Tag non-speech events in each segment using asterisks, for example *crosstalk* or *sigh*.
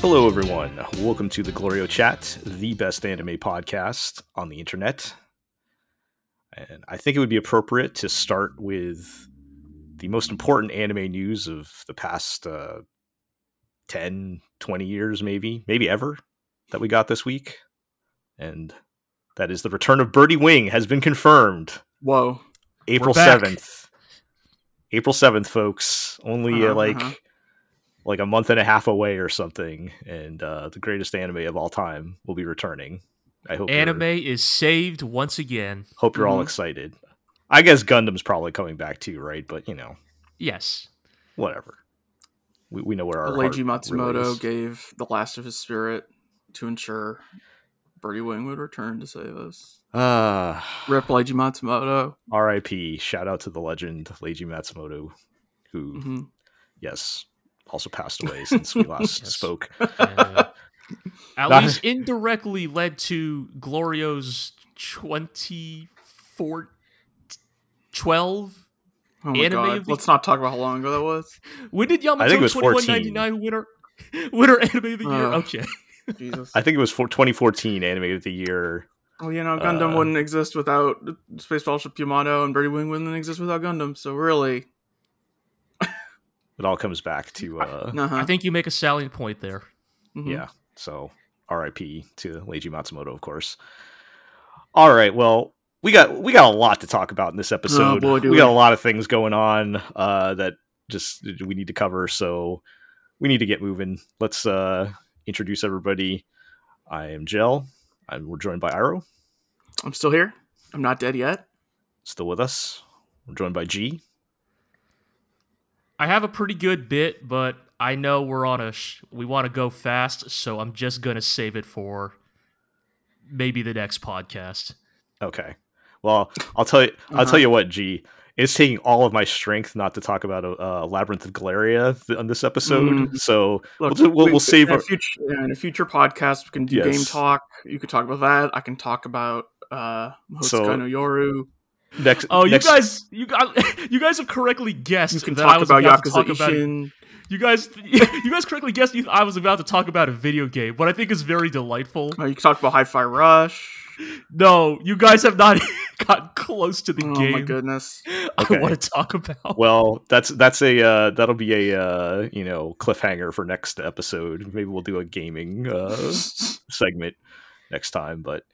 Hello, everyone. Welcome to the Glorio Chat, the best anime podcast on the internet. And I think it would be appropriate to start with the most important anime news of the past uh, 10, 20 years, maybe, maybe ever, that we got this week. And that is the return of Birdie Wing has been confirmed. Whoa. April 7th. April 7th, folks. Only uh, Uh-huh, like uh-huh. like a month and a half away or something. And uh, the greatest anime of all time will be returning. I hope Anime is saved once again. Hope you're all Mhm. excited. I guess Gundam's probably coming back too, right? But you know, Yes. whatever. We, we know where our Leiji heart really Matsumoto is. gave the last of his spirit to ensure Birdie Wing would return to save us. Ah, Rip Leiji Matsumoto. R.I.P. Shout out to the legend Leiji Matsumoto, who hmm yes also passed away since we last *laughs* *laughs* Yes. spoke. Uh, at *laughs* Not- least indirectly led to Glorio's 24 12 Oh my Anime god. the- Let's not talk about how long ago that was. when did Yamato I think it was 2199 winner *laughs* winner anime of the year Uh. okay *laughs* Jesus. I think it was for 2014 Anime of the Year. well, you know, Gundam uh, wouldn't exist without Space Battleship Yamato, and Birdie Wing wouldn't exist without Gundam. So really, It all comes back to uh, uh-huh. I think you make a salient point there Mhm. yeah. So R.I.P. to Leiji Matsumoto, of course. All right, well, we got we got a lot to talk about in this episode. boy, do we got we. a lot of things going on uh, that just we need to cover. So we need to get moving. Let's uh, introduce everybody. I am Jel. I'm, we're joined by Iro, I'm still here. I'm not dead yet. still with us. We're joined by G. I have a pretty good bit but I know we're on a sh- we want to go fast so I'm just going to save it for maybe the next podcast Okay. Well, I'll tell you. I'll Uh-huh. tell you what, G. It's taking all of my strength not to talk about uh, Labyrinth of Galleria th- on this episode. Mhm. So Look, We'll- we'll- we- we'll save in a our- future in a future podcast. We can do Yes. game talk. You could talk about that. I can talk about uh So- no Yoru. next. Oh, you guys, you guys, *laughs* you guys have correctly guessed You can that I talk was about about to Yakuza talk about. Ishin. You guys, *laughs* you guys correctly guessed I was about to talk about a video game, what I think is very delightful. Uh, you can talk about Hi-Fi Rush. No, you guys have not *laughs* gotten close to the Oh game my goodness! *laughs* Okay. I want to talk about. Well, that's that's a uh, that'll be a uh, you know cliffhanger for next episode. Maybe we'll do a gaming uh, *laughs* segment next time. But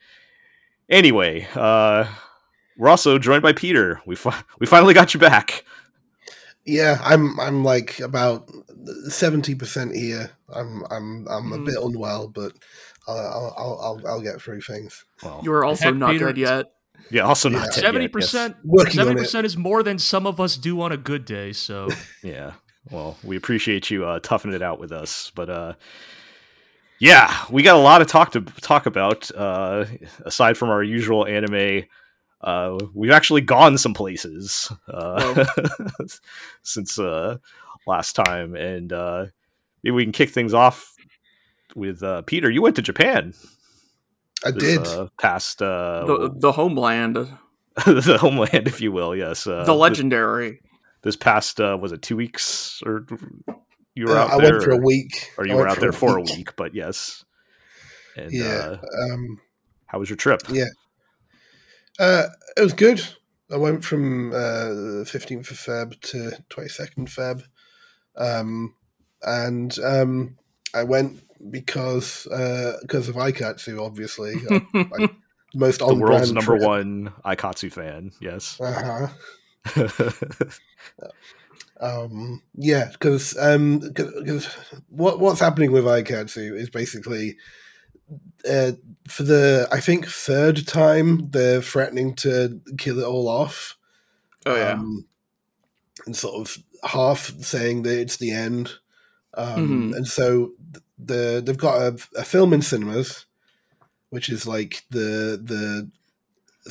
anyway, uh, we're also joined by Peter. We fi- we finally got you back. Yeah, I'm I'm like about seventy percent here. I'm I'm I'm a Mhm. bit unwell, but I'll I'll, I'll I'll I'll get through things. Well, You are also not Peter, dead yet. yeah, also not Yeah. dead yet, Seventy yes. percent, seventy percent is more than some of us do on a good day. So *laughs* Yeah. Well, we appreciate you uh, toughing it out with us, but uh, yeah, we got a lot of talk to talk about. Uh, aside from our usual anime, uh, we've actually gone some places uh, *laughs* since uh, last time, and uh, maybe we can kick things off with uh, Peter. You went to Japan. I this, did. uh, past uh, The the homeland, *laughs* the homeland, if you will. Yes, uh, the legendary. This, past uh, was it two weeks or you were Uh, out I there? went for a week. or you were went out there for a week, but yes. And Yeah. uh, Um, how was your trip? Yeah. uh, it was good. I went from uh, 15th of Feb to 22nd Feb, um, and um, I went because uh, because of Aikatsu, obviously. *laughs* Uh, like, most The on world's brand number trip. one Aikatsu fan. Yes. Uh-huh. *laughs* Um, yeah, because um, because what what's happening with Aikatsu is basically uh, for the I think third time they're threatening to kill it all off. Oh yeah. um, and sort of half saying that it's the end. Um, Mhm. And so th- the they've got a, a film in cinemas, which is like the the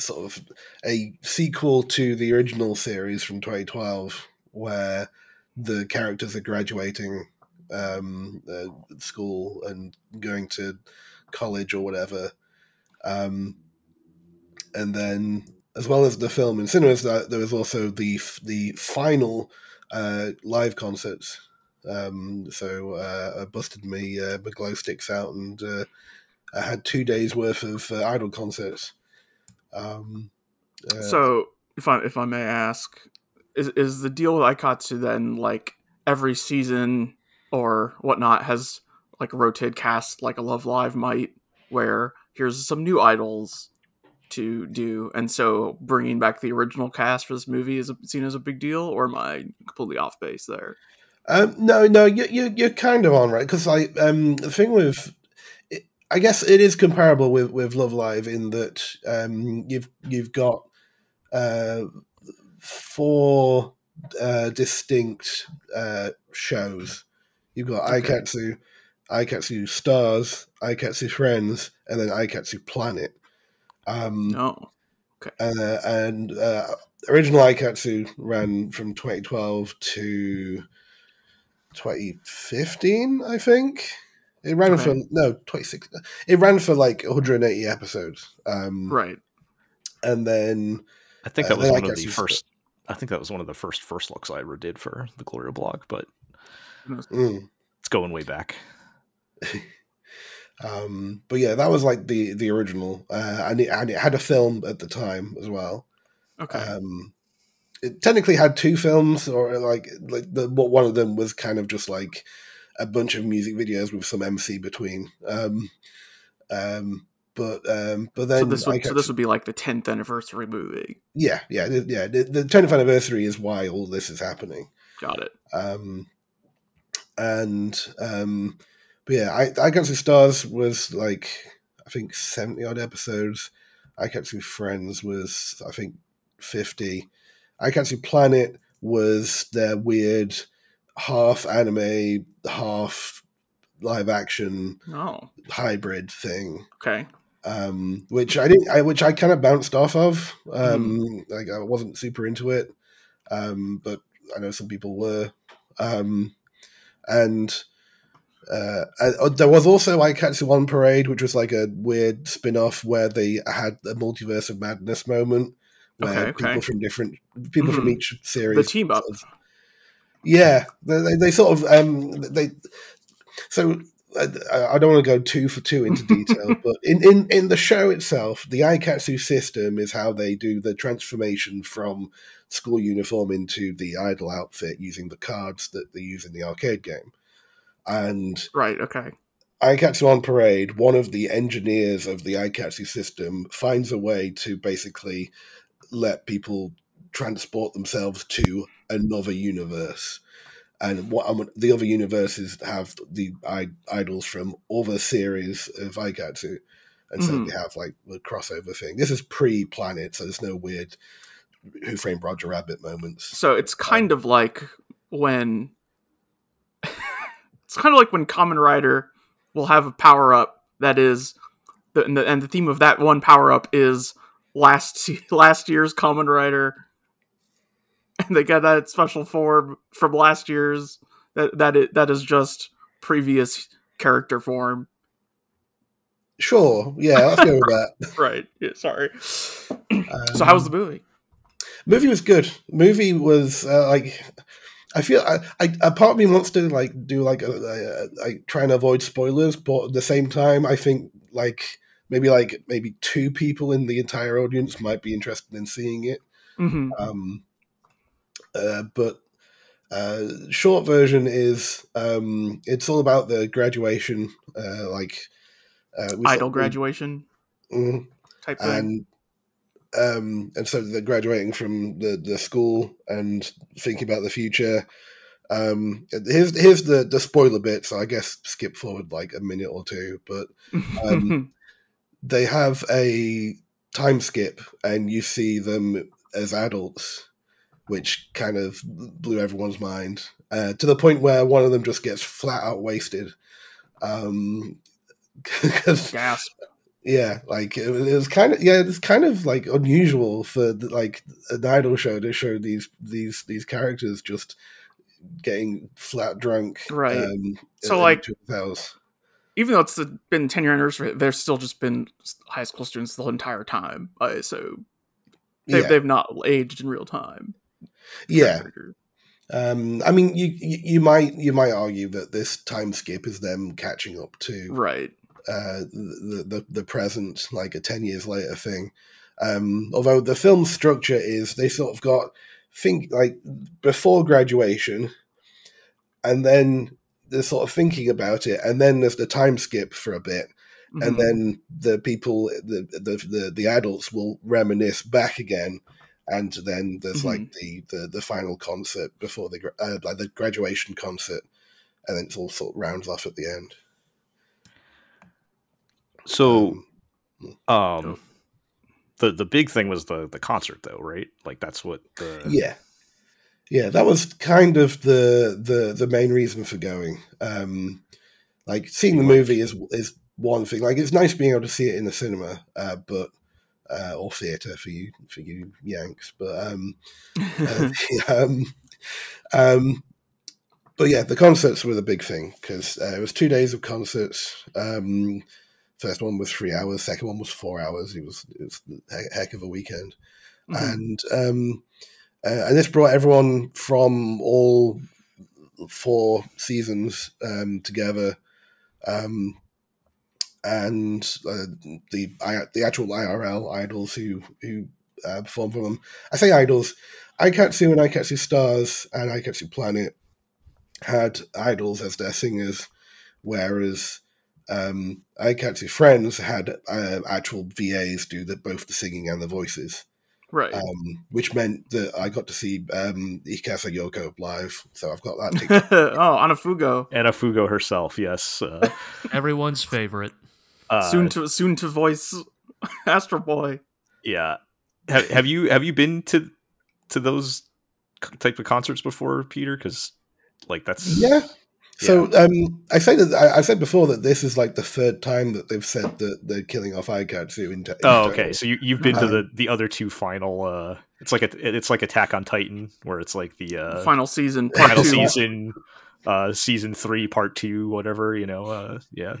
sort of a sequel to the original series from 2012, where the characters are graduating um, uh, school and going to college or whatever. Um, and then, as well as the film in cinemas, there was also the the final uh, live concerts. Um, so uh, I busted me uh, my glow sticks out, and uh, I had two days worth of uh, idol concerts. Um, uh, so, if I if I may ask, is is the deal with Aikatsu then like every season or whatnot has like a rotated cast like a Love Live might, where here's some new idols to do, and so bringing back the original cast for this movie is seen as a big deal, or am I completely off base there? Um, no, no, you, you, you're kind of on right because like um, the thing with, I guess it is comparable with, with Love Live in that um, you've you've got uh, four uh, distinct uh, shows. You've got okay. Aikatsu, Aikatsu Stars, Aikatsu Friends, and then Aikatsu Planet. Um, oh, okay. Uh, and uh, original Aikatsu ran from 2012 to 2015, I think. It ran for no 26. It ran for like 180 episodes. Um, right. And then I think that uh, was one of the first. I think that was one of the first first looks I ever did for the Glorio blog, but mm. it's going way back. *laughs* um, but yeah, that was like the the original, uh, and, it, and it had a film at the time as well. Okay. Um, it technically had two films, or like like the what one of them was kind of just like a bunch of music videos with some MC between. Um, um, but um, but then so this would, so this would be like the tenth anniversary movie. Yeah, yeah, yeah. The tenth anniversary is why all this is happening. Got it. Um, and um, but yeah, I Aikatsu Stars was like I think seventy odd episodes. I kept Aikatsu Friends was I think fifty. Aikatsu Planet was their weird half anime, half live action oh. hybrid thing. Okay. Um, which I didn't, I, which I kind of bounced off of. Um, mm. Like I wasn't super into it, um, but I know some people were. Um, and uh, uh, there was also I Aikatsu on Parade, which was like a weird spin off where they had a multiverse of madness moment where okay, okay. people from different people mm-hmm. from each series the team up. Sort of, yeah, they, they, sort of um, they so. I, I don't want to go two for two into detail, *laughs* but in, in, in the show itself, the Aikatsu system is how they do the transformation from school uniform into the idol outfit using the cards that they use in the arcade game. And right, okay. Aikatsu on Parade, one of the engineers of the Aikatsu system, finds a way to basically let people transport themselves to another universe. And what um, the other universes have the idols from other series of Aikatsu. And so we have like the crossover thing. This is pre Planet, so there's no weird Who Framed Roger Rabbit moments. So it's kind um, of like when *laughs* it's kind of like when Kamen Rider will have a power up that is, the, and, the, and the theme of that one power up is last *laughs* last year's Kamen Rider, and they got that special form from last year's. That that is, that is just previous character form. Sure, yeah, let's go with that. *laughs* right. Yeah, sorry. Um, so, how was the movie? Movie was good. Movie was uh, like. I feel I, I a part of me wants to like do like a, a, a, like try and avoid spoilers, but at the same time, I think like maybe like maybe two people in the entire audience might be interested in seeing it. Mm-hmm. Um, uh, but uh, short version is um, it's all about the graduation, uh, like uh, idol graduation mm, type thing. And um, and so they're graduating from the, the school and thinking about the future. Um, here's here's the the spoiler bit, so I guess skip forward like a minute or two. But um, *laughs* they have a time skip, and you see them as adults, which kind of blew everyone's mind uh, to the point where one of them just gets flat out wasted. Um, *laughs* Gasp. Yeah, like it, it was kind of yeah, it's kind of like unusual for the, like an idol show to show these these these characters just getting flat drunk. Right. Um, So, like-. Even though it's been ten year anniversary, they're still just been high school students the entire time. Uh, so they've, yeah, they've not aged in real time. yeah. Um, I mean, you, you you might you might argue that this time skip is them catching up to Right. uh, the, the the present, like a ten years later thing. Um, although the film structure is they sort of got think like before graduation, and then they're sort of thinking about it, and then there's the time skip for a bit, and Mhm. then the people, the, the the the adults will reminisce back again, and then there's like the, the the final concert before the uh, like the graduation concert, and then it's all sort of rounds off at the end. So, Um, um, the the big thing was the the concert, though, right? Like that's what the yeah yeah that was kind of the the the main reason for going. Um like seeing the movie is is one thing. Like it's nice being able to see it in the cinema uh but uh or theater for you for you yanks but um uh, *laughs* *laughs* um um but yeah the concerts were the big thing because uh, it was two days of concerts. Um first one was three hours second one was four hours. It was it was a heck of a weekend. Mhm. and um, uh, and this brought everyone from all four seasons um, together, um, and uh, the the actual IRL idols who who uh, perform for them. I say idols. Aikatsu and Aikatsu Stars and Aikatsu Planet had idols as their singers, whereas um, Aikatsu Friends had uh, actual VAs do the, both the singing and the voices right. um, which meant that I got to see um, Ikasa Yoko live. So I've got that *laughs* ticket. oh, Anafugo. Anna Fugo herself. Yes. Uh, *laughs* Everyone's favorite. uh, soon to soon to voice *laughs* Astro Boy. yeah. Have, have you have you been to to those type of concerts before, Peter? Because like that's yeah. So um, I say that I, I said before that this is like the third time that they've said that they're killing off Aikatsu. In, t- in Oh, total. okay. So you you've been to Um, the the other two final. uh It's like a it's like Attack on Titan, where it's like the uh final season. Final two. season, uh season three, part two, whatever. You know. uh Yeah.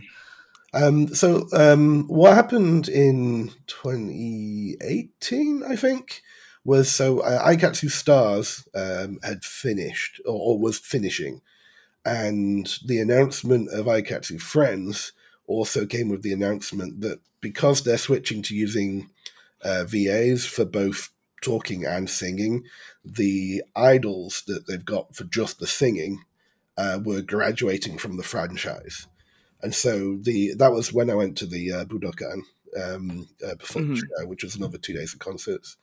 Um, so um, what happened in 2018, I think, was so uh, Aikatsu Stars um, had finished or, or was finishing, and the announcement of Aikatsu Friends also came with the announcement that because they're switching to using uh, VAs for both talking and singing, the idols that they've got for just the singing uh, were graduating from the franchise and so the that was when I went to the uh, Budokan um, uh, before, Mhm. uh, which was another two days of concerts.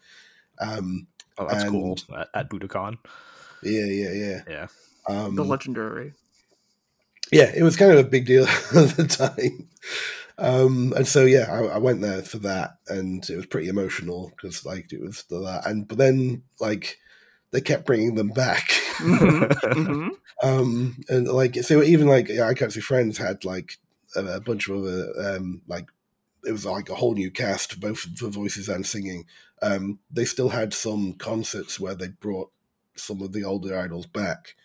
Um, Oh, that's cool. At, at Budokan. yeah, yeah, yeah. Yeah. Um, The legendary. yeah, it was kind of a big deal *laughs* at the time. Um, and so yeah, I, I went there for that, and it was pretty emotional because like it was the, that, and but then like they kept bringing them back. Mhm, *laughs* mhm. um and like so even like yeah, Aikatsu Friends had like a, a bunch of other um like it was like a whole new cast both for voices and singing um they still had some concerts where they brought some of the older idols back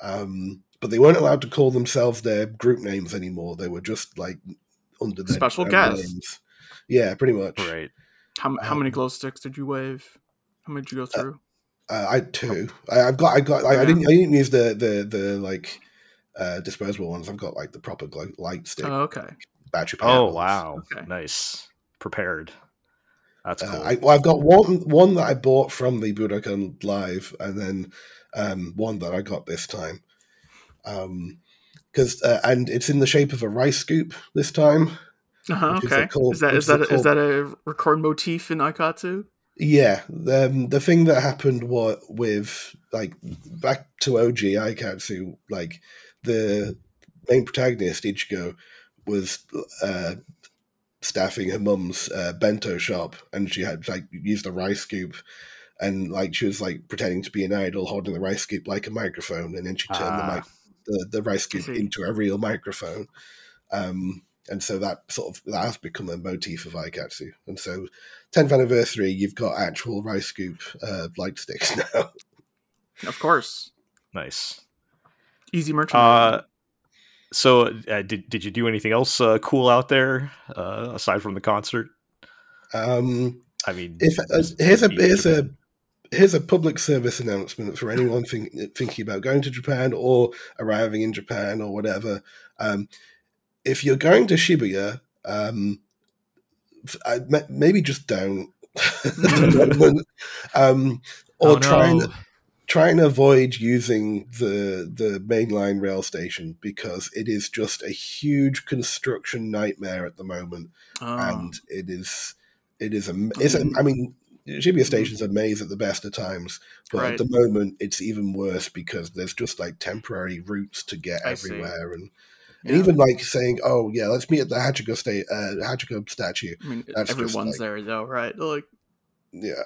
um but they weren't allowed to call themselves their group names anymore they were just like under their Special own guests. names. yeah pretty much Right. How, how many Um, glow sticks did you wave? How many did you go through? Uh, I had two. I, I've got. I got. I, I didn't. I didn't use the the the like uh disposable ones. I've got like the proper glow, light stick oh, okay. battery. power. Oh ones. wow. Okay. Nice. Prepared. That's Uh, cool. I, well, I've got one one that I bought from the Budokan Live, and then um, one that I got this time. Um, because uh, and it's in the shape of a rice scoop this time. Uh-huh, Which is okay. cool- is that is is a that is that a record motif in Aikatsu? Yeah, the um, the thing that happened what with like back to OG Aikatsu, like the main protagonist Ichigo was uh, staffing her mum's uh, bento shop, and she had like used a rice scoop, and like she was like pretending to be an idol, holding the rice scoop like a microphone, and then she turned the Ah. mic the, the rice scoop into a real microphone. Um, and so that sort of that has become a motif of Aikatsu. And so 10th anniversary, you've got actual rice scoop uh, light sticks *laughs* now. Of course. Nice. Easy merchandise. Uh, so uh, did did you do anything else uh, cool out there uh, aside from the concert? Um, I mean, if uh, here's a here's Japan. a here's a public service announcement for anyone think, thinking about going to Japan or arriving in Japan or whatever. Um, if you're going to Shibuya, um, I, ma- maybe just don't. at the moment. um, or Oh, try and try and avoid using the the mainline rail station because it is just a huge construction nightmare at the moment Oh. and it is it is a it's a, I mean Shibuya Station's a maze at the best of times, but Right. at the moment it's even worse because there's just like temporary routes to get I see. everywhere, and, Yeah. and even like saying, "Oh yeah, let's meet at the Hachiko state uh, Hachiko statue." I mean, that's everyone's like- there though, right? Like, Yeah,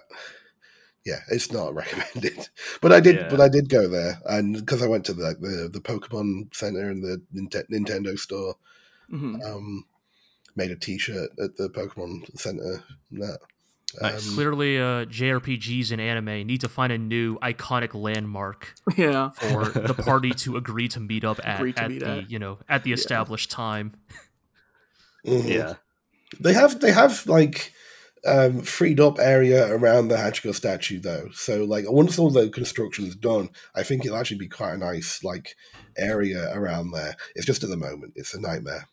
yeah, it's not *laughs* recommended. But I did, Yeah. but I did go there, and because I went to the the, the Pokemon Center and the Ninte- Nintendo store, mhm. um, made a T-shirt at the Pokemon Center. That. Nice. Um, Clearly, uh, JRPGs and anime need to find a new iconic landmark yeah, for *laughs* the party to agree to meet up at, at meet the at. you know at the Yeah. established time. mhm. yeah, They have they have like um, freed up area around the Hachiko statue though. So like once all the construction is done, I think it'll actually be quite a nice like area around there. It's just at the moment it's a nightmare.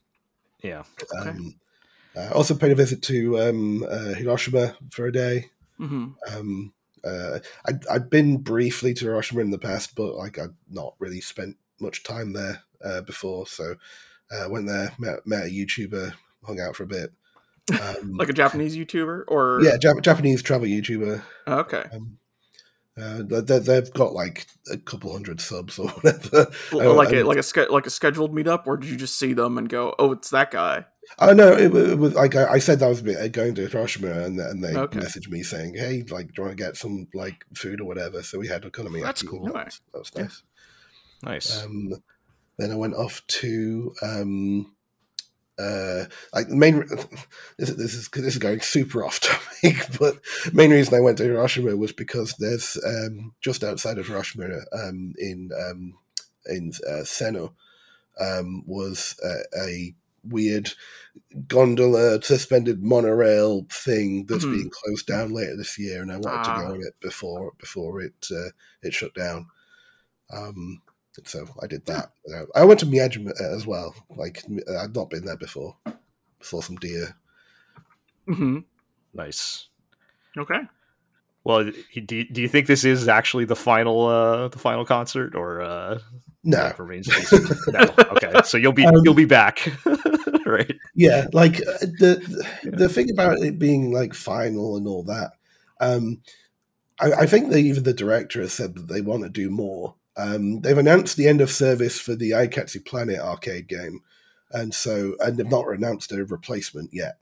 yeah. Okay. Um, I also paid a visit to um, uh, Hiroshima for a day. hmm Um, uh, I'd, I'd been briefly to Hiroshima in the past, but like I'd not really spent much time there uh, before. So uh, went there, met, met a YouTuber, hung out for a bit. *laughs* Um, like a Japanese YouTuber, or yeah, Jap- Japanese travel YouTuber. Oh, okay, Um, uh, they, they've got like a couple hundred subs or *laughs* whatever. L- Oh, like a like a like a scheduled meetup, or did you just see them and go, "Oh, it's that guy"? Oh no, it, it was like I, I said that was going to Hiroshima, and and they Okay. messaged me saying, "Hey, like, do you want to get some like food or whatever?" So we had okonomiyaki. That's cool. That was Yeah. nice. Nice. Um, then I went off to um, uh, like the main. *laughs* This, this is this is going super off *laughs* topic, but main reason I went to Hiroshima was because there's um, just outside of Hiroshima um, in um, in uh, Seno um, was a, a weird gondola suspended monorail thing that's Mhm. being closed down later this year, and I wanted to Ah. go on it before before it uh, it shut down. Um, so I did that. Uh, I went to Miyajima as well. Like I'd not been there before. Saw some deer. hmm nice. Okay. Well, do you, do you think this is actually the final uh, the final concert, or uh, No, that remains to be seen? no. Okay, so you'll be Um, you'll be back, *laughs* right? yeah, like uh, the the thing about it being like final and all that. Um, I, I think that even the director has said that they want to do more. Um, they've announced the end of service for the Aikatsu Planet arcade game, and so and they've not announced a replacement yet.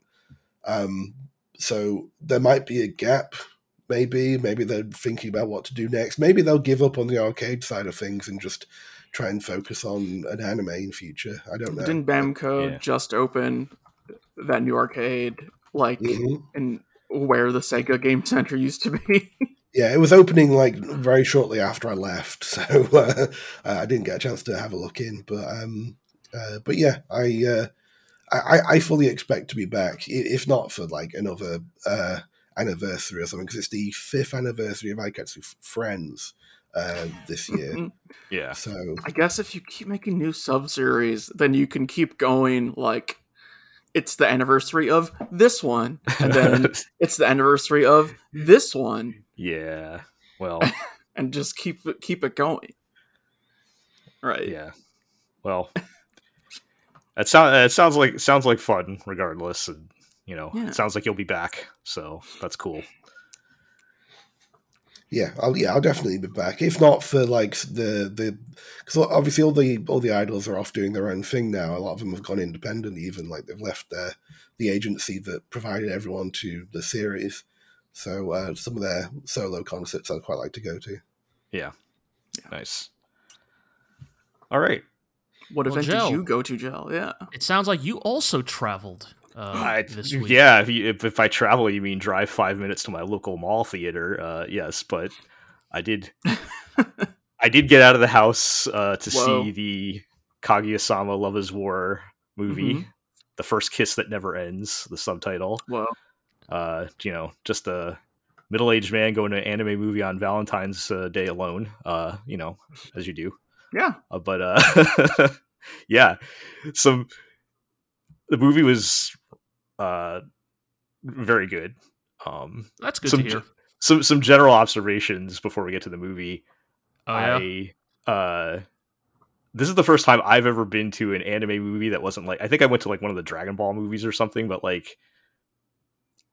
Um, so there might be a gap. Maybe, maybe they're thinking about what to do next. Maybe they'll give up on the arcade side of things and just try and focus on an anime in future. I don't know. Didn't Bamco Yeah. just open that new arcade, like Mhm. in where the Sega Game Center used to be? *laughs* Yeah, it was opening like very shortly after I left, *laughs* so uh, I didn't get a chance to have a look in. But um, uh, but yeah, I, uh, I I fully expect to be back, if not for like another uh, anniversary or something, because it's the fifth anniversary of Aikatsu F- Friends uh, this year. Yeah, so I guess if you keep making new sub series, then you can keep going. Like, it's the anniversary of this one, and then *laughs* it's the anniversary of this one, yeah. *laughs* Well, and just keep it keep it going. Right. yeah. Well, it sounds it sounds like sounds like fun, regardless, and you know, Yeah. it sounds like you'll be back, so that's cool. yeah, I'll yeah I'll definitely be back. If not for like the the because obviously all the all the idols are off doing their own thing now. A lot of them have gone independent. Even like they've left their the agency that provided everyone to the series. So uh, some of their solo concerts I'd quite like to go to. Yeah. Nice. All right. What Well, event Joe. did you go to, Jel? Yeah. It sounds like you also traveled uh, I, this week. yeah, if, you, if if I travel, you mean drive five minutes to my local mall theater? Uh, yes, but I did. *laughs* I did get out of the house uh, to Whoa. see the Kaguya-sama Love Is War movie, Mhm. the first kiss that never ends. The subtitle. Well, Uh, you know, just a middle-aged man going to an anime movie on Valentine's uh, Day alone. Uh, you know, as you do. yeah. Uh, but uh, *laughs* yeah, some the movie was uh very good. Um, That's good some to hear. some some general observations before we get to the movie. Oh yeah. I uh this is the first time I've ever been to an anime movie that wasn't like I think I went to like one of the Dragon Ball movies or something, but like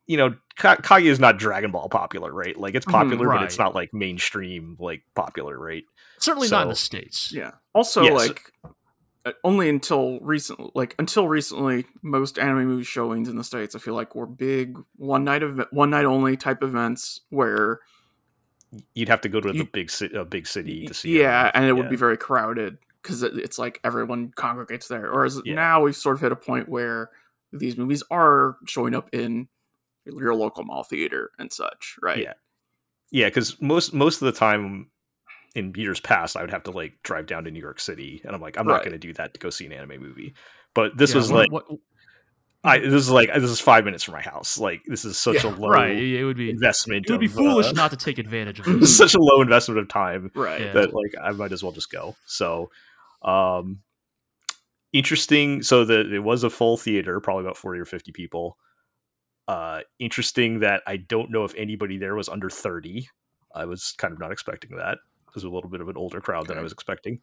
you know, Ka- Kaguya is not Dragon Ball popular, right? Like it's Mhm, popular, but it's not like mainstream like popular, right? Certainly not in the states. Yeah. Also, Yes. like, uh, only until recent, like until recently, most anime movie showings in the states, I feel like, were big one night event, one night only type events where, You'd have to go to You- the big ci- a big city to see. yeah, it. and it would be very crowded because it, it's like everyone congregates there. Whereas Yeah. now we've sort of hit a point where these movies are showing up in your local mall theater and such, right? Yeah. Yeah, because most most of the time in years past, I would have to like drive down to New York City, and I'm like, I'm not going to do that to go see an anime movie. But this Yeah, was what- like, what- I this is like this is five minutes from my house. Like this is such Yeah, a low right. It would be investment. it would be of, foolish uh, not to take advantage of this *laughs* this. such a low investment of time Right. Yeah. that like I might as well just go. So, um, interesting. So that it was a full theater, probably about forty or fifty people. Uh, interesting that I don't know if anybody there was under thirty. I was kind of not expecting that. It was a little bit of an older crowd than I was expecting.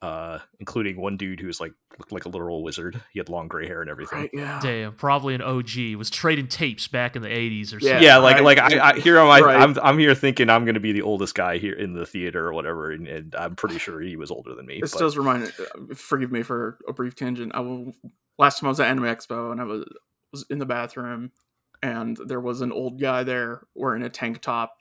Uh, including one dude who was like looked like a literal wizard. He had long gray hair and everything. Right. Yeah. Damn, probably an OG. Was trading tapes back in the eighties or Yeah. something. yeah, like I- like I, I here am I Right. I'm I'm here thinking I'm going to be the oldest guy here in the theater or whatever, and, and I'm pretty sure he was older than me. This but- does remind. uh, Forgive me for a brief tangent. I will. Last time I was at Anime Expo and I was was in the bathroom, and there was an old guy there wearing a tank top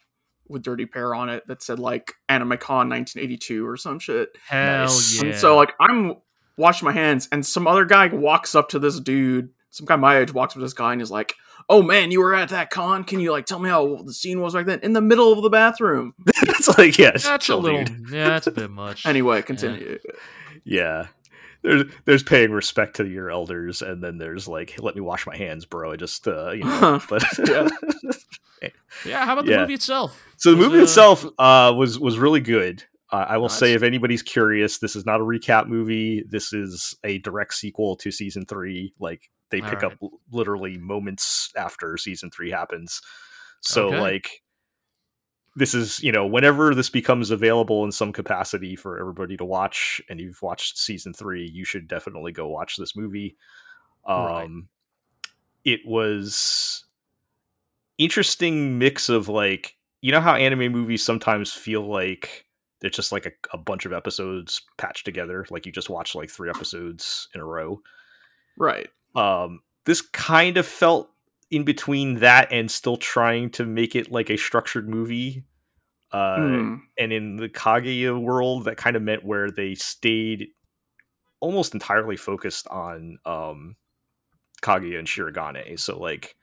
with dirty pair on it that said like AnimeCon 1982 or some shit. Hell Nice. yeah. And so like I'm washing my hands, and some other guy walks up to this dude. Some guy my age walks up to this guy and is like, "Oh man, you were at that con? Can you like tell me how the scene was back then?" In the middle of the bathroom. *laughs* it's like yeah, that's a little. dude. *laughs* Yeah, that's a bit much. Anyway, continue. Yeah. There's there's paying respect to your elders, and then there's like, let me wash my hands, bro. I just uh, you know, but *laughs* Yeah. *laughs* Yeah, how about the Yeah. movie itself? so the Was, movie uh, itself uh, was was really good. Uh, I will Nice. say, if anybody's curious, this is not a recap movie. This is a direct sequel to season three. Like they All pick right. up l- literally moments after season three happens. So Okay. like this is you know whenever this becomes available in some capacity for everybody to watch and you've watched season three you should definitely go watch this movie um Right. it was interesting mix of like you know how anime movies sometimes feel like they're just like a, a bunch of episodes patched together like you just watch like three episodes in a row Right. um this kind of felt in between that and still trying to make it like a structured movie uh Hmm. and in the kaguya world that kind of meant where they stayed almost entirely focused on um kaguya and shirogane so like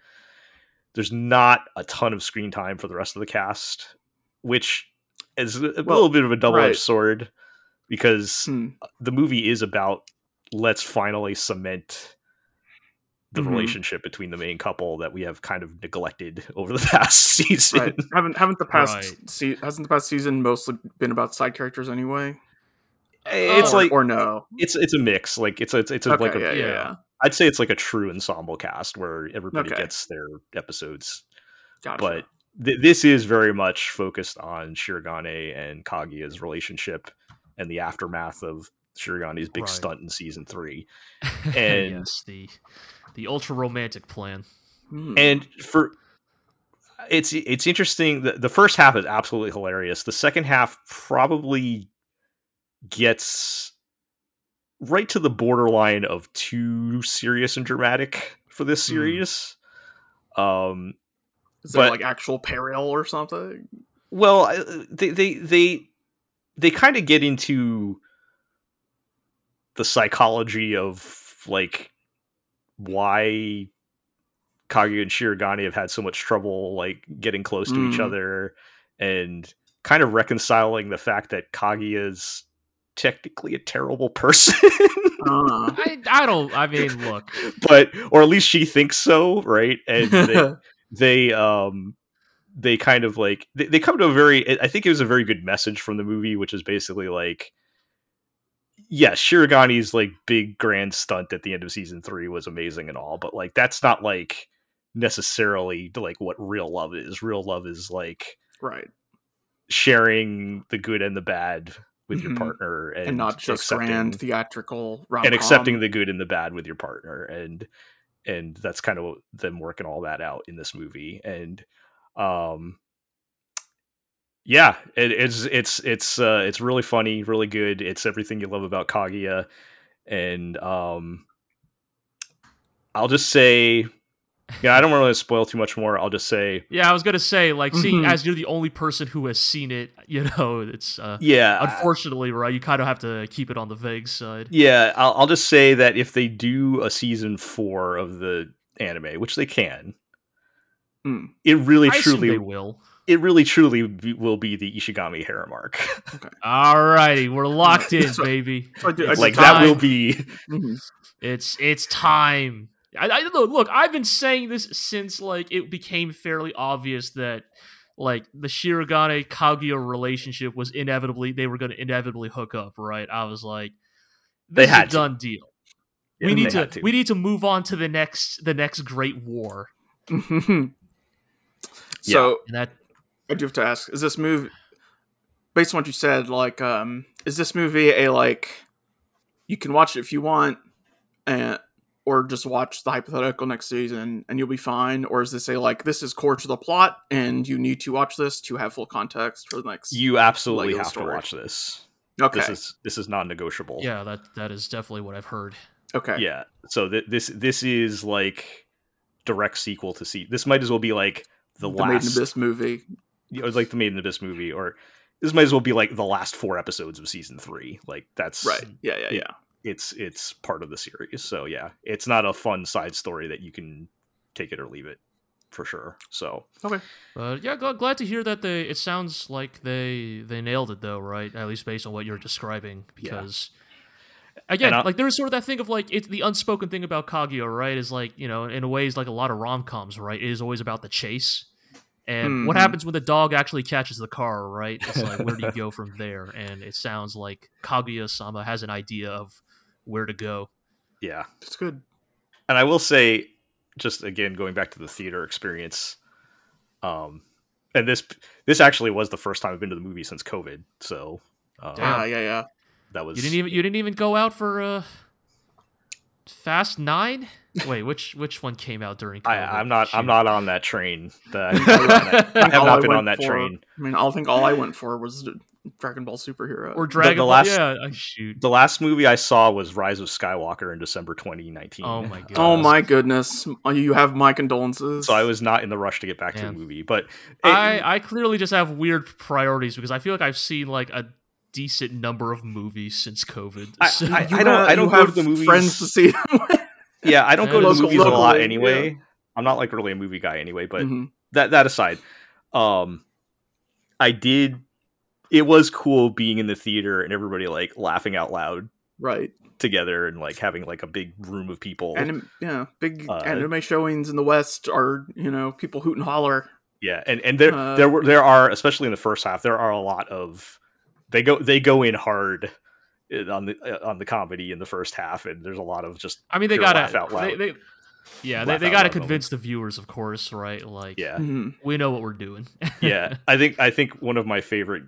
there's not a ton of screen time for the rest of the cast which is a Well, little bit of a double-edged right. sword because Hmm. the movie is about let's finally cement the Mhm. relationship between the main couple that we have kind of neglected *laughs* over the past *laughs* season. Right. Haven't haven't the past Right. se- hasn't the past season mostly been about side characters anyway? It's or, like or no? it's it's a mix. Like it's a, it's a, Okay, like a, yeah, yeah, yeah. yeah. I'd say it's like a true ensemble cast where everybody Okay. gets their episodes. Gotcha. But th- this is very much focused on Shirogane and Kaguya's relationship and the aftermath of Shirogane's big Right. stunt in season three. *laughs* And- yes, the the ultra romantic plan. Hmm. and for it's it's interesting the, the first half is absolutely hilarious the second half probably gets right to the borderline of too serious and dramatic for this Hmm. series um is there like actual peril or something? well they they they they kind of get into the psychology of like why Kaguya and Shirogane have had so much trouble like getting close to each Mm. other and kind of reconciling the fact that Kaguya is technically a terrible person. Uh, I, I don't. I mean, look. *laughs* but or at least she thinks so, right? And they, *laughs* they um they kind of like they, they come to a very I think it was a very good message from the movie, which is basically like yeah, Shirogane's like big grand stunt at the end of season three was amazing and all, but like that's not like necessarily like what real love is. Real love is like right. sharing the good and the bad with your partner and, And, not just grand theatrical rom and accepting the good and the bad with your partner and and that's kind of them working all that out in this movie and um yeah it, it's it's it's uh it's really funny really good it's everything you love about kaguya and um i'll just say yeah i don't want to spoil too much more i'll just say Yeah, I was gonna say, like, seeing Mhm. as you're the only person who has seen it, *laughs* you know, it's uh, yeah unfortunately right. You kind of have to keep it on the vague side. Yeah, I'll, I'll just say that if they do a season four of the anime, which they can, Mm. it really I truly, they will. It really truly be, will be the Ishigami harem arc. Alrighty, we're *laughs* locked in, So- baby. So do- like time. that will be. *laughs* Mhm. It's it's time. I, I look, look. I've been saying this since like it became fairly obvious that like the Shirogane Kaguya relationship was inevitably they were going to inevitably hook up. Right? I was like, They had done deal. Yeah, we need to, to. we need to move on to the next the next great war. *laughs* So And that I do have to ask: Is this movie, based on what you said, like, um, is this movie a like, you can watch it if you want, and or just watch the hypothetical next season and you'll be fine, or is this a like, this is core to the plot and you need to watch this to have full context for the next? You absolutely have story. to watch this. okay, This is this is non-negotiable. yeah, that that is definitely what I've heard. okay, Yeah. So th- this this is like direct sequel to see. This might as well be like the, the Made in last. Abyss movie. You know, like the Made in the Abyss movie, or this might as well be like the last four episodes of season three. Like that's Right? Yeah, yeah, it- yeah. it's it's part of the series. So yeah, it's not a fun side story that you can take it or leave it for sure. So But uh, yeah, gl- glad to hear that they. It sounds like they they nailed it though, right? At least based on what you're describing, Yeah. because again, I- like there's sort of that thing of like it's the unspoken thing about Kaguya, right? Is like you know, in a way, is like a lot of rom coms, right? It is always about the chase. And what Mhm. happens when the dog actually catches the car, right? It's like where do you go *laughs* from there? And it sounds like Kaguya Sama has an idea of where to go. yeah, It's good. and I will say, just again going back to the theater experience, um, and this this actually was the first time I've been to the movie since COVID. So uh, Damn. Ah, yeah, yeah. that was You didn't even you didn't even go out for uh Fast Nine. Wait, which which one came out during? COVID? I, I'm not. I'm not on that train. That, *laughs* I I have All not been on that for- train. I mean, I think all I went for was Dragon Ball Superhero. or Dragon the Ball. last- Yeah, I shoot. The last movie I saw was Rise of Skywalker in December 2019. Oh my *laughs* oh god. oh my goodness, oh, you have my condolences. So I was not in the rush to get back to the movie, but it- I I clearly just have weird priorities because I feel like I've seen like a decent number of movies since COVID. I- So- I- don't- I don't you go to have the movies- Friends to see them *laughs* yeah, I don't go to the local- movies a lot locally, anyway. I'm not like really a movie guy anyway. But Mhm. that that aside, um, I did. It was cool being in the theater and everybody like laughing out loud right, together and like having like a big room of people. Anim- yeah, big Uh, anime showings in the West are you know people hoot and holler. Yeah, and and there Uh, there were there are especially in the first half there are a lot of they go they go in hard uh, on the uh, on the comedy in the first half and there's a lot of just I mean, they gotta. laugh out loud. They, they, yeah, they, they gotta loud convince the viewers, of course, right? Like, yeah Mhm. we know what we're doing. yeah *laughs* I think I think one of my favorite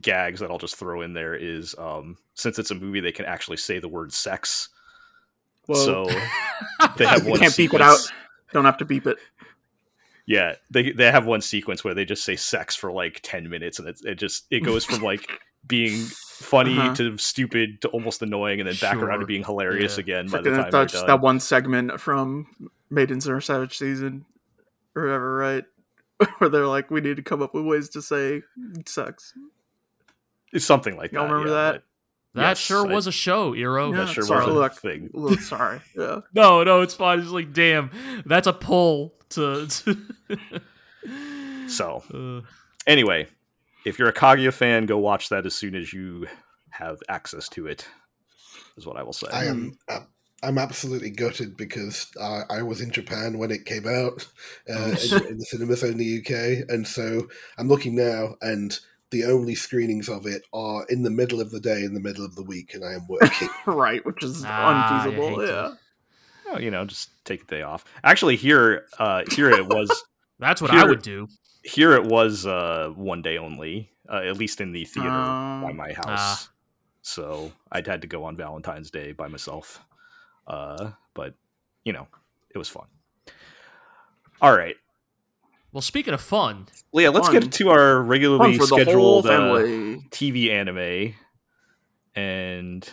gags that I'll just throw in there is um since it's a movie they can actually say the word sex Whoa. so *laughs* they have you one can't beep it out. sequence- Don't have to beep it. Yeah, they they have one sequence where they just say sex for like ten minutes, and it it just it goes from like being funny Uh-huh. to stupid to almost annoying, and then back around to being hilarious Yeah. again by the Freaking time they're that's done. that one segment from Maidens in Your Savage season, or whatever, right? *laughs* Where they're like, we need to come up with ways to say sucks It's something like Y'all that. remember yeah, that? but that yes, sure I- was a show, Eero. Yeah. that sure sorry, was a look. thing. *laughs* Look, sorry. Yeah. *laughs* No, no, it's fine. It's like, damn, that's a pull to. to So Uh, anyway, if you're a Kaguya fan, go watch that as soon as you have access to it. Is what I will say. I am. uh, I'm absolutely gutted because I, I was in Japan when it came out uh, in, in the cinemas in the UK, and so I'm looking now, and the only screenings of it are in the middle of the day, in the middle of the week, and I am working. *laughs* right, which is Ah, unfeasible. hate Yeah. Oh, you know, just take a day off. Actually, here, uh, here it was. *laughs* That's what Here- I would do. Here it was uh, one day only, uh, at least in the theater by Oh. my house. Ah. So I'd had to go on Valentine's Day by myself. Uh, but you know, it was fun. All right, Well, speaking of fun, well, yeah, let's Fun. get to our regularly for the whole scheduled uh. TV anime, and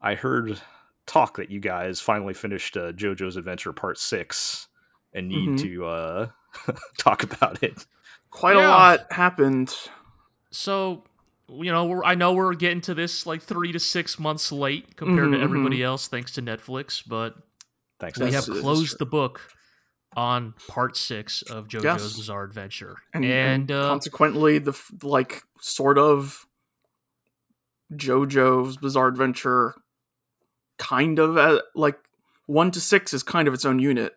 I heard talk that you guys finally finished uh, JoJo's Adventure Part Six, and need Mhm. to uh, *laughs* talk about it. Quite a lot happened. so you know, we're, I know we're getting to this like three to six months late compared Mhm, to everybody else, thanks to Netflix. But Thanks. we Yes, have closed the book on part six of JoJo's Yes. Bizarre Adventure, And, and, and uh, consequently, the like sort of JoJo's Bizarre Adventure, kind of uh, like one to six is kind of its own unit,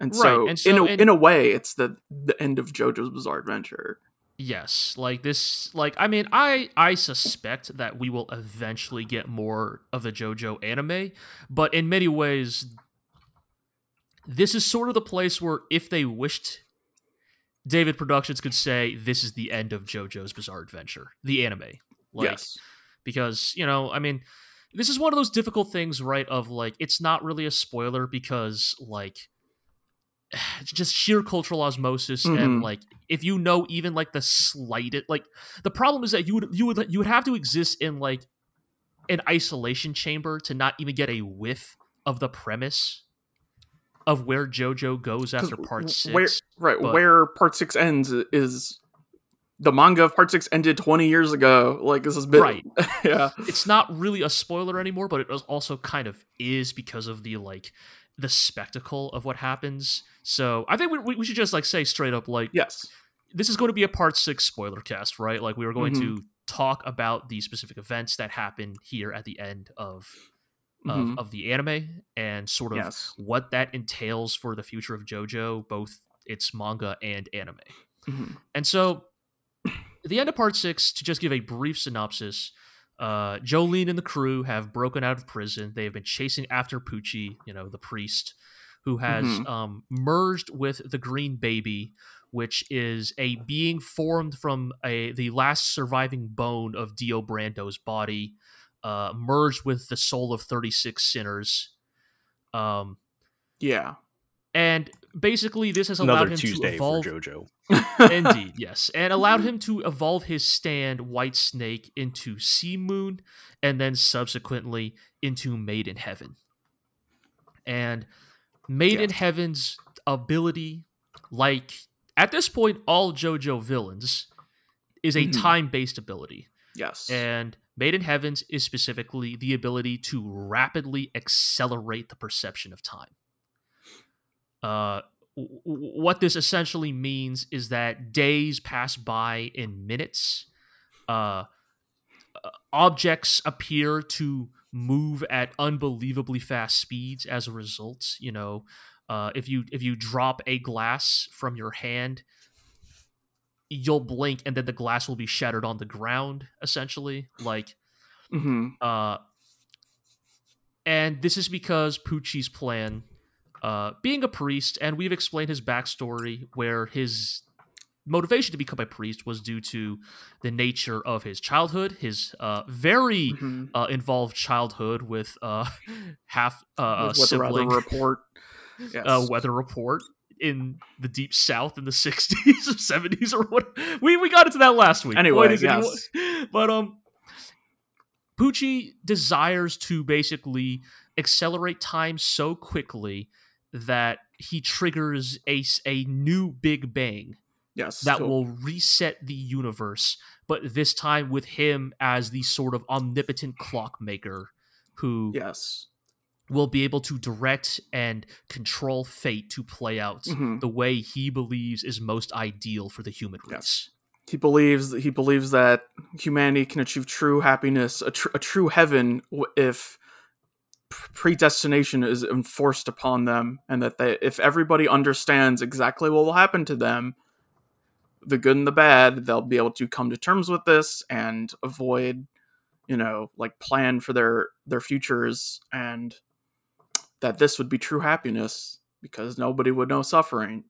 and so, Right, and so- in a and- in a way, it's the the end of JoJo's Bizarre Adventure. Yes, like this like I mean I I suspect that we will eventually get more of the JoJo anime, but in many ways this is sort of the place where if they wished David Productions could say this is the end of JoJo's Bizarre Adventure, the anime. Like yes, because, you know, I mean this is one of those difficult things, right? Of like it's not really a spoiler because like *sighs* just sheer cultural osmosis and Mhm. like if you know even like the slightest like the problem is that you would you would you would have to exist in like an isolation chamber to not even get a whiff of the premise of where JoJo goes after part six. Where, right, but- where part six ends is the manga of part six ended twenty years ago. Like this has been Right. *laughs* yeah, it's not really a spoiler anymore, but it also kind of is because of the like the spectacle of what happens. So I think we, we should just like say straight up like yes, this is going to be a part six spoiler cast, right? Like we were going Mhm. to talk about the specific events that happen here at the end of of, Mhm. of the anime and sort of yes, what that entails for the future of JoJo, both its manga and anime. Mhm. And so, the end of part six, to just give a brief synopsis, uh, Jolyne and the crew have broken out of prison. They have been chasing after Pucci, you know, the priest, who has Mhm. um, merged with the Green Baby, which is a being formed from a the last surviving bone of Dio Brando's body, uh, merged with the soul of thirty six sinners. Um, yeah. and basically, this has allowed Another him Tuesday to for evolve. JoJo. Indeed, yes, and allowed him to evolve his stand Whitesnake into C-Moon, and then subsequently into Made in Heaven. And Made in Heaven's ability, like at this point, all JoJo villains, is a Mhm. time-based ability. Yes. And Made in Heavens is specifically the ability to rapidly accelerate the perception of time. Uh, what this essentially means is that days pass by in minutes. Uh, uh, objects appear to move at unbelievably fast speeds as a result. You know, uh, if you if you drop a glass from your hand, you'll blink and then the glass will be shattered on the ground. Essentially, like mm-hmm. uh, and this is because Pucci's plan, uh, being a priest, and we've explained his backstory, where his motivation to become a priest was due to the nature of his childhood, his uh, very hmm uh, involved childhood with uh, *laughs* half uh, With sibling report. *laughs* Yes. uh, weather report in the deep south in the *laughs* 60s or 70s or what we we got into that last week Anyway, is, but um Pucci desires to basically accelerate time so quickly that he triggers a, a new big bang yes. that so- will reset the universe but this time with him as the sort of omnipotent clockmaker who Yes. will be able to direct and control fate to play out Mhm. the way he believes is most ideal for the human Yes. race. he believes he believes that humanity can achieve true happiness, a, tr- a true heaven, if predestination is enforced upon them, and that they, if everybody understands exactly what will happen to them, the good and the bad, they'll be able to come to terms with this and avoid, you know, like plan for their their futures, and that this would be true happiness because nobody would know suffering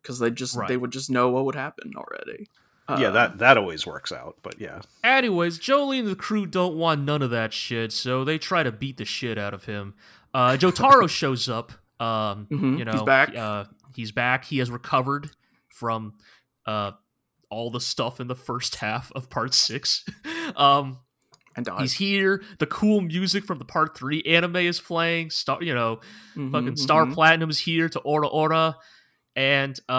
because they just Right. they would just know what would happen already. Yeah, that that always works out. But yeah, Anyways, Jolie and the crew don't want none of that shit, so they try to beat the shit out of him. Uh, Jotaro *laughs* shows up. Um, Mhm, you know, he's back. Uh, he's back. He has recovered from uh, all the stuff in the first half of part six. *laughs* um, and dies. he's here. The cool music from the part three anime is playing. Star, you know, Mhm, fucking Star mhm. Platinum's here to Ora Ora. And uh,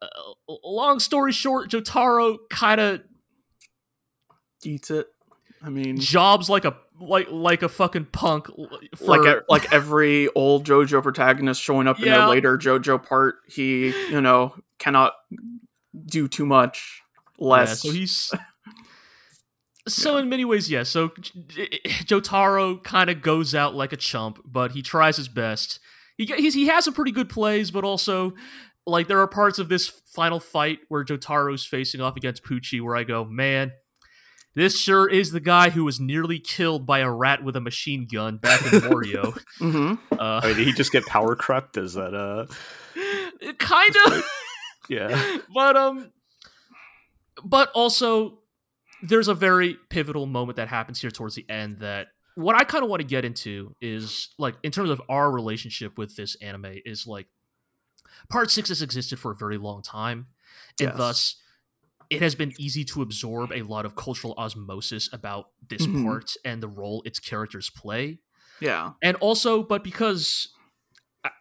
uh, long story short, Jotaro kind of eats it. I mean, jobs like a like like a fucking punk for like e- like every old JoJo protagonist showing up in a later JoJo part, he you know cannot do too much Yeah, less. so he's *laughs* so in many ways, yeah. So Jotaro kind of goes out like a chump, but he tries his best. He he's, he has some pretty good plays, but also like there are parts of this final fight where Jotaro's facing off against Pucci where I go, man. This sure is the guy who was nearly killed by a rat with a machine gun back in Morioh. *laughs* hmm *laughs* Uh, I mean, did he just get power crept? Is that uh? *laughs* kind of. Yeah. but um but also there's a very pivotal moment that happens here towards the end that what I kind of want to get into is like in terms of our relationship with this anime is like part 6 has existed for a very long time and Yes. thus it has been easy to absorb a lot of cultural osmosis about this Mhm. part and the role its characters play Yeah. and also but because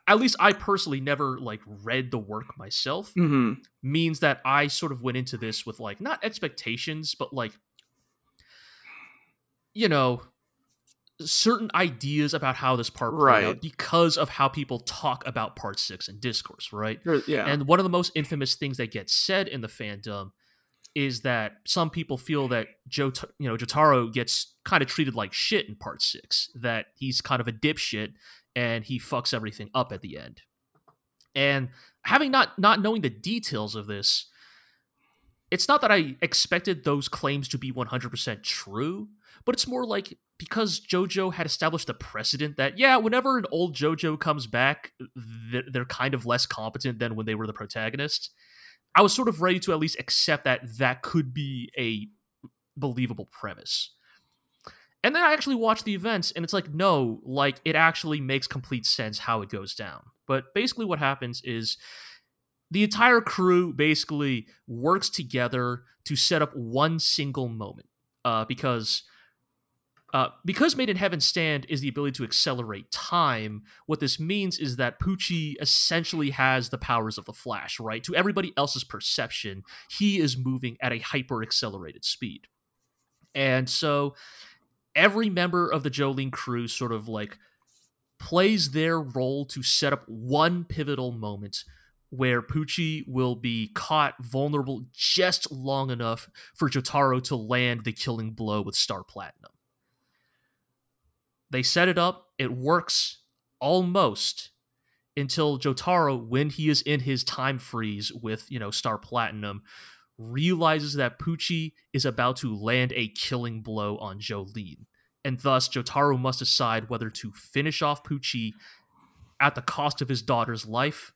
at least i personally never like read the work myself hmm means that i sort of went into this with like not expectations but like you know certain ideas about how this part played Right. out because of how people talk about part six in discourse right Yeah. and one of the most infamous things that gets said in the fandom is that some people feel that Joe, you know, Jotaro gets kind of treated like shit in part six. That he's kind of a dipshit and he fucks everything up at the end. And having not not knowing the details of this, it's not that I expected those claims to be 100% true, but it's more like because JoJo had established a precedent that, yeah, whenever an old JoJo comes back, they're kind of less competent than when they were the protagonist. I was sort of ready to at least accept that that could be a believable premise. And then I actually watched the events, and it's like, no, like it actually makes complete sense how it goes down. But basically, what happens is the entire crew basically works together to set up one single moment. Uh, because uh, because Made in Heaven Stand is the ability to accelerate time, what this means is that Pucci essentially has the powers of the Flash, right? To everybody else's perception, he is moving at a hyper accelerated speed. And so every member of the Jolyne crew sort of like plays their role to set up one pivotal moment where Pucci will be caught vulnerable just long enough for Jotaro to land the killing blow with Star Platinum. They set it up, it works almost until Jotaro, when he is in his time freeze with, you know, Star Platinum, realizes that Pucci is about to land a killing blow on Jolyne. And thus, Jotaro must decide whether to finish off Pucci at the cost of his daughter's life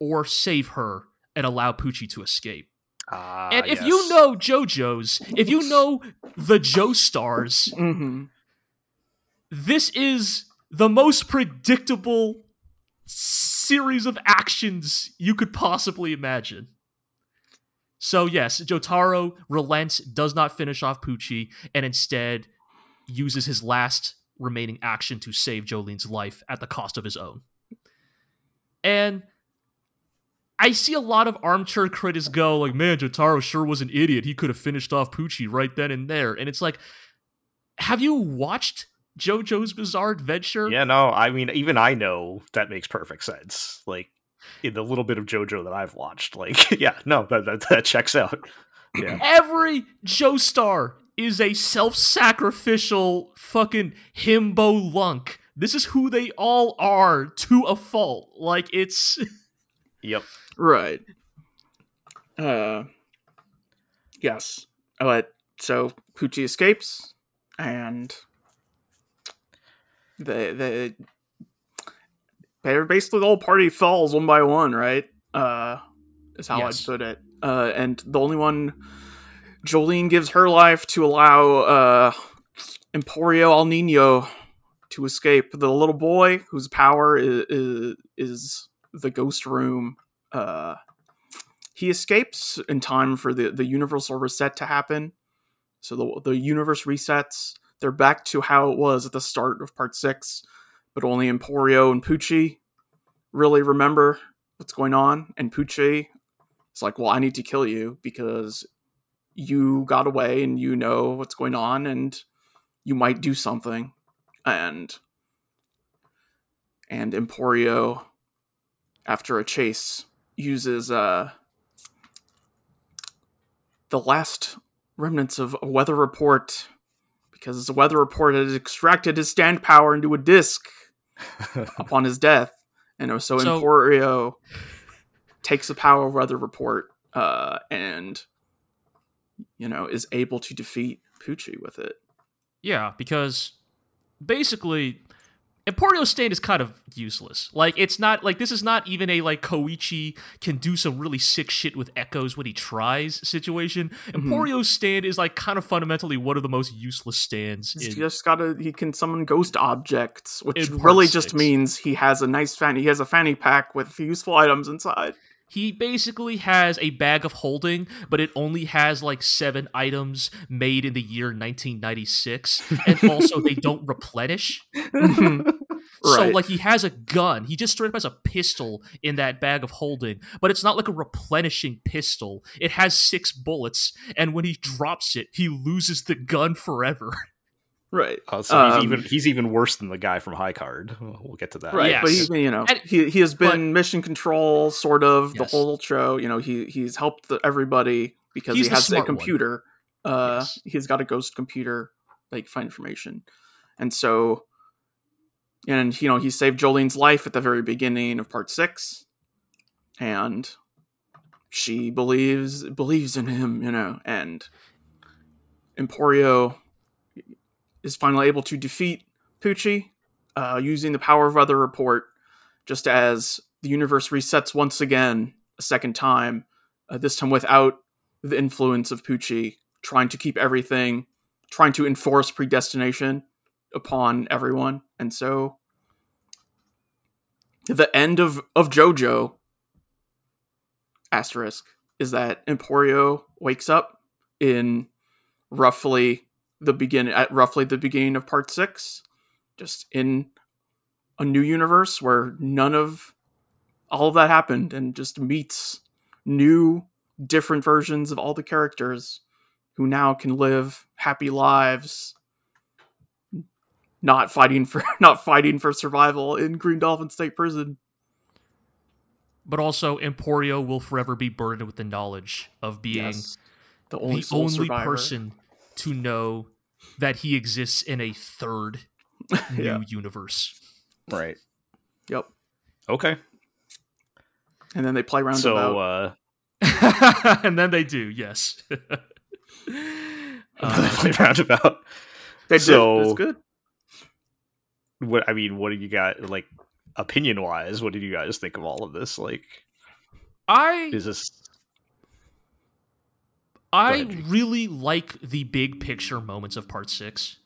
or save her and allow Pucci to escape. Ah, and if yes. you know JoJo's, if you know the Joestars, hmm this is the most predictable series of actions you could possibly imagine. So yes, Jotaro relents, does not finish off Pucci, and instead uses his last remaining action to save Jolyne's life at the cost of his own. And I see a lot of armchair critics go like, "Man, Jotaro sure was an idiot. He could have finished off Pucci right then and there." And it's like, have you watched JoJo's Bizarre Adventure? Yeah, no, I mean, even I know that makes perfect sense. Like in the little bit of JoJo that I've watched, like, *laughs* yeah, no, that that, that checks out. Yeah. *clears throat* Every Joestar is a self-sacrificial fucking himbo lunk. This is who they all are to a fault. Like it's *laughs* Yep. Right. Uh. Yes. But so Pucci escapes, and the the basically the whole party falls one by one. Right. Uh, is how Yes. I'd put it. Uh, and the only one Jolyne gives her life to allow uh Emporio Alniño to escape. The little boy whose power is, is, is the ghost room. Uh, he escapes in time for the, the universal reset to happen. So the, the universe resets. They're back to how it was at the start of part six, but only Emporio and Pucci really remember what's going on. And Pucci is like, Well, I need to kill you because you got away and you know what's going on and you might do something. And and Emporio, after a chase, uses uh the last remnants of a weather report because the weather report had extracted his stand power into a disc *laughs* upon his death. And so, So- Emporio takes the power of weather report uh, and you know is able to defeat Pucci with it. Yeah, because basically Emporio's stand is kind of useless. Like it's not like this is not even a like Koichi can do some really sick shit with echoes when he tries situation. Mm-hmm. Emporio's stand is like kind of fundamentally one of the most useless stands He's in just gotta he can summon ghost objects, which really just means he has a nice fanny. He has a fanny pack with useful items inside. He basically has a bag of holding, but it only has like seven items made in the year 1996, and also they *laughs* don't replenish. *laughs* So Right. like he has a gun. He just straight up has a pistol in that bag of holding, but it's not like a replenishing pistol. It has six bullets, and when he drops it, he loses the gun forever. *laughs* right. Uh, so he's Um, even he's even worse than the guy from High Card. *laughs* We'll get to that. Right, Yes. but he, you know, And- he he has but- been mission control sort of the whole show. You know, he he's helped the, everybody because He's he has a smart one. computer. Uh, Yes. he's got a ghost computer, like find information, and so, and you know, he saved Jolyne's life at the very beginning of part six, and she believes believes in him. You know, and Emporio is finally able to defeat Pucci uh, using the power of weather report, just as the universe resets once again, a second time, uh, this time without the influence of Pucci, trying to keep everything, trying to enforce predestination upon everyone. And so, the end of, of JoJo, asterisk, is that Emporio wakes up in roughly the begin at roughly the beginning of part six, just in a new universe where none of all of that happened and just meets new different versions of all the characters who now can live happy lives not fighting for *laughs* not fighting for survival in Green Dolphin State Prison. But also, Emporio will forever be burdened with the knowledge of being Yes. The only the only person to know that he exists in a third *laughs* new Yeah. universe. Right. Yep. Okay. And then they play around So about uh *laughs* and then they do, yes. *laughs* Uh, play roundabout. they so- did. It's good. What I mean, what do you got like opinion wise? What did you guys think of all of this? Like, I is this I ahead, really like the big picture moments of part six.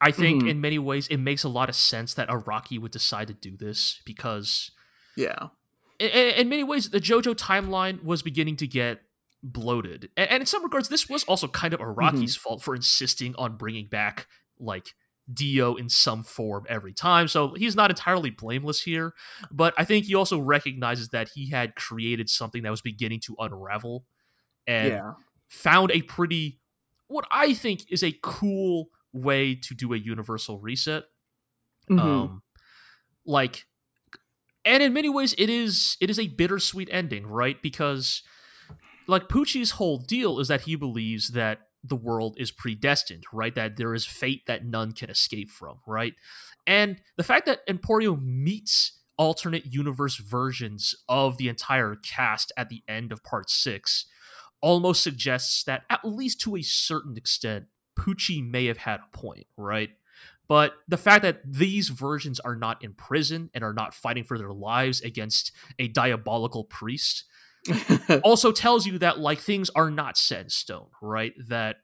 I think Mhm. in many ways it makes a lot of sense that Araki would decide to do this because Yeah. i- i- in many ways the JoJo timeline was beginning to get bloated. And in some regards this was also kind of Araki's fault for insisting on bringing back like Dio in some form every time. So he's not entirely blameless here, but I think he also recognizes that he had created something that was beginning to unravel and yeah. Found a pretty what I think is a cool way to do a universal reset. Mhm. Um like and in many ways it is it is a bittersweet ending, right? Because like Pucci's whole deal is that he believes that the world is predestined, right? That there is fate that none can escape from, right? And the fact that Emporio meets alternate universe versions of the entire cast at the end of part six almost suggests that, at least to a certain extent, Pucci may have had a point, right? But the fact that these versions are not in prison and are not fighting for their lives against a diabolical priest *laughs* also tells you that like things are not set in stone, right? That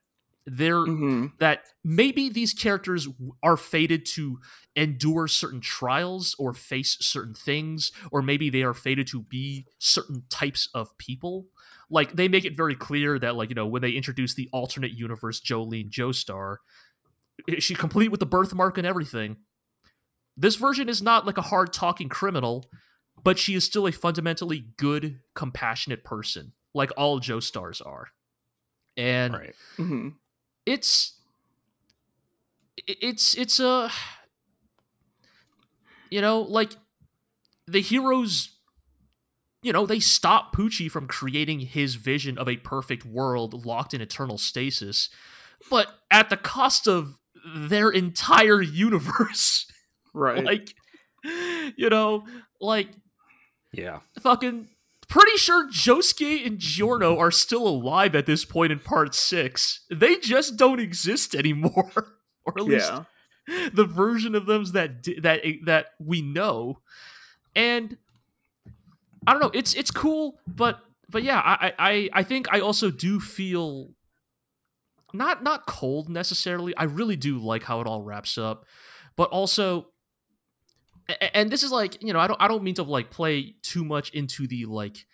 they're Mhm. that maybe these characters are fated to endure certain trials or face certain things or maybe they are fated to be certain types of people like they make it very clear that like you know when they introduce the alternate universe jolyne joestar she complete with the birthmark and everything this version is not like a hard talking criminal but she is still a fundamentally good compassionate person like all joestars are and Right. Mhm. it's it's it's a you know like the heroes you know they stop Pucci from creating his vision of a perfect world locked in eternal stasis but at the cost of their entire universe *laughs* Right. like you know like Yeah. fucking pretty sure Josuke and Giorno are still alive at this point in part six. They just don't exist anymore, *laughs* or at least yeah. the version of them that that that we know. And I don't know. It's it's cool, but but yeah, I I I think I also do feel not not cold necessarily. I really do like how it all wraps up, but also and this is like you know I don't I don't mean to like play too much into the like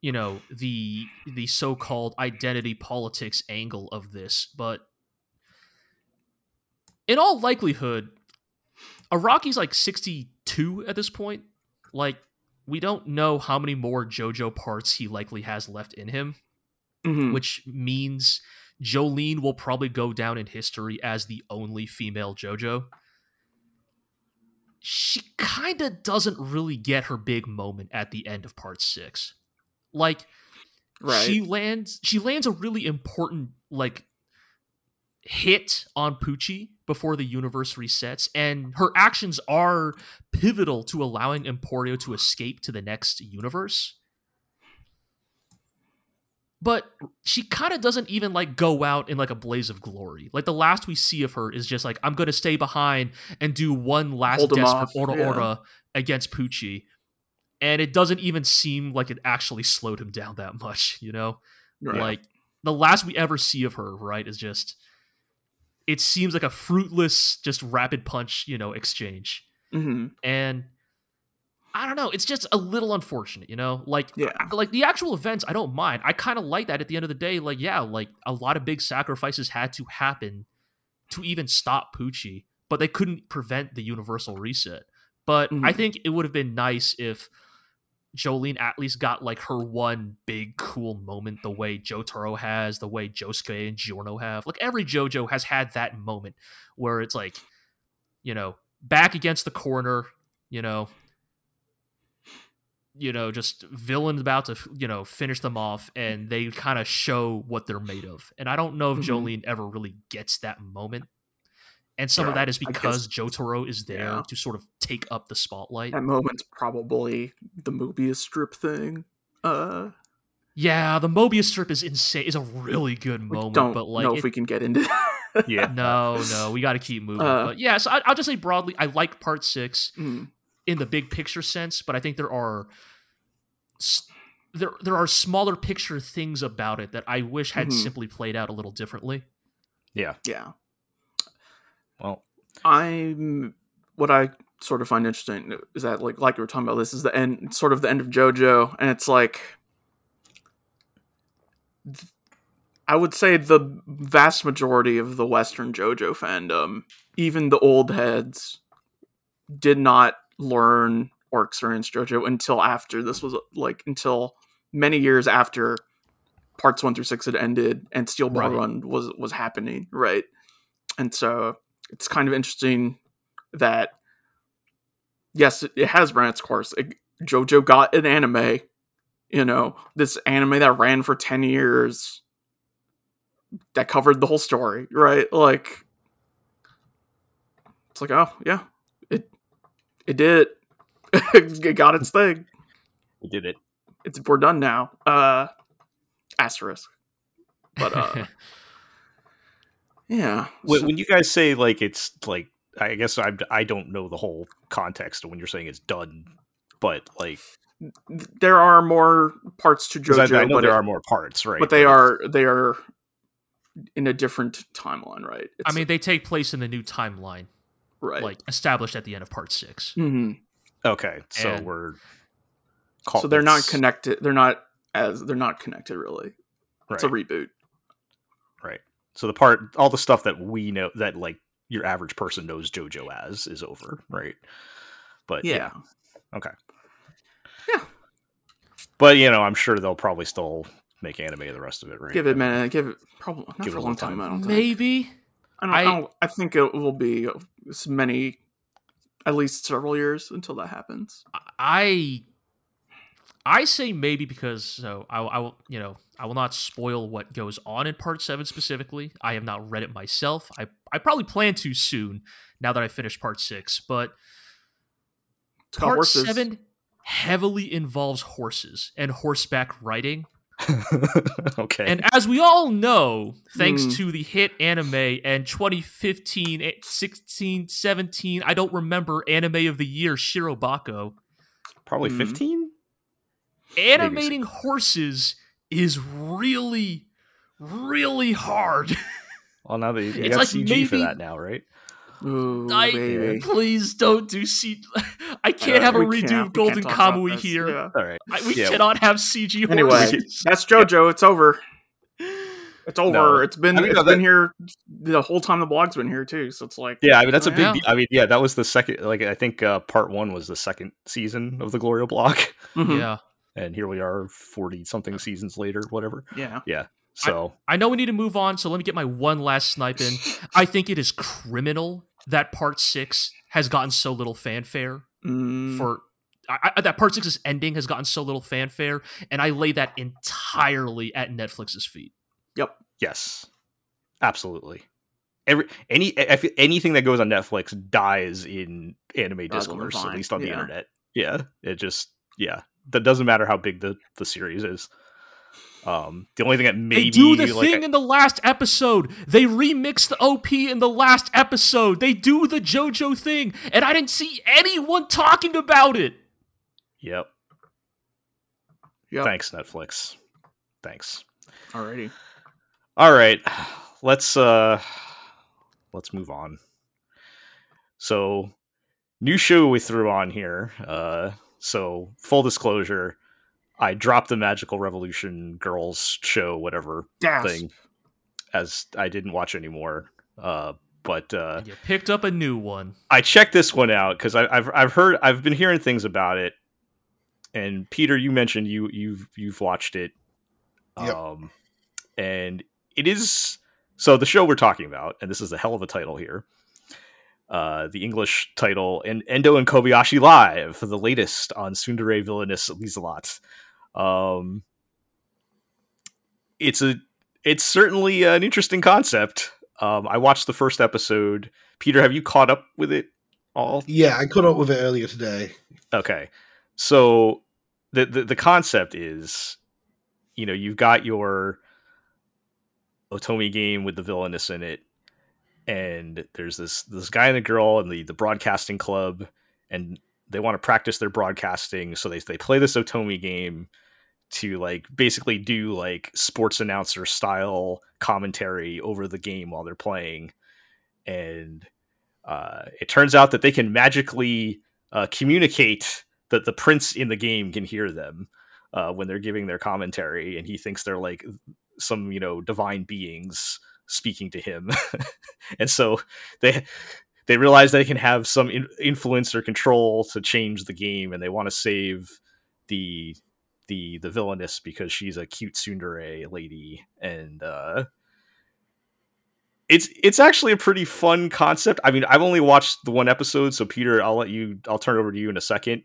you know the the so-called identity politics angle of this, but in all likelihood, Araki's like 62 at this point. Like we don't know how many more JoJo parts he likely has left in him, Mhm. which means Jolyne will probably go down in history as the only female JoJo. She kind of doesn't really get her big moment at the end of part 6. Like right. she lands she lands a really important like hit on Pucci before the universe resets, and her actions are pivotal to allowing Emporio to escape to the next universe. But she kind of doesn't even like go out in like a blaze of glory. Like the last we see of her is just like I'm gonna stay behind and do one last Hold desperate ora yeah. ora against Pucci, and it doesn't even seem like it actually slowed him down that *laughs* much. You know, right. like the last we ever see of her, right, is just it seems like a fruitless, just rapid punch, you know, exchange. Mhm. And I don't know, it's just a little unfortunate, you know? Like Yeah. I- like the actual events, I don't mind. I kind of like that at the end of the day. Like, yeah, like a lot of big sacrifices had to happen to even stop Pucci, but they couldn't prevent the universal reset. But I Mhm. think it would have been nice if Jolyne at least got like her one big cool moment the way Jotaro has, the way Josuke and Giorno have. Like every JoJo has had that moment where it's like, you know, back against the corner, you know, you know, just villain about to, you know, finish them off and they kind of show what they're made of. And I don't know if Mhm. Jolyne ever really gets that moment. And some of that is I guess- because Jotaro is there yeah. to sort of take up the spotlight. That moment's probably the Mobius strip thing. Uh, Yeah, the Mobius strip is insane. Is a really good moment, don't but like, know it- if we can get into. That. Yeah. *laughs* no, no, we got to keep moving. Uh, but yeah, so I, I'll just say broadly, I like part six Mm, in the big picture sense, but I think there are s- there there are smaller picture things about it that I wish had Mhm. simply played out a little differently. Yeah. yeah, Well, I'm. What I sort of find interesting is that, like, like we were talking about, this is the end, sort of the end of JoJo, and it's like. I would say the vast majority of the Western JoJo fandom, even the old heads, did not learn or experience JoJo until after this was like until many years after parts one through six had ended and Steel Ball Right. Run was was happening, right? And so it's kind of interesting that yes, it, it has run its course. It, JoJo got an anime you know, this anime that ran for 10 years that covered the whole story, right? Like it's like, oh, yeah. It it did it. *laughs* it got its thing. We did it. It's we're done now. Uh asterisk. But uh *laughs* yeah. When, so- when you guys say like it's like, I guess I I don't know the whole context of when you're saying it's done, but like there are more parts to I, JoJo, I know but there it- are more parts, right? but they it's- are they are in a different timeline, right? I It's- mean, they take place in the new timeline, right. like established at the end of part six. hmm okay. So and- we're so they're not connected. They're not as they're not connected really. It's a reboot. right. So the part, all the stuff that we know that like your average person knows JoJo as is over, right? But yeah, Okay. Yeah. but you know, I'm sure they'll probably still make anime of the rest of it, right? Give it a minute. Give it probably not Give for it a a long time. time. I don't think. Maybe. I don't, I, I- don't, I think it will be as many, at least several years until that happens. I I say maybe because so I, I will you know I will not spoil what goes on in part seven specifically. I have not read it myself. I I probably plan to soon now that I finished part six. But It's part horses. seven heavily involves horses and horseback riding. *laughs* okay. And as we all know, thanks Hmm. to the hit anime and 2015, eh, 16, 17, I don't remember anime of the year Shirobako, probably Hmm. 15. Animating horses is really really hard Well, now that you, you It's like CG for that now, right? Ooh, I, baby. please don't do CG. I can't Uh, have a redo of golden talk kamui here Yeah. All right. I, we Yeah. cannot have cg Anyway, horses that's JoJo. It's over. *laughs* It's over. No. It's been I mean, it's no, been here the whole time the blog's been here too. So it's like Yeah, I mean that's a big. Yeah. I mean, yeah, that was the second. Like I think uh, part one was the second season of the Glorio blog, Mhm. yeah and here we are, forty something seasons later, whatever. yeah. Yeah so i know we need to move on so let me get my one last snipe in *laughs* i think it is criminal that part six has gotten so little fanfare Mm, for I, I, that part six's ending has gotten so little fanfare and i lay that entirely at netflix's feet yep. yes, absolutely. Every any if anything that goes on Netflix dies in anime discourse, at least on the yeah. internet. Yeah, it just yeah, that doesn't matter how big the the series is. Um, the only thing that maybe they do the like, thing in the last episode. They remix the OP in the last episode. They do the JoJo thing, and I didn't see anyone talking about it. Yep. Yep. Thanks, Netflix. Thanks. Alrighty. All right. Let's uh let's move on. So new show we threw on here. Uh so full disclosure, I dropped the Magical Revolution Girls show, whatever Gasp. thing, as I didn't watch anymore. Uh but uh You picked up a new one. I checked this one out because I've I've heard I've been hearing things about it, and Peter, you mentioned you you've you've watched it, Yep. um, and it is so the show we're talking about, and this is a hell of a title here. Uh, the English title and Endo and Kobayashi Live for the latest on Tsundere Villainess Lieselotte. Um, it's a it's certainly an interesting concept. Um, I watched the first episode. Peter, have you caught up with it all? Yeah, I caught up with it earlier today. Okay. So the, the the concept is, you know, you've got your otome game with the villainess in it, and there's this this guy and a girl in the the broadcasting club, and they want to practice their broadcasting, so they they play this otome game to like basically do like sports announcer style commentary over the game while they're playing, and uh, it turns out that they can magically uh, communicate that the prince in the game can hear them uh, when they're giving their commentary, and he thinks they're like some you know divine beings speaking to him, *laughs* and so they they realize they can have some in- influence or control to change the game, and they want to save the the the villainess because she's a cute tsundere lady, and uh, it's it's actually a pretty fun concept. I mean, I've only watched the one episode, so Peter, I'll let you. I'll turn it over to you in a second.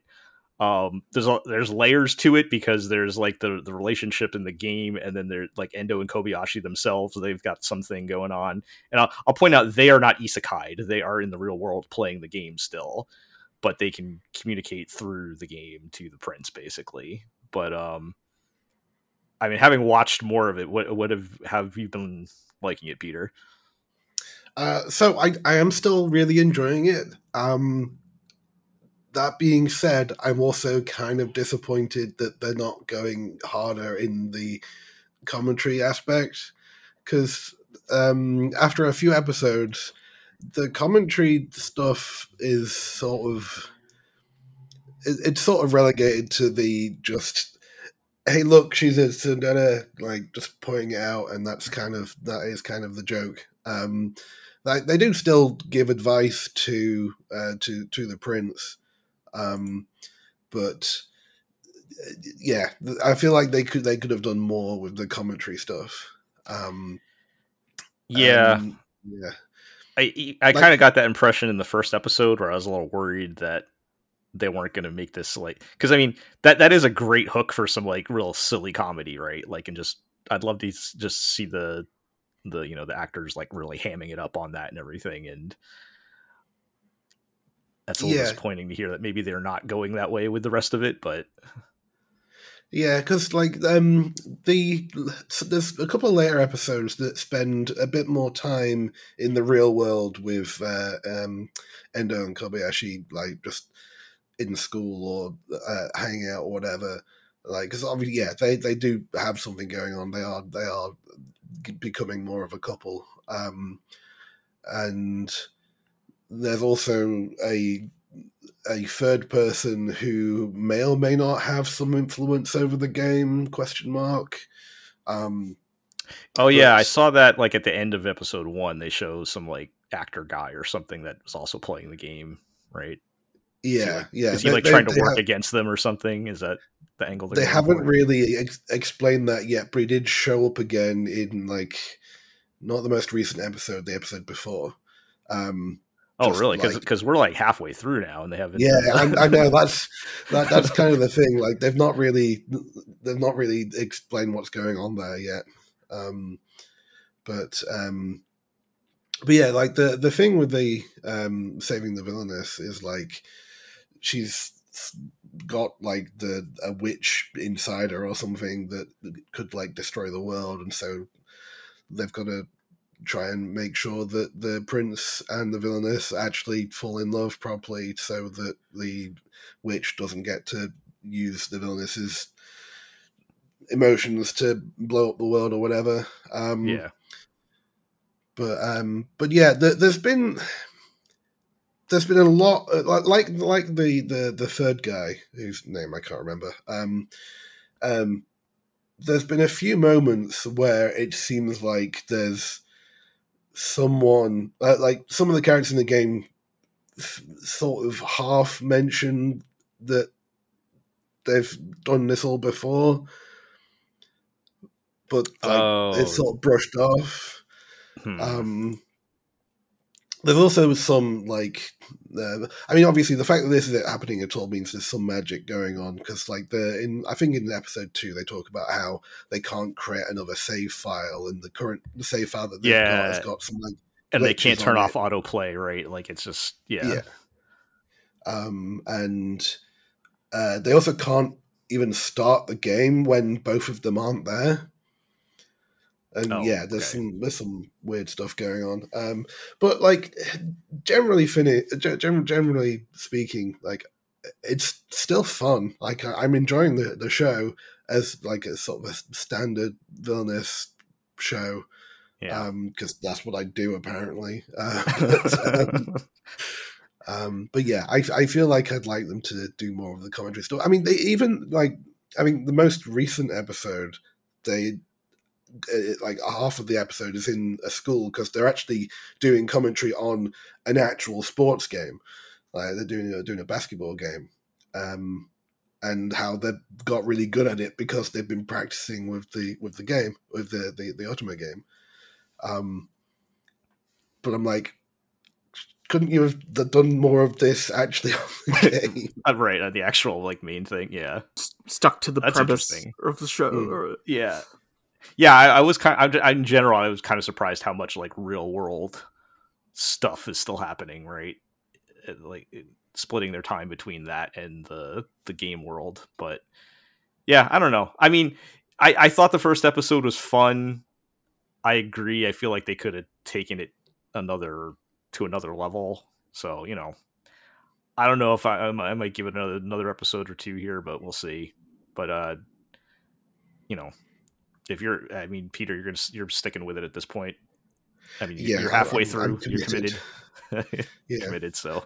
Um there's a, there's layers to it because there's like the the relationship in the game and then there's like endo and kobayashi themselves they've got something going on. And I'll, I'll point out they are not isekai they are in the real world playing the game still but they can communicate through the game to the prince basically. But um i mean having watched more of it what what have have you been liking it peter? Uh, so I, I am still really enjoying it. Um, that being said, I'm also kind of disappointed that they're not going harder in the commentary aspect because um, after a few episodes, the commentary stuff is sort of it, it's sort of relegated to the just hey look she's a tsundere like just pointing it out and that's kind of that is kind of the joke. Um like they do still give advice to uh, to to the prince, um, but yeah, I feel like they could they could have done more with the commentary stuff. Um, yeah um, yeah, I I Like- kind of got that impression in the first episode where I was a little worried that they weren't going to make this like because I mean that that is a great hook for some like real silly comedy, right? Like and just I'd love to just see the the you know the actors like really hamming it up on that and everything and that's a little Yeah. disappointing to hear that maybe they're not going that way with the rest of it but yeah, because like um the there's a couple of later episodes that spend a bit more time in the real world with uh, um Endo and Kobayashi, like just in school or uh, hanging out or whatever. Like, because obviously, yeah, they they do have something going on. They are they are becoming more of a couple, um, and there's also a a third person who may or may not have some influence over the game question mark. Um oh yeah I saw that like at the end of episode one they show some like actor guy or something that was also playing the game right? Yeah yeah is he they- like they- trying to they work have- against them or something? Is that the angle they haven't for? really ex- explained that yet but he did show up again in like not the most recent episode the episode before. Um Oh, just really? like- Because we're like halfway through now, and they haven't. yeah *laughs* I, I know that's that, that's kind of the thing like they've not really they've not really explained what's going on there yet um but um but yeah like the the thing with the um saving the villainess is like she's got like the a witch inside her or something that could like destroy the world and so they've got to try and make sure that the prince and the villainess actually fall in love properly so that the witch doesn't get to use the villainess's emotions to blow up the world or whatever um yeah. but um but yeah there, there's been there's been a lot uh, like like like the the the third guy whose name i can't remember um um there's been a few moments where it seems like there's someone uh, like some of the characters in the game sort of half mention that they've done this all before. But like, oh, it's sort of brushed off. Hmm. um, there's also some like, uh, I mean, obviously the fact that this is happening at all means there's some magic going on because, like, the in I think in episode two they talk about how they can't create another save file, and the current the save file that they've got has got some like and they can't turn off it. autoplay, right? Like it's just yeah. Yeah. um, and uh, they also can't even start the game when both of them aren't there. And Oh, yeah, there's okay. some there's some weird stuff going on. Um, but like *sighs* generally, fini- ge- gen- generally speaking, like it's still fun. Like I- I'm enjoying the the show as like a sort of a standard villainess show Yeah. because that's what I do apparently. Uh, *laughs* but, *laughs* um, um, but yeah, I, I feel like I'd like them to do more of the commentary stuff. I mean, they even like, I mean, the most recent episode, they like half of the episode is in a school because they're actually doing commentary on an actual sports game. Like they're doing a, doing a basketball game, um, and how they got really good at it because they've been practicing with the with the game with the the, the otome game. Um, but I'm like, couldn't you have done more of this actually on the *laughs* game? Uh, right, uh, the actual like main thing. Yeah, S- stuck to the That's premise of the show. Mm. or- yeah, yeah. I, I was kind. I, in general, I was kind of surprised how much like real world stuff is still happening. Right, Uh, like splitting their time between that and the the game world. But yeah, I don't know. I mean, I I thought the first episode was fun. I agree. I feel like they could have taken it another to another level. So you know, I don't know if I I might give it another another episode or two here, but we'll see. But uh, you know, if you're, I mean, Peter, you're gonna you're sticking with it at this point. I mean, Yeah, you're halfway I'm- through. I'm you're committed. *laughs* Yeah. committed. So I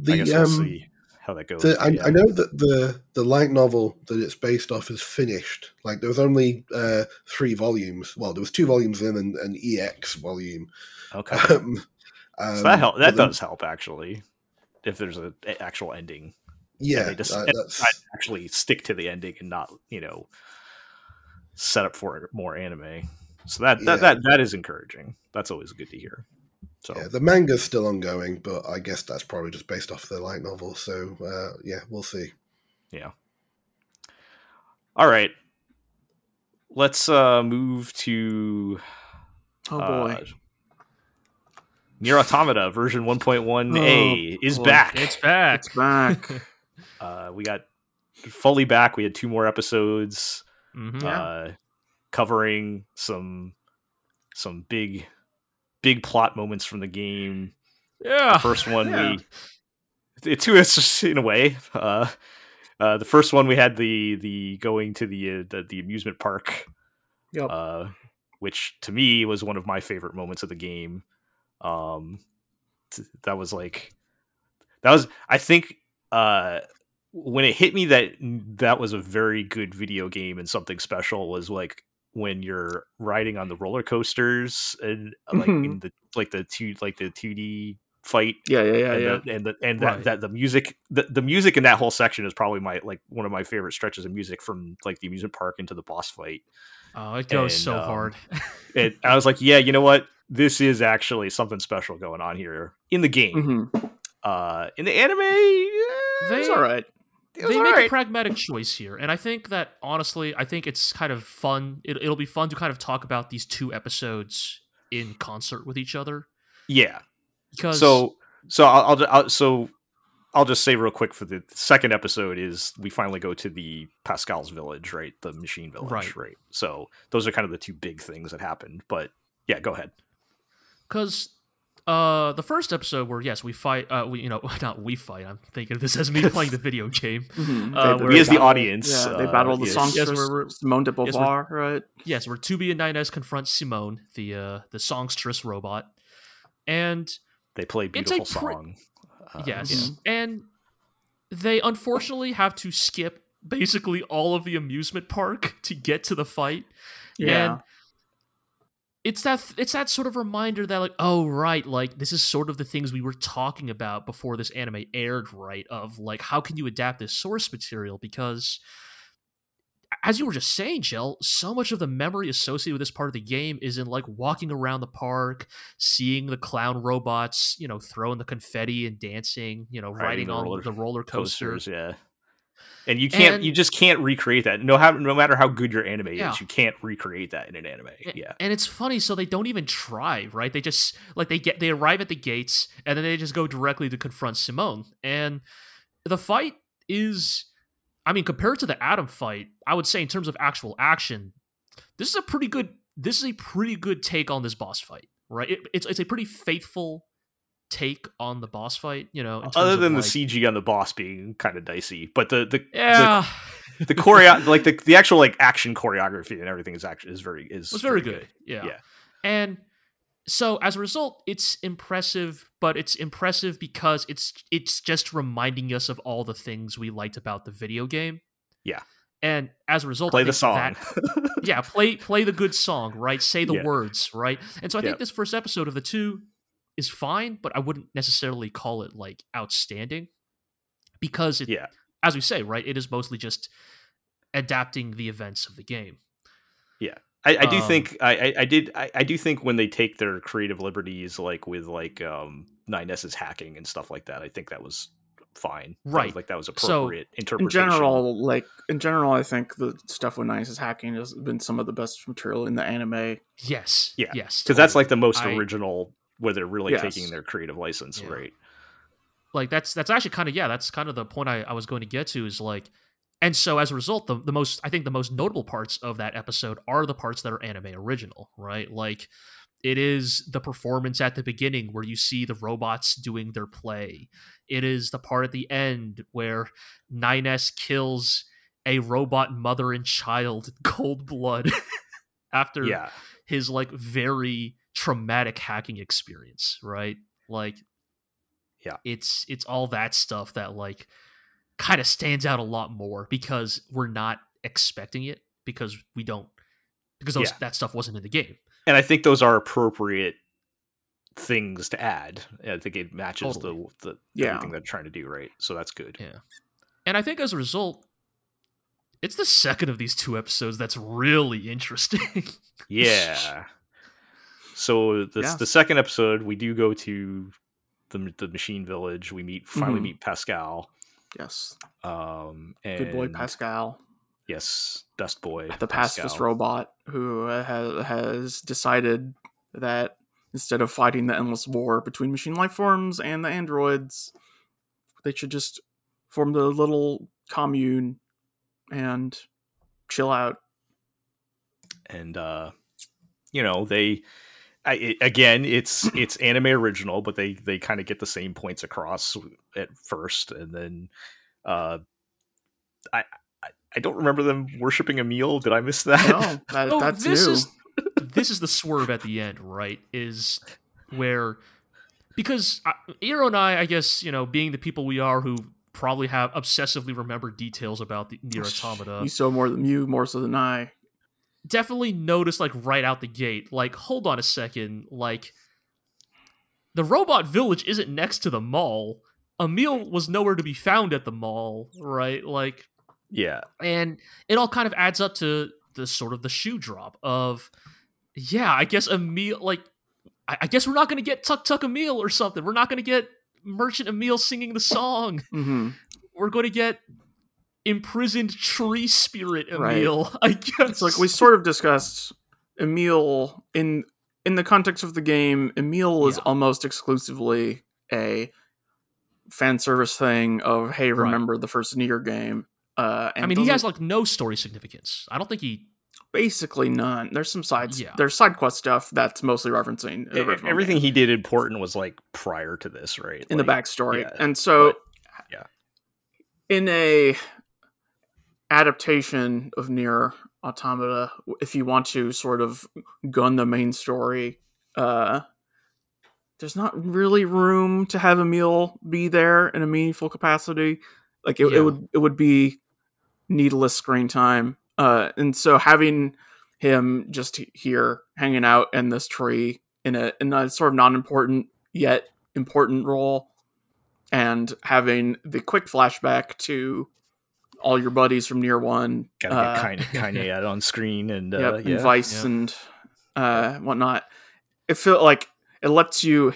The guess we'll um, see how that goes. the, I, yeah. I know that the the light novel that it's based off is finished. Like there was only uh, three volumes. Well, there was two volumes in an, an EX volume. Okay, *laughs* Um, so that help. That then- does help actually. If there's a, a actual ending, Yeah, they just that- and I actually stick to the ending and not you know set up for more anime. So that Yeah. that, that that is encouraging. That's always good to hear. So yeah, the manga's still ongoing, but I guess that's probably just based off the light novel. So uh, yeah, we'll see. Yeah. All right, let's uh move to Oh boy. uh, Nier Automata version 1.1a is boy. back. It's back. it's *laughs* back. Uh, we got fully back. We had two more episodes. Mhm. Yeah. uh, covering some some big big plot moments from the game. Yeah. The first one yeah. we us in a way. Uh, uh, the first one we had the the going to the uh, the, the amusement park, Yep. uh, which to me was one of my favorite moments of the game. Um, t- that was like that was I think uh when it hit me that that was a very good video game and something special was like when you're riding on the roller coasters and uh, like Mhm. in the like the two like the 2D fight yeah, yeah, yeah, and yeah. the, and the, and Right. that, that the music the, the music in that whole section is probably my like one of my favorite stretches of music from like the amusement park into the boss fight Oh, it goes And, so um, hard. it, *laughs* I was like yeah you know what this is actually something special going on here in the game Mhm. uh in the anime eh, They- It's all right. They make alright. a pragmatic choice here, and I think that honestly, I think it's kind of fun. It, it'll be fun to kind of talk about these two episodes in concert with each other yeah because so so I'll, I'll, I'll so I'll just say real quick for the second episode is we finally go to the Pascal's village, right? The machine village, Right. right? So those are kind of the two big things that happened. But yeah, go ahead. because uh the first episode where yes we fight uh we you know *laughs* not we fight i'm thinking of this as me *laughs* playing the video game *laughs* Mhm. Uh, They- where they the battle- audience, Yeah, they uh, battle the yes. songstress Yes, we're- we're- Simone de yes, Beauvoir, right? yes where 2b and 9s confront simone the uh the songstress robot and They play It's a beautiful pre- song. Uh, yes yeah. and they unfortunately have to skip basically all of the amusement park to get to the fight Yeah. And it's that it's that sort of reminder that like oh right like this is sort of the things we were talking about before this anime aired right of like how can you adapt this source material because as you were just saying Jel so much of the memory associated with this part of the game is in like walking around the park seeing the clown robots you know throwing the confetti and dancing you know Riding riding, the on roller the roller coaster Coasters, yeah. And you can't, And- you just can't recreate that. No, how, no matter how good your anime Yeah. is, you can't recreate that in an anime. A- Yeah, And it's funny, so they don't even try, right? They just like they get they arrive at the gates and then they just go directly to confront Simone. And the fight is I mean, compared to the Adam fight, I would say in terms of actual action, this is a pretty good this is a pretty good take on this boss fight, right? It, it's it's a pretty faithful take on the boss fight, you know. other than like- the CG on the boss being kind of dicey, but the the yeah, the, the choreo like the, the actual like action choreography and everything is actually is very is was very good. Yeah. Yeah. And so as a result, it's impressive, but it's impressive because it's it's just reminding us of all the things we liked about the video game. Yeah. And as a result, Play the song. that- yeah, play play the good song, right? Say the Yeah. words, right? And so I think this first episode of the two is fine, but I wouldn't necessarily call it like outstanding because it, yeah, as we say, right, it is mostly just adapting the events of the game. Yeah. I, I do Um, think I, I, I did I, I do think when they take their creative liberties like with like um 9s's hacking and stuff like that, I think that was fine. That was, Right. like that was So, appropriate in general, like in general, I think the stuff with 9s's hacking has been some of the best material in the anime. Yes. Yeah, Yes. because that's like the most I- original where they're really Yes. taking their creative license, Yeah. right? like that's that's actually kind of yeah that's kind of the point I, I was going to get to is like and so as a result the, the most i think the most notable parts of that episode are the parts that are anime original right like it is the performance at the beginning where you see the robots doing their play it is the part at the end where 9s kills a robot mother and child in *laughs* cold blood *laughs* after Yeah, his like very traumatic hacking experience, right? Like Yeah. It's it's all that stuff that like kind of stands out a lot more because we're not expecting it because we don't because those, Yeah. that stuff wasn't in the game. and I think those are appropriate things to add. I think it matches Totally. the the Yeah. everything they're trying to do, right? So that's good. Yeah. And I think as a result it's the second of these two episodes that's really interesting. *laughs* Yeah. So the Yeah. the second episode, we do go to the the machine village. We meet finally Mhm. meet Pascal. Yes, Um, and good boy Pascal, Yes, Dust Boy. the pacifist robot who uh, has has decided that instead of fighting the endless war between machine life forms and the androids, they should just form the little commune and chill out. and uh, you know they. I, it, again, it's it's anime original, but they they kind of get the same points across at first, and then uh, I, I I don't remember them worshiping Emil. Did I miss that? No, *laughs* that, Oh, that's this new. is this is the swerve at the end, right? Is where because uh, Eero and I, I guess you know, being the people we are, who probably have obsessively remembered details about the Nier Automata, you so more than you, more so than I. definitely noticed like right out the gate, like hold on a second, like the robot village isn't next to the mall. Emil was nowhere to be found at the mall, right? Like Yeah, and it all kind of adds up to the sort of the shoe drop of yeah i guess emil like i, I guess we're not going to get tuck tuck emil or something we're not going to get merchant emil singing the song hmm we're going to get imprisoned tree spirit Right. emil i guess It's like we sort of discussed Emil in in the context of the game. Emil is Yeah. almost exclusively a fan service thing of hey, Right. remember the first Nier game. Uh, and i mean he has like no story significance i don't think he basically none. There's some sides. Yeah. There's side quest stuff that's mostly referencing the original everything game he did important was like prior to this, right? in Like, the backstory, yeah, and so but- yeah. in a adaptation of Nier Automata, if you want to sort of gun the main story, uh, there's not really room to have Emil be there in a meaningful capacity. Like it, Yeah. it would, it would be needless screen time. Uh, and so having him just here hanging out in this tree in a in a sort of non-important yet important role, and having the quick flashback to all your buddies from Nier One, Gotta uh, get Kainé, Kainé out on screen and uh, yep, yeah. and Weiss Yep. and uh, whatnot. It felt like it lets you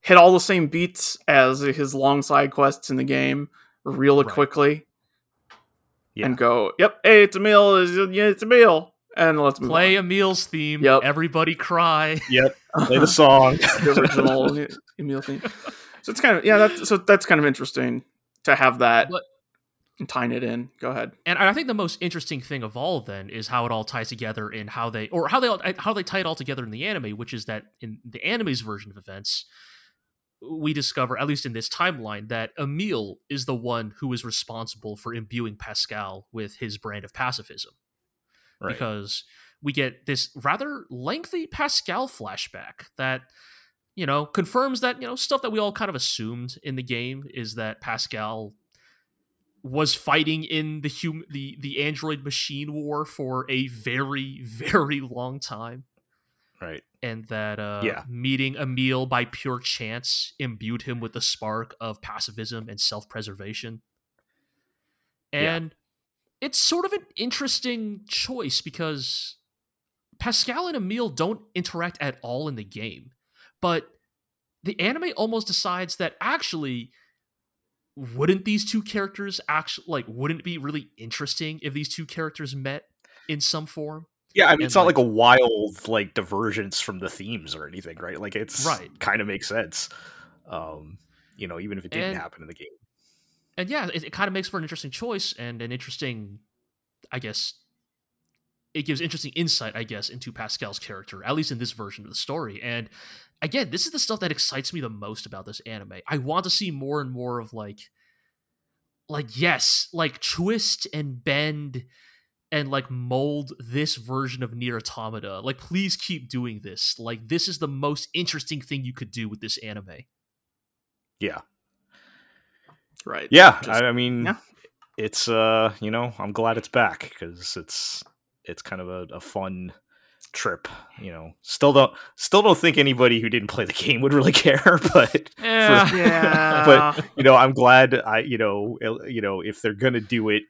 hit all the same beats as his long side quests in the game real Right. quickly Yeah. and go, "Yep, hey, it's Emil. It's, yeah, it's Emil," and let's move play emil's theme Yep. everybody cry Yep. Play the *laughs* song. the original *laughs* Emil thing. So it's kind of yeah. That's so that's kind of interesting to have that But- and tying it in. Go ahead. And I think the most interesting thing of all then is how it all ties together in how they or how they all- how they tie it all together in the anime, which is that in the anime's version of events, we discover at least in this timeline that Emil is the one who is responsible for imbuing Pascal with his brand of pacifism Right. because we get this rather lengthy Pascal flashback that you know confirms that you know stuff that we all kind of assumed in the game is that Pascal was fighting in the hum- the the android machine war for a very *laughs* very long time right. and that uh, Yeah. meeting Emil by pure chance imbued him with the spark of pacifism and self preservation. Yeah. And it's sort of an interesting choice because Pascal and Emil don't interact at all in the game, but the anime almost decides that actually wouldn't these two characters actually like wouldn't it be really interesting if these two characters met in some form Yeah, I mean, And, it's not like- like a wild like divergence from the themes or anything, right? Like it's Right. kind of makes sense. Um, you know, even if it didn't And- happen in the game. and yeah it, it kind of makes for an interesting choice and an interesting i guess it gives interesting insight i guess into pascal's character at least in this version of the story and again this is the stuff that excites me the most about this anime i want to see more and more of like like yes like twist and bend and like mold this version of Nier Automata. Like, please keep doing this. Like, this is the most interesting thing you could do with this anime. Yeah. Right. Yeah, Just- I, I mean, yeah. it's uh, you know, I'm glad it's back because it's it's kind of a, a fun trip. You know, still don't still don't think anybody who didn't play the *laughs* game would really care, *laughs* but Yeah. Yeah. But- you know, I'm glad I you know you know if they're gonna do it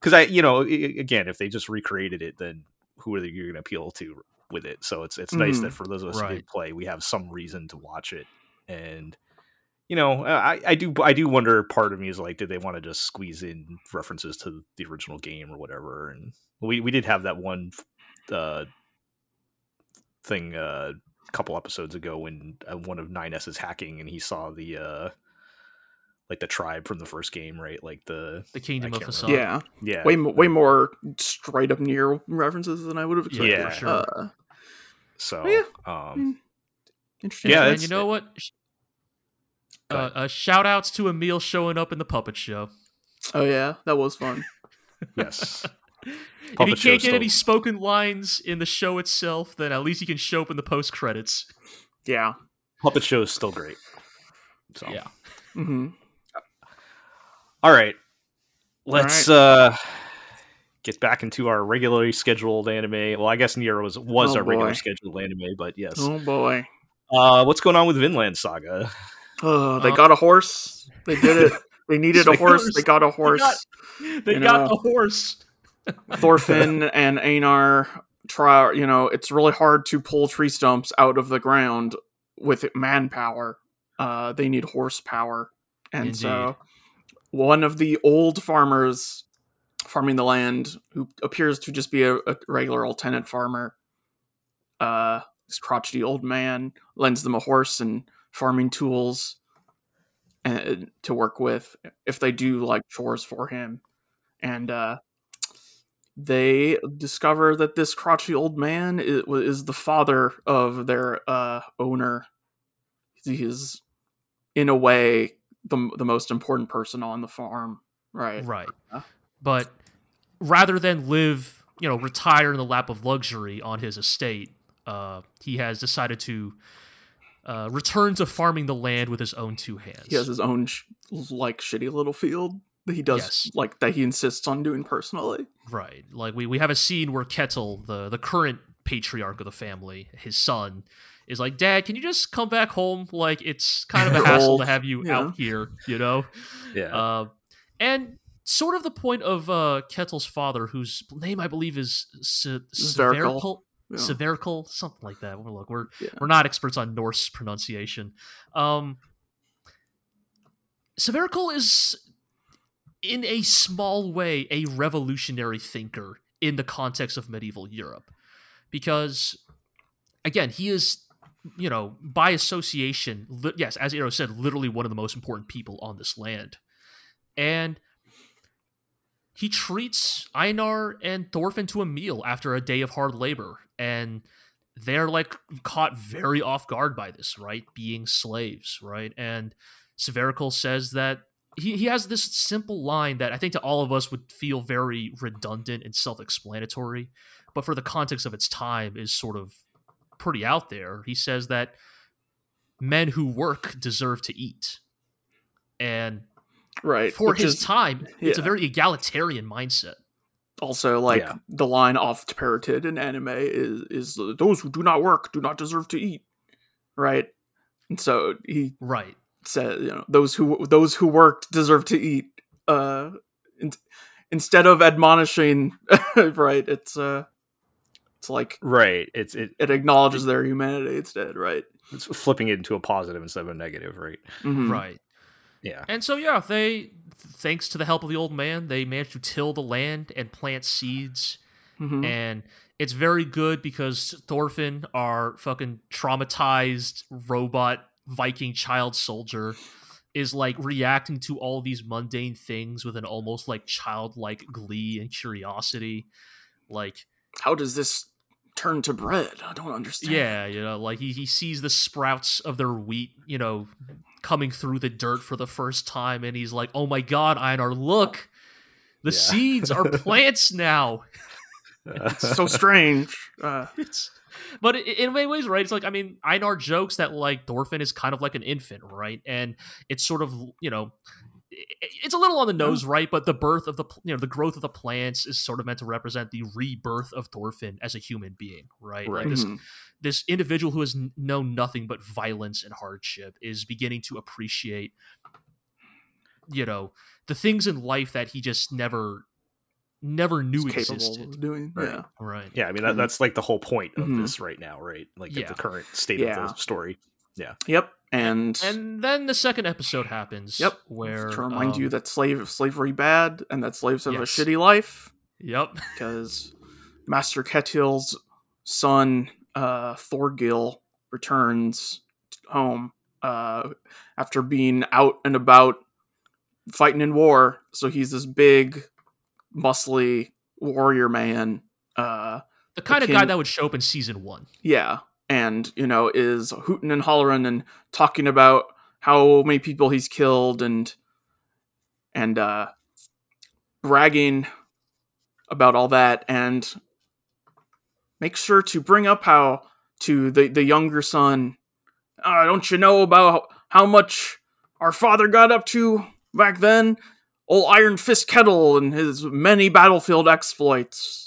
because I you know i- i- again if they just recreated it then who are they you're gonna appeal to with it? So it's it's nice Mhm. that for those of us who did play, we have some reason to watch it and you know, I, I do I do wonder. Part of me is like, did they want to just squeeze in references to the original game or whatever? And we we did have that one uh, thing uh, a couple episodes ago when uh, one of 9s is hacking and he saw the uh, like the tribe from the first game, right? Like the The Kingdom of can't Facade. yeah. yeah, Way mo- way more straight up Nier references than I would have expected. Yeah. for sure. Uh, So yeah. um, interesting. Yeah, and you know what? Sh- Uh, uh, shout outs to Emil showing up in the puppet show. Oh yeah, that was fun. *laughs* yes, if he can't show's get any spoken lines in the show itself, then at least he can show up in the post credits. Yeah. puppet show is still great. So Yeah. hmm All right. Let's uh get back into our regularly scheduled anime. Well, I guess Nier was was Oh, our regular scheduled anime, but yes. Oh boy. Uh what's going on with Vinland Saga? Oh, they Uh, got a horse. They did it. *laughs* They needed a horse. They got a horse. They got know. the horse. Thorfinn *laughs* and Einar try. You know, it's really hard to pull tree stumps out of the ground with manpower. Uh, they need horsepower, and so one of the old farmers farming the land, who appears to just be a, a regular old tenant farmer, uh, this crotchety old man lends them a horse and farming tools and to work with if they do like chores for him and uh they discover that this crotchety old man is, is the father of their uh owner he is in a way the, the most important person on the farm right Right. Huh? But rather than live, you know, retire in the lap of luxury on his estate, uh, he has decided to uh, return to farming the land with his own two hands. he has his own sh- like shitty little field that he does Yes. like that he insists on doing personally Right. Like we, we have a scene where Ketil, the the current patriarch of the family, his son, is like, Dad, can you just come back home? Like it's kind of a *laughs* hassle old. to have you Yeah. out here, you know? Yeah. Uh, and sort of the point of uh, Ketil's father, whose name I believe is Se- Sverkel. Yeah. Something like that. Well, look, we're Yeah. we're not experts on Norse pronunciation. Um, is, in a small way, a revolutionary thinker in the context of medieval Europe, because, again, he is. You know, by association, li- yes, as Eero said, literally one of the most important people on this land. And he treats Einar and Thorfinn to a meal after a day of hard labor. And they're like caught very off guard by this, right? Being slaves, right? And Sverkel says that he, he has this simple line that I think to all of us would feel very redundant and self explanatory, but for the context of its time is sort of pretty out there. He says that men who work deserve to eat. And right for his is time, it's a very egalitarian mindset. Also like Yeah. the line oft parroted in anime is is those who do not work do not deserve to eat right and so he Right. said you know those who those who worked deserve to eat uh in, instead of admonishing *laughs* right it's uh It's like right. It's it, it acknowledges their humanity instead, right? it's flipping it into a positive instead of a negative, right? Mhm. Right. Yeah. And so yeah, they thanks to the help of the old man, they managed to till the land and plant seeds Mhm. and it's very good because Thorfinn, our fucking traumatized robot Viking child soldier, is like reacting to all these mundane things with an almost like childlike glee and curiosity. Like, How does this turn to bread? I don't understand. yeah, you know, like he, he sees the sprouts of their wheat, you know, coming through the dirt for the first time, and he's like, oh my god, Einar, look! The Yeah. seeds are *laughs* plants now. It's so strange. *laughs* Uh, It's, but in many ways, right? It's like I mean, Einar jokes that like Thorfinn is kind of like an infant, right? And it's sort of you know, i- it's a little on the nose, right? But the birth of the you know the growth of the plants is sort of meant to represent the rebirth of Thorfinn as a human being, right? Right. Like this mhm. *laughs* this individual who has known nothing but violence and hardship is beginning to appreciate you know the things in life that he just never never knew It's capable existed of doing. Right. Yeah. right Yeah, I mean that, that's like the whole point of Mhm. this right now, right? Like Yeah. the current state Yeah. of the story. Yeah. Yep. And, and then the second episode happens Yep. where to remind you um, that slave slavery bad and that slaves have Yes. a shitty life yep *laughs* because Master Ketil's son uh, Thorgil returns home uh, after being out and about fighting in war. So he's this big, muscly warrior man. Uh, the kind of guy that would show up in season one yeah, and you know is hooting and hollering and talking about how many people he's killed and and uh, bragging about all that and make sure to bring up how to the the younger son. Uh, don't you know about how much our father got up to back then? Old Iron Fist Ketil and his many battlefield exploits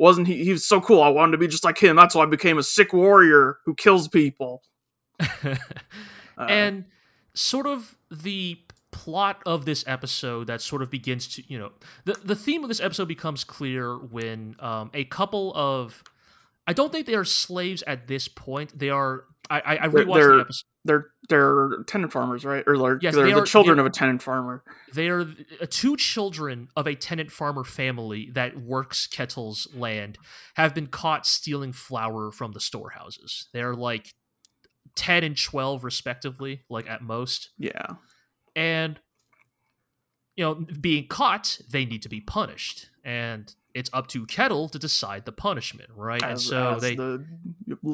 wasn't he he was so cool. I wanted to be just like him. That's why i became a sick warrior who kills people. *laughs* Uh, and sort of the plot of this episode that sort of begins to you know the the theme of this episode becomes clear when um, a couple of I don't think they are slaves at this point. They are. I I, I rewatched they're- the episode. they're they're tenant farmers right or they're, Yes, they're they the are- children they- of a tenant farmer They are uh, two children of a tenant farmer family that works Ketil's land have been caught stealing flour from the storehouses. They're like ten and twelve respectively, like at most. yeah and you know being caught they need to be punished and it's up to Ketil to decide the punishment right and so as they the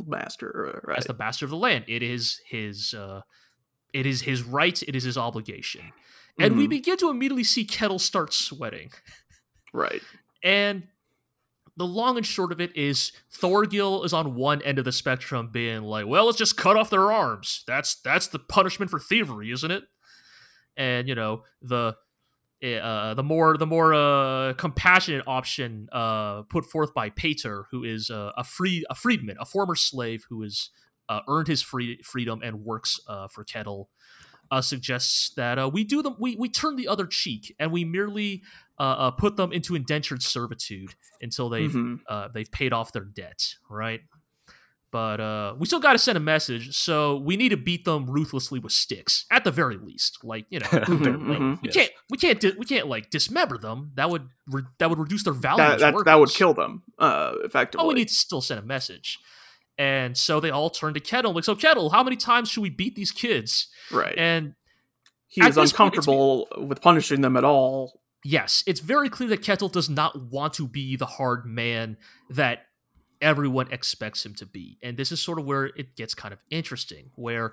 master uh, right as the master of the land it is his uh it is his right it is his obligation and we Mhm. begin to immediately see Ketil start sweating right and the long and short of it is Thorgil is on one end of the spectrum being like, well, let's just cut off their arms. That's that's the punishment for thievery, isn't it? And you know, the uh, the more the more uh, compassionate option uh, put forth by Pater, who is uh, a free a freedman, a former slave who has uh, earned his free freedom and works uh, for Kettle, uh, suggests that uh, we do them we we turn the other cheek and we merely put them into indentured servitude until they've Mhm. uh, they've paid off their debt, right? But uh, we still got to send a message, so we need to beat them ruthlessly with sticks, at the very least. Like you know, Bare Mhm, minimum, mhm. we yes. can't we can't di- we can't like dismember them. That would re- that would reduce their value. that, that, that would kill them uh effectively Oh, we need to still send a message. And so they all turn to Ketil. Like, so Ketil, how many times should we beat these kids? right And he is this point, uncomfortable with punishing them at all yes, it's very clear that Ketil does not want to be the hard man that everyone expects him to be. And this is sort of where it gets kind of interesting, where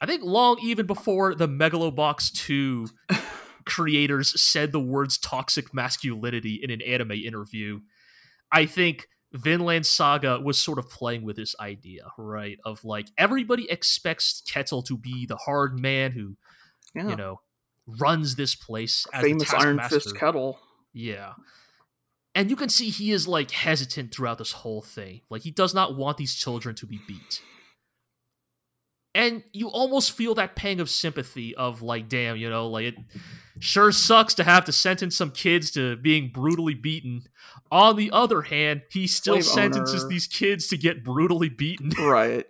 I think long even before the Megalobox 2 *laughs* creators said the words toxic masculinity in an anime interview, I think Vinland Saga was sort of playing with this idea, right? Of like everybody expects Ketil to be the hard man who, yeah you know, runs this place as the famous iron fist Ketil Yeah. And you can see he is like hesitant throughout this whole thing. Like he does not want these children to be beat. and you almost feel that pang of sympathy of like damn you know like it sure sucks to have to sentence some kids to being brutally beaten on the other hand he still Slave sentences owner. these kids to get brutally beaten *laughs* right.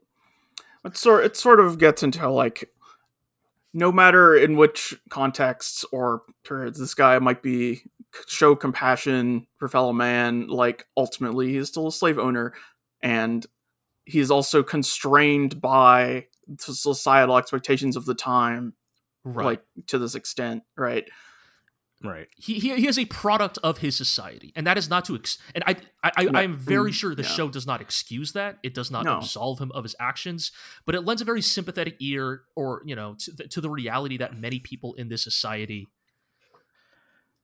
It sort it sort of gets into like no matter in which contexts or periods this guy might be show compassion for fellow man, like ultimately he's still a slave owner and he's also constrained by societal expectations of the time, right like to this extent, right? Right. he, he he is a product of his society, and that is not to ex- and I I, I I'm very mm, sure the yeah. show does not excuse that. It does not No. absolve him of his actions, but it lends a very sympathetic ear, or you know, to the, to the reality that many people in this society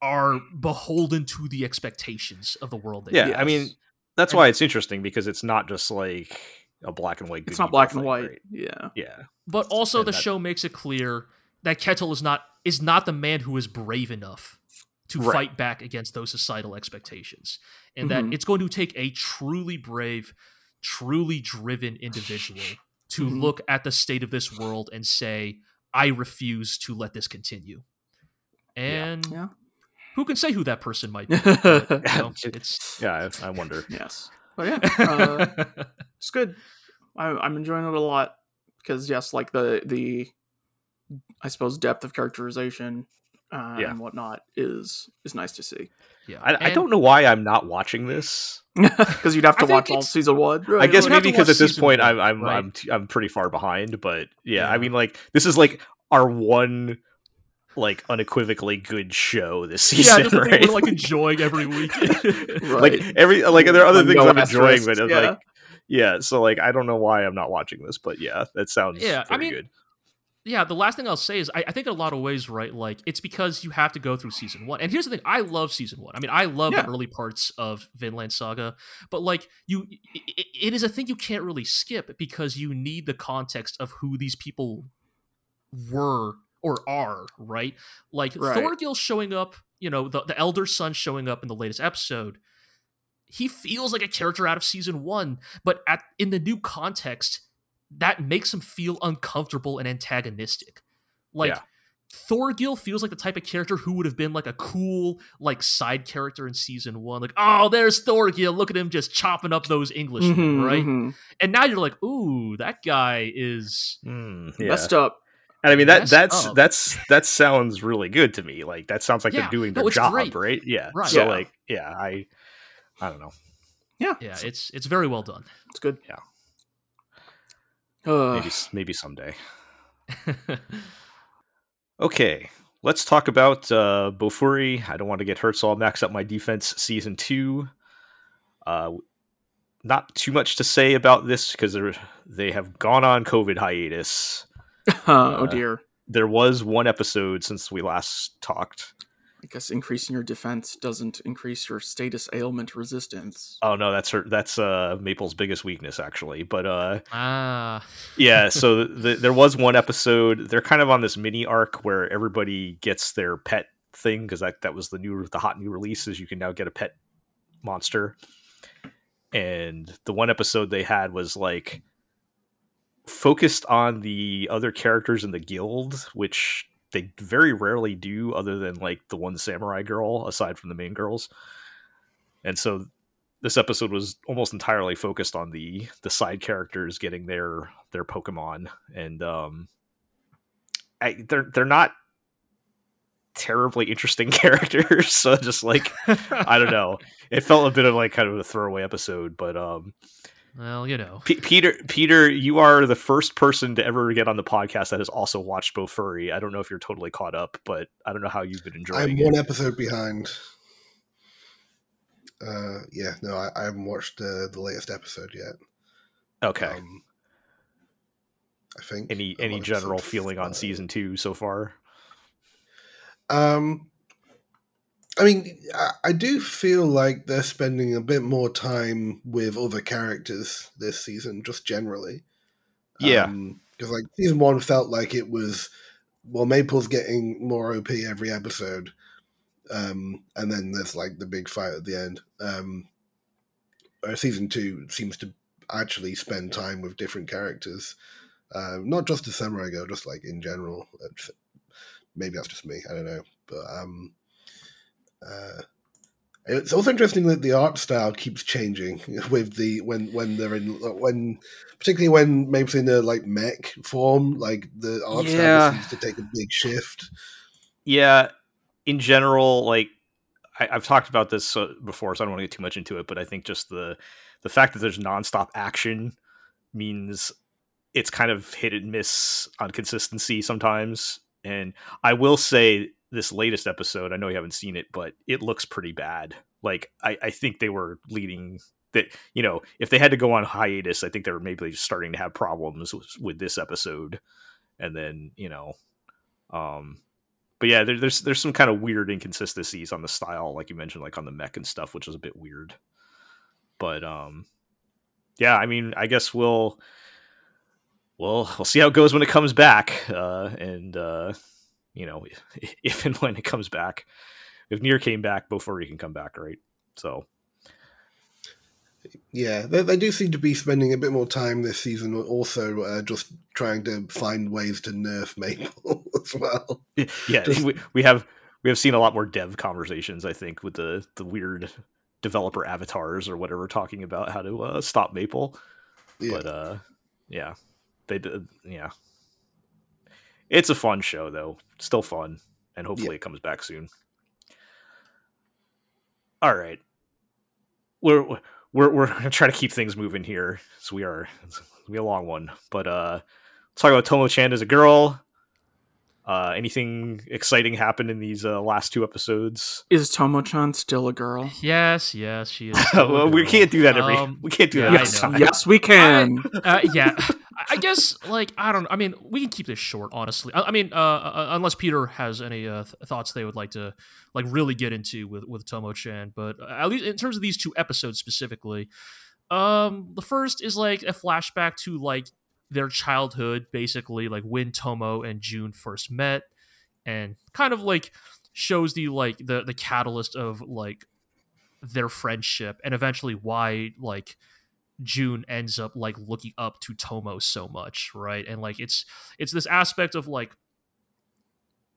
are beholden to the expectations of the world. They Yeah, live I mean, that's And- why it's interesting because it's not just like a black and white. It's not black and white. right? Yeah. Yeah. but also and the that- show makes it clear that Ketil is not is not the man who is brave enough to Right. fight back against those societal expectations, and that Mhm. it's going to take a truly brave, truly driven individual to Mhm. look at the state of this world and say, "I refuse to let this continue." And Yeah. Who can say who that person might be? *laughs* But, you know, it's Yeah, I, I wonder. *laughs* yes. But yeah, uh, *laughs* it's good. I, I'm enjoying it a lot because yes, like the the I suppose depth of characterization uh, Yeah. and whatnot is is nice to see yeah. I, I don't know why I'm not watching this. because you'd have to think watch all season one. I guess maybe because at this season point one, I'm I'm right? I'm, t- I'm pretty far behind. But yeah, I mean, like this is like our one like unequivocally good show this yeah, season, *laughs* just right? we're like enjoying every week. *laughs* like every like there are other things no I'm enjoying, but yeah. like yeah. So like I don't know why I'm not watching this, but yeah, that sounds Yeah, I mean, good. yeah, the last thing I'll say is I, I think in a lot of ways, right? Like it's because you have to go through season one. And here's the thing: I love season one. I mean, I love Yeah. the early parts of Vinland Saga, but like you, i i- it is a thing you can't really skip because you need the context of who these people were or are, right? Like Right. Thorgil showing up, you know, the, the elder son showing up in the latest episode. He feels like a character out of season one, but at in the new context, that makes him feel uncomfortable and antagonistic. Like Yeah. Thorgil feels like the type of character who would have been like a cool like side character in season one. Like, oh, there's Thorgil. Look at him just chopping up those Englishmen, Mhm, right? mhm. And now you're like, ooh, that guy is Mm, yeah. messed up. And I mean that messed that's up. that's that sounds really good to me. Like that sounds like Yeah, they're doing no, their it's job, great. right? Yeah. Right. So Yeah. like yeah, I I don't know. Yeah, yeah, it's it's very well done. it's good. Yeah. Uh, Maybe s- maybe someday. *laughs* Okay, let's talk about uh, Bofuri. I don't want to get hurt, so I'll max up my defense season two. Uh, not too much to say about this because they're they have gone on COVID hiatus. *laughs* oh uh, dear. There was one episode since we last talked. I guess increasing your defense doesn't increase your status ailment resistance. Oh no, that's her. That's uh, Maple's biggest weakness, actually. But uh, ah, yeah *laughs* so the, there was one episode they're kind of on this mini arc where everybody gets their pet thing because that, that was the new the hot new release is you can now get a pet monster and the one episode they had was like focused on the other characters in the guild which they very rarely do other than like the one samurai girl aside from the main girls and so this episode was almost entirely focused on the the side characters getting their their Pokemon, and um, I, they're they're not terribly interesting *laughs* characters. So just like I don't know, *laughs* it felt a bit of like kind of a throwaway episode. But um, well, you know, P- Peter Peter, you are the first person to ever get on the podcast that has also watched Bofuri. I don't know if you're totally caught up, but I don't know how you've been enjoying. I'm it. one episode behind. Uh, yeah, no, I, I haven't watched uh, the latest episode yet. Okay. Um, I think any I'm any general feeling on season two so far? Um, I mean, I, do feel like they're spending a bit more time with other characters this season, just generally. Yeah. because like season one felt like it was well, Maple's getting more OP every episode, um, and then there's like the big fight at the end. Um, whereas season two seems to actually spend time with different characters. Um, not just the Samurai Girl, just like in general. Maybe that's just me. I don't know, but um, uh, it's also interesting that the art style keeps changing *laughs* with the when when they're in when particularly when maybe in the like mech form, like the art Yeah. style seems to take a big shift. yeah in general like I, i've talked about this uh, before so i don't want to get too much into it but i think just the the fact that there's nonstop action means it's kind of hit and miss on consistency sometimes and i will say this latest episode i know you haven't seen it but it looks pretty bad like i, I think they were leading that you know if they had to go on hiatus i think they were maybe starting to have problems with, with this episode and then you know um but yeah, there, there's there's some kind of weird inconsistencies on the style, like you mentioned, like on the mech and stuff, which is a bit weird. But um, yeah, I mean, I guess we'll we'll we'll see how it goes when it comes back, uh, and uh, you know, *laughs* if and when it comes back. If Nier came back before he can come back, right? So Yeah, they, they do seem to be spending a bit more time this season, also uh, just trying to find ways to nerf *laughs* Maple as well. *laughs* yeah, Just- we, we have we have seen a lot more dev conversations, I think, with the the weird developer avatars or whatever talking about how to uh, stop Maple. Yeah. but uh yeah they did yeah it's a fun show though still fun and hopefully Yeah. it comes back soon all right we're we're we're gonna try to keep things moving here so we are it's gonna be a long one but uh let's talk about tomo chan as a girl uh anything exciting happened in these uh, last two episodes Is Tomo-chan still a girl? Yes, yes, she is. *laughs* well, we can't do that every Um, we can't do yeah, that I every know. time. Yes, we can. uh, yeah, *laughs* I- guess like I don't. I mean, we can keep this short, honestly. I, I mean, uh, uh, unless Peter has any uh, th- thoughts they would like to like really get into with with Tomo Chan, but uh, at least in terms of these two episodes specifically, um, the first is like a flashback to like their childhood, basically like when Tomo and Jun first met, and kind of like shows the like the the catalyst of like their friendship and eventually why like Jun ends up like looking up to Tomo so much, right? And like it's it's this aspect of like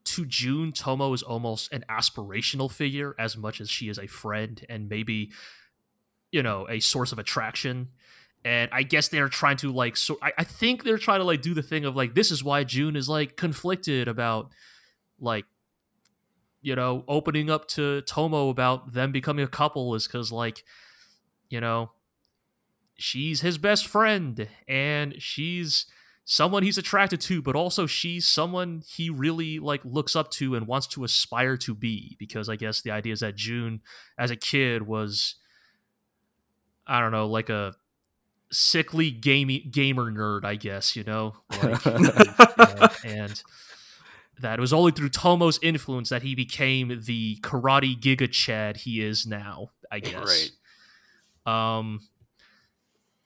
to Jun, Tomo is almost an aspirational figure as much as she is a friend and maybe you know a source of attraction. And I guess they're trying to like so I, I think they're trying to like do the thing of like this is why Jun is like conflicted about like you know opening up to Tomo about them becoming a couple is because like you know she's his best friend and she's someone he's attracted to but also she's someone he really like looks up to and wants to aspire to be because i guess the idea is that Jun as a kid was i don't know like a sickly gamey gamer nerd i guess you know? Like, *laughs* uh, and that it was only through tomo's influence that he became the karate giga chad he is now i guess. Right. um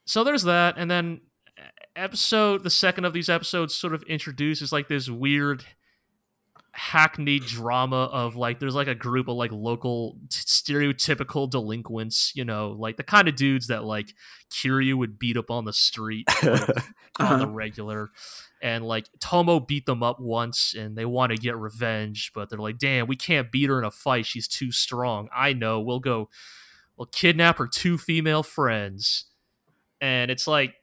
so there's that and then episode the second of these episodes sort of introduces like this weird hackneyed drama of like there's like a group of like local t- stereotypical delinquents you know like the kind of dudes that like Kiryu would beat up on the street *laughs* like, on the Uh-huh. regular. And like Tomo beat them up once and they want to get revenge but they're like damn we can't beat her in a fight. She's too strong. I know. We'll go we'll kidnap her two female friends and it's like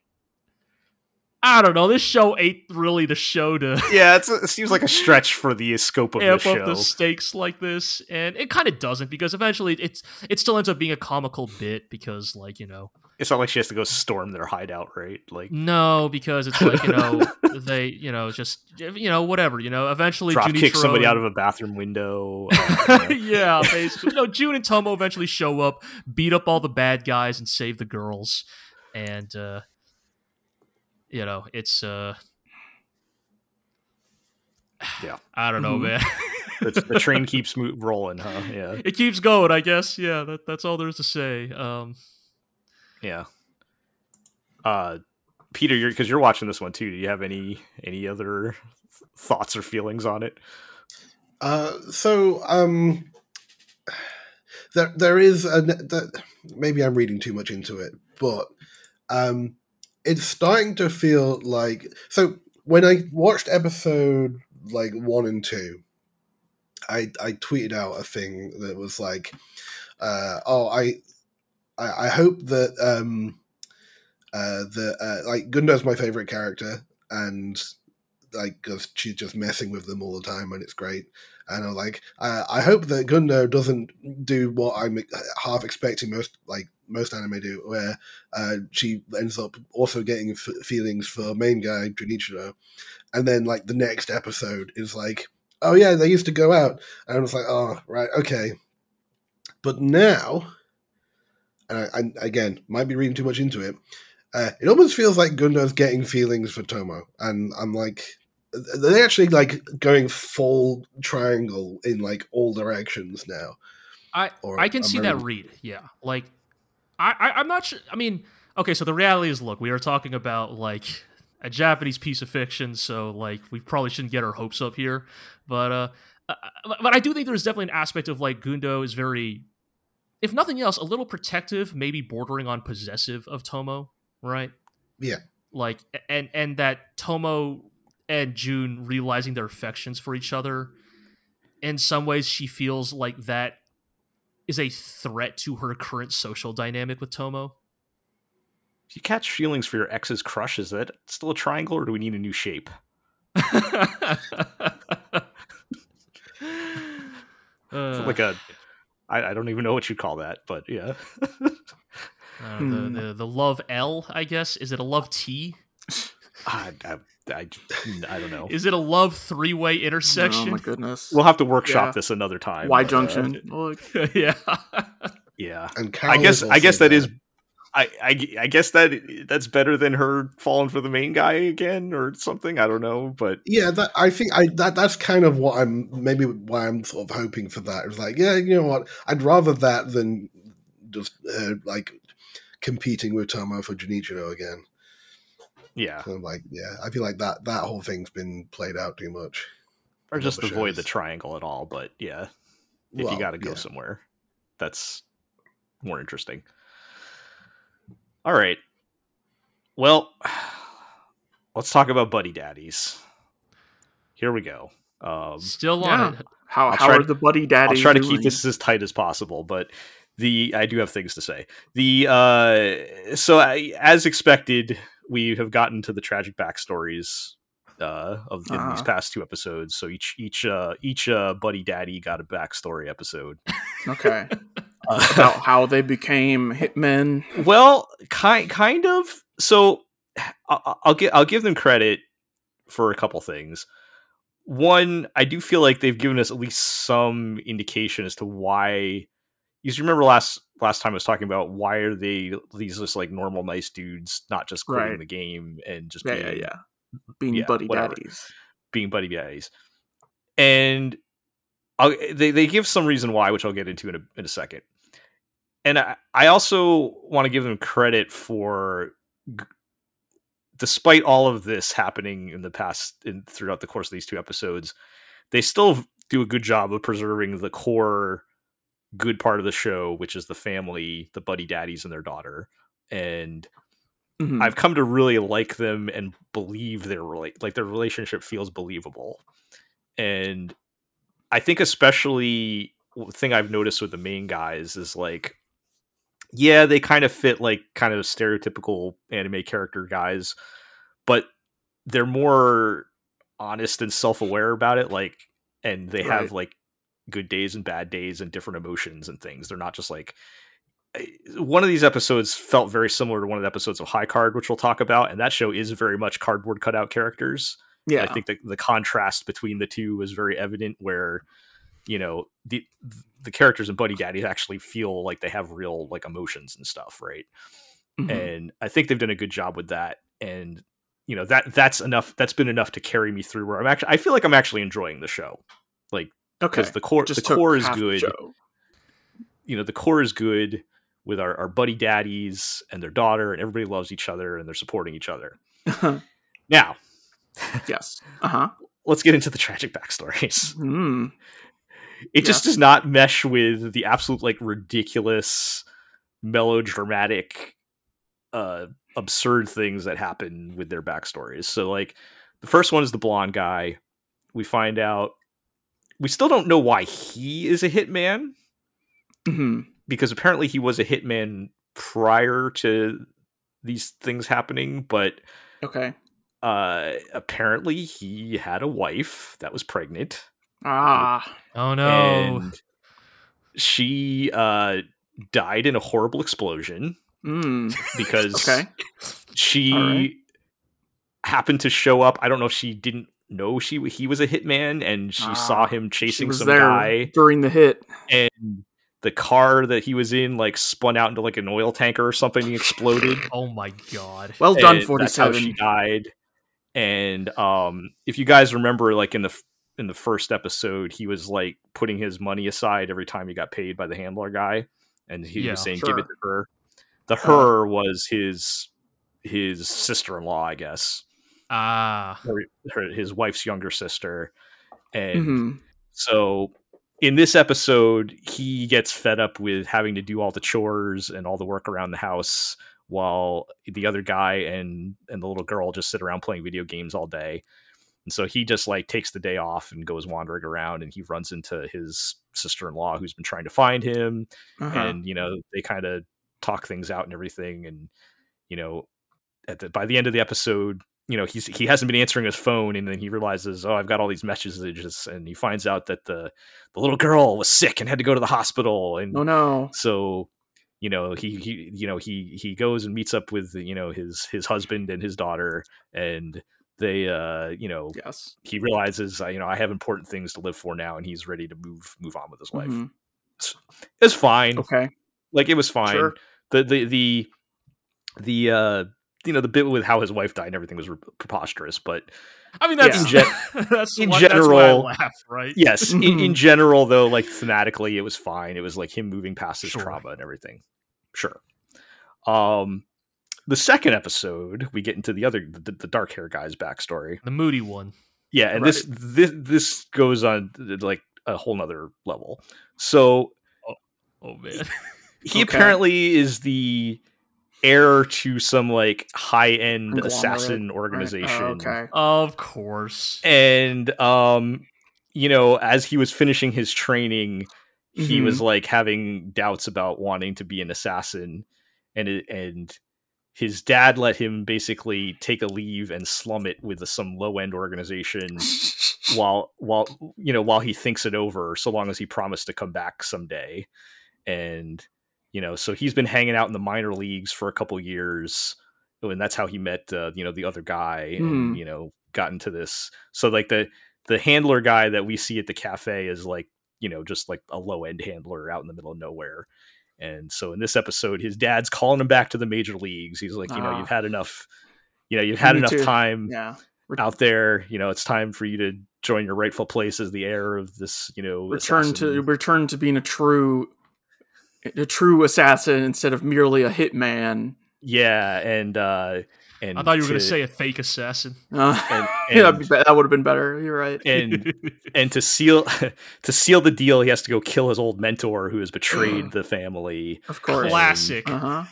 I don't know. This show ain't really the show to *laughs* yeah, it's, it seems like a stretch for the scope of the show. up the stakes like this, and it kind of doesn't because eventually it's it still ends up being a comical bit because like you know It's not like she has to go storm their hideout, right? Like no because it's like you know *laughs* they you know just you know whatever you know eventually drop kick Junichiro somebody out of a bathroom window. uh, *laughs* you know. yeah, basically. No, Jun and Tomo eventually show up, beat up all the bad guys, and save the girls. And uh you know, it's uh *sighs* Yeah. I don't know, Mhm. man. the, the train *laughs* keeps mo- rolling, huh? Yeah, it keeps going, I guess. Yeah, that, that's all there is to say. Um yeah. Uh, Peter, you're because you're watching this one too. Do you have any any other thoughts or feelings on it? Uh, so um, *sighs* there there is a that maybe I'm reading too much into it, but um, it's starting to feel like so when I watched episode like one and two, I I tweeted out a thing that was like, uh, "Oh, I, I I hope that um, uh, the uh, like Gundo's my favorite character, and like because she's just messing with them all the time, and it's great. And I'm like, I, I hope that Gundo doesn't do what I'm half expecting most like most anime do, where uh, she ends up also getting f- feelings for main guy Junichiro, and then like the next episode is like, oh yeah, they used to go out, and I was like, oh right, okay. But now, and I again might be reading too much into it. Uh, it almost feels like Gundo's getting feelings for Tomo, and I'm like, they're actually like going full triangle in like all directions now. I Or I can see that read. Yeah, like I, I I'm not sure. I mean, okay, so the reality is, look, we are talking about like a Japanese piece of fiction, so like we probably shouldn't get our hopes up here. But uh, uh, but I do think there's definitely an aspect of like Gundo is very, if nothing else, a little protective, maybe bordering on possessive of Tomo, right? Yeah. Like and and that Tomo and Jun realizing their affections for each other. In some ways, she feels like that is a threat to her current social dynamic with Tomo. If you catch feelings for your ex's crush, is that still a triangle, or do we need a new shape? *laughs* Uh, like a, I, I don't even know what you call that, but yeah. *laughs* uh, Hmm. the, the the love L, I guess. Is it a love T? I, I, I, I don't know. Is it a love three way intersection? Oh my goodness. We'll have to workshop Yeah. this another time. Y but, uh, junction. Look. *laughs* yeah. yeah. And I guess I guess also that is. I, I I guess that that's better than her falling for the main guy again or something. I don't know, but Yeah, that I think I that that's kind of what I'm maybe why I'm sort of hoping for that. It's like, yeah, you know what? I'd rather that than just uh, like competing with Tomo for Junichiro again. Yeah, So I'm like, yeah, I feel like that that whole thing's been played out too much. or just Other avoid the triangle at all. But yeah, if Well, you got to go yeah. somewhere, that's more interesting. All right, well, *sighs* let's talk about buddy daddies. Here we go. Um, Still on it. How I'll how are to- the buddy daddies? I'll daddies? try to keep this as tight as possible, but the I do have things to say. The uh, so I, as expected, we have gotten to the tragic backstories uh, of in these Uh-huh. past two episodes. So each each uh, each uh, buddy daddy got a backstory episode. Okay. *laughs* Uh, About how they became hitmen. well, kind kind of. So I'll, I'll give I'll give them credit for a couple things. One, I do feel like they've given us at least some indication as to why. You remember last last time I was talking about why are they these just like normal nice dudes, not just quitting Right. the game and just Yeah, yeah, being, yeah. Being yeah, buddy whatever. daddies. being buddy daddies, and I'll, they they give some reason why, which I'll get into in a in a second. And I, I also want to give them credit for, g- despite all of this happening in the past in throughout the course of these two episodes, they still do a good job of preserving the core good part of the show, which is the family, the buddy daddies, and their daughter. And Mhm. I've come to really like them and believe their rela- like their relationship feels believable. And I think especially the thing I've noticed with the main guys is like yeah, they kind of fit like kind of stereotypical anime character guys, but they're more honest and self-aware about it like and they have like good days and bad days and different emotions and things. They're not just like one of these episodes felt very similar to one of the episodes of High Card, which we'll talk about, and that show is very much cardboard cutout characters. yeah. I think the, the contrast between the two was very evident, where you know the the characters in Buddy Daddy actually feel like they have real like emotions and stuff, right? Mhm. And I think they've done a good job with that, and you know that that's enough. That's been enough to carry me through. Where I'm actually, I feel like I'm actually enjoying the show okay. Because the core Just the core is good you know the core is good with our, our buddy daddies and their daughter and everybody loves each other and they're supporting each other now *laughs* yes. Uh huh. let's get into the tragic backstories Mm. it just does not mesh with the absolute like ridiculous melodramatic uh absurd things that happen with their backstories. So like the first one is the blonde guy. We find out we still don't know why he is a hitman hmm because apparently he was a hitman prior to these things happening, but Okay. uh apparently he had a wife that was pregnant Ah. Oh no. and she uh died in a horrible explosion Mm. because Okay. she All right. happened to show up. I don't know if she didn't know she he was a hitman and she saw Ah, him chasing some guy during the hit. and the car that he was in like spun out into like an oil tanker or something and exploded. *laughs* oh my god. Well done, and That's how she died. And um, if you guys remember, like in the in the first episode, he was like putting his money aside every time he got paid by the handler guy, and he Yeah, was saying, sure. "Give it to her." The her was his his sister in law, I guess, Ah. or her, his wife's younger sister, and hmm so in this episode, he gets fed up with having to do all the chores and all the work around the house while the other guy and and the little girl just sit around playing video games all day. And so he just like takes the day off and goes wandering around and he runs into his sister-in-law who's been trying to find him Uh-huh. and you know, they kind of talk things out and everything and you know, at the by the end of the episode, you know, he's he hasn't been answering his phone and then he realizes, "Oh, I've got all these messages." And he finds out that the the little girl was sick and had to go to the hospital and oh no. so you know he, he you know he he goes and meets up with you know his his husband and his daughter and they uh you know Yes. he realizes uh, you know i have important things to live for now and he's ready to move move on with his life Mhm. it's fine Okay. like it was fine Sure. the the the the uh you know the bit with how his wife died and everything was re- preposterous but I mean that's In gen- *laughs* that's in why, that's why I laugh, right? yes *laughs* in, in general though like thematically it was fine it was like him moving past his Sure. trauma and everything sure um the second episode we get into the other the, the dark hair guy's backstory The moody one. yeah and this this this goes on like a whole nother level so Oh man. he *laughs* Okay. apparently is the heir to some like high-end Conglomerate, assassin Right. organization Oh, okay. of course. and um you know as he was finishing his training he Mhm. was like having doubts about wanting to be an assassin and it, and his dad let him basically take a leave and slum it with some low end organization *laughs* while while you know while he thinks it over so long as he promised to come back someday and you know so he's been hanging out in the minor leagues for a couple years and that's how he met uh, you know the other guy and you know got into this so like the the handler guy that we see at the cafe is like you know just like a low end handler out in the middle of nowhere and so in this episode his dad's calling him back to the major leagues he's like you know Ah. you've had enough you know you've had Me enough too. time yeah. out there you know it's time for you to join your rightful place as the heir of this you know Return to return to being a true a true assassin instead of merely a hitman. yeah and uh and I thought you were going to- to say a fake assassin. Uh, *laughs* and, yeah, and, *laughs* that'd be be- that would have been better. You're right. and *laughs* and to seal to seal the deal he has to go kill his old mentor who has betrayed the family Of course. Classic. Uh huh.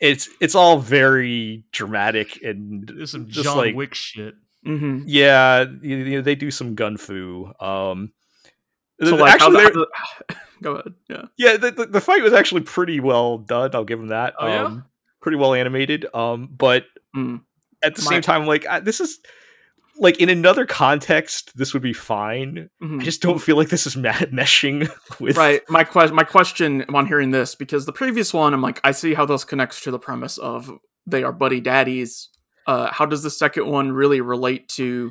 it's it's all very dramatic and There's some just John like Wick shit. hmm yeah you, you know, they do some gun fu um So like, actually how, they're- how, go ahead. Yeah. yeah the, the, the fight was actually pretty well done i'll give him that Oh, yeah? um pretty well animated um but Mm. at the My- same time like I, this is like in another context this would be fine Mhm. i just don't feel like this is ma- *laughs* meshing with right my question my question on hearing this because the previous one i'm like i see how this connects to the premise of they are buddy daddies uh how does the second one really relate to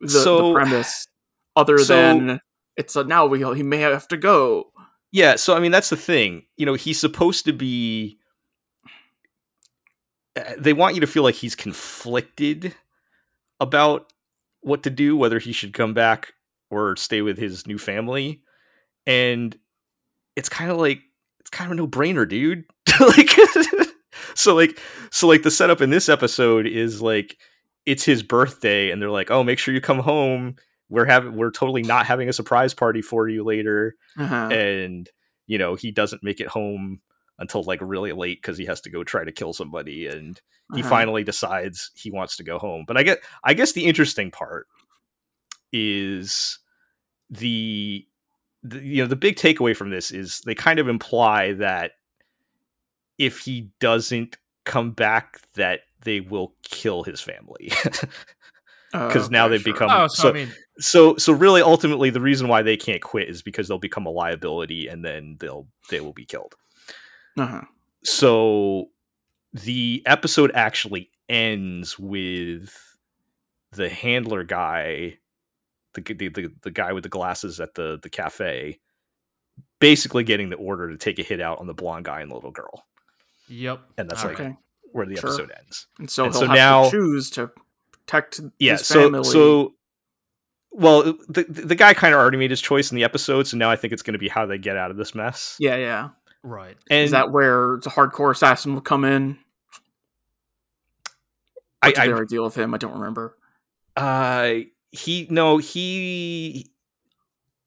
the, So- the premise other so- than it's a now we he may have to go. Yeah so i mean that's the thing. You know he's supposed to be uh, they want you to feel like he's conflicted about what to do whether he should come back or stay with his new family. And it's kind of like it's kind of a no-brainer dude. *laughs* Like *laughs* so like so like the setup in this episode is like it's his birthday and they're like oh make sure you come home we're having we're totally not having a surprise party for you later uh-huh. and you know he doesn't make it home until like really late because he has to go try to kill somebody, and he Uh-huh. finally decides he wants to go home. But I get, I guess the interesting part is the, the you know the big takeaway from this is they kind of imply that if he doesn't come back, that they will kill his family. *laughs* Oh, because now they've sure. become oh, so, so, I mean, so so really ultimately the reason why they can't quit is because they'll become a liability and then they'll they will be killed Uh-huh. so the episode actually ends with the handler guy the, the the the guy with the glasses at the the cafe basically getting the order to take a hit out on the blonde guy and the little girl yep. and that's All like where the Sure. episode ends And so And so now- choose to protect yeah his so family. so well the the guy kind of already made his choice in the episode so now i think it's going to be how they get out of this mess yeah, yeah. Right. and Is that where the hardcore assassin will come in? I, What did I already deal with him? I don't remember. uh he no he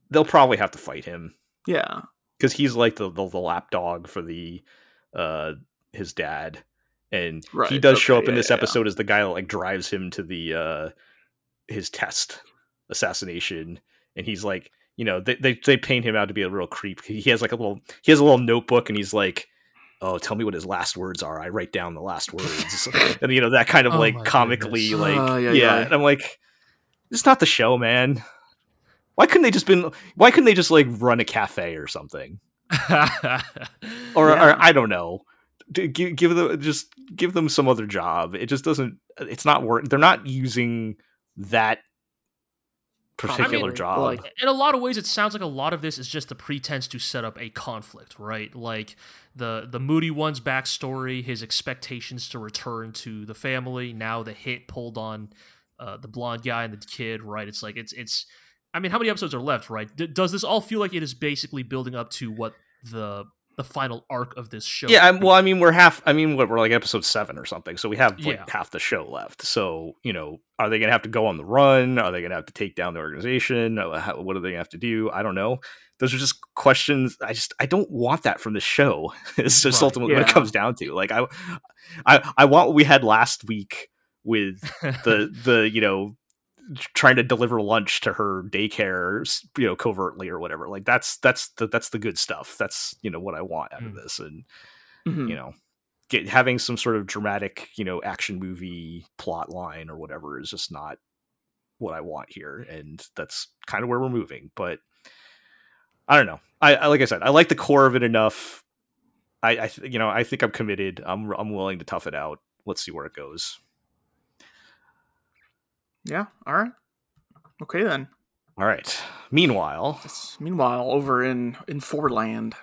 they'll probably have to fight him Yeah. because he's like the, the the lapdog for the uh his dad and he Right, does show okay, up in this yeah, episode as the guy that like drives him to the uh his test assassination and he's like you know they, they they paint him out to be a real creep he has like a little he has a little notebook and he's like oh tell me what his last words are i write down the last words *laughs* and you know that kind of Oh like comically goodness. like Uh, yeah, yeah, yeah. and i'm like it's not the show man why couldn't they just been why couldn't they just like run a cafe or something *laughs* or, Yeah. or I don't know. Give, give them just give them some other job. It just doesn't. It's not work. They're not using that particular mean, job. like- in a lot of ways it sounds like a lot of this is just a pretense to set up a conflict right like the the moody one's backstory his expectations to return to the family now the hit pulled on uh, the blonde guy and the kid right it's like it's it's i mean how many episodes are left right D- does this all feel like it is basically building up to what the the final arc of this show yeah, I'm, well, I mean, we're half. I mean, what, we're like episode seven or something, so we have like Yeah. half the show left. So you know, are they going to have to go on the run? Are they going to have to take down the organization? Uh, how- What are they going to have to do? I don't know. Those are just questions. I just I don't want that from the show. *laughs* it's just Right, ultimately what it comes down to. Like I, I I want what we had last week with *laughs* the the you know trying to deliver lunch to her daycare you know covertly or whatever like that's that's the, that's the good stuff. That's you know what i want out of Mm. this and Mhm. you know get having some sort of dramatic you know action movie plot line or whatever is just not what i want here and that's kind of where we're moving but i don't know. I, I like i said i like the core of it enough. I i th- you know i think i'm committed. I'm i'm willing to tough it out. Let's see where it goes Yeah. All right. Okay then. all right meanwhile Yes. Meanwhile, over in in Fourland,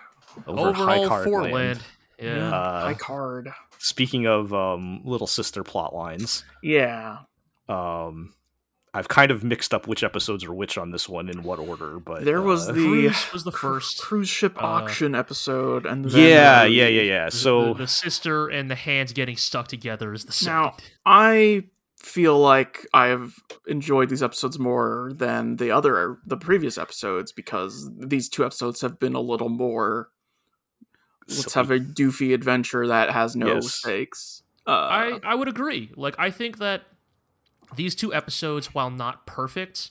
over, at High overall Card four land. land yeah Uh, high card. speaking of um little sister plot lines Yeah. um i've kind of mixed up which episodes are which on this one in what order but There was uh, the Cruise was the first. cruise ship Uh, auction episode, and then yeah uh, yeah yeah yeah so the, the sister and the hands getting stuck together is the second. Now, I feel like I've enjoyed these episodes more than the other the previous episodes because these two episodes have been a little more let's so- have a doofy adventure that has no Yes. stakes. Uh, I I would agree. Like I think that these two episodes, while not perfect,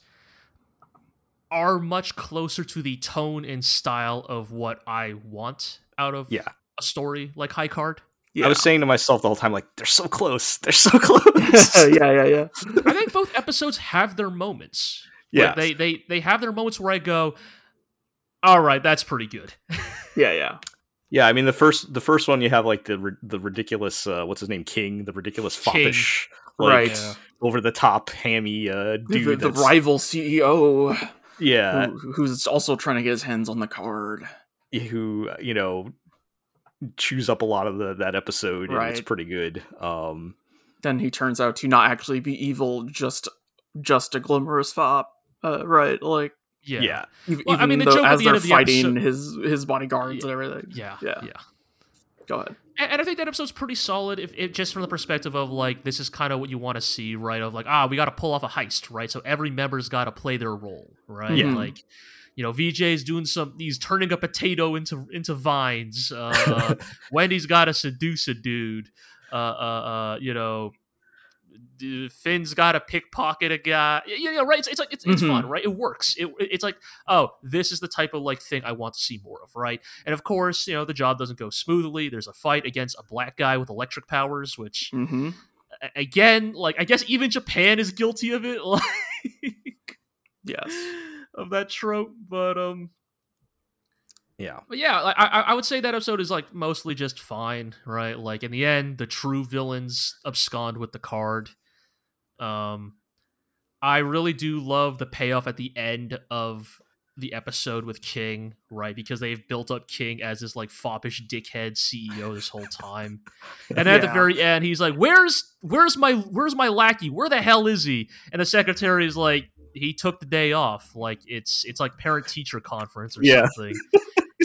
are much closer to the tone and style of what I want out of Yeah. a story like High Card. Yeah. i was saying to myself the whole time like they're so close *laughs* they're so *laughs* close yeah, yeah, yeah. I think both episodes have their moments. yeah Like, they they they have their moments where I go, all right, that's pretty good. *laughs* Yeah, yeah. yeah i mean the first the first one you have like the the ridiculous uh what's his name king the ridiculous King. foppish like Right. Yeah. over the top hammy uh The, dude the, the rival CEO yeah who, who's also trying to get his hands on the card. who you know chews up a lot of the that episode and it's pretty good um Then he turns out to not actually be evil, just just a glimmerous fop. Uh, right, like Yeah. yeah ev- Well, I mean, the though joke at as the they're end of the fighting episode- his his bodyguards and everything. Yeah. Yeah. Yeah. Go ahead. And, and I think that episode's pretty solid, if it just from the perspective of like this is kind of what you want to see, right? Of like, ah, we got to pull off a heist, right? So every member's got to play their role, right? Yeah. Like you know, Vijay's doing some. He's turning a potato into into vines. Uh, *laughs* Wendy's got to seduce a dude. Uh, uh, uh, you know, Finn's got to pickpocket a guy. You know, right? It's, it's like it's, it's Mhm. fun, right? It works. It, it's like, oh, this is the type of like thing I want to see more of, right? And of course, you know, the job doesn't go smoothly. There's a fight against a black guy with electric powers, which hmm again, like I guess even Japan is guilty of it, *laughs* like Yes. Of that trope. But um, Yeah. but yeah, I, I I would say that episode is like mostly just fine, right? Like in the end, the true villains abscond with the card. Um, I really do love the payoff at the end of the episode with King, right? Because they've built up King as this like foppish dickhead CEO this whole time, and at the very end, he's like, "Where's where's my where's my lackey? Where the hell is he?" And the secretary is like, "He took the day off. Like it's it's like parent teacher conference or Yeah. something."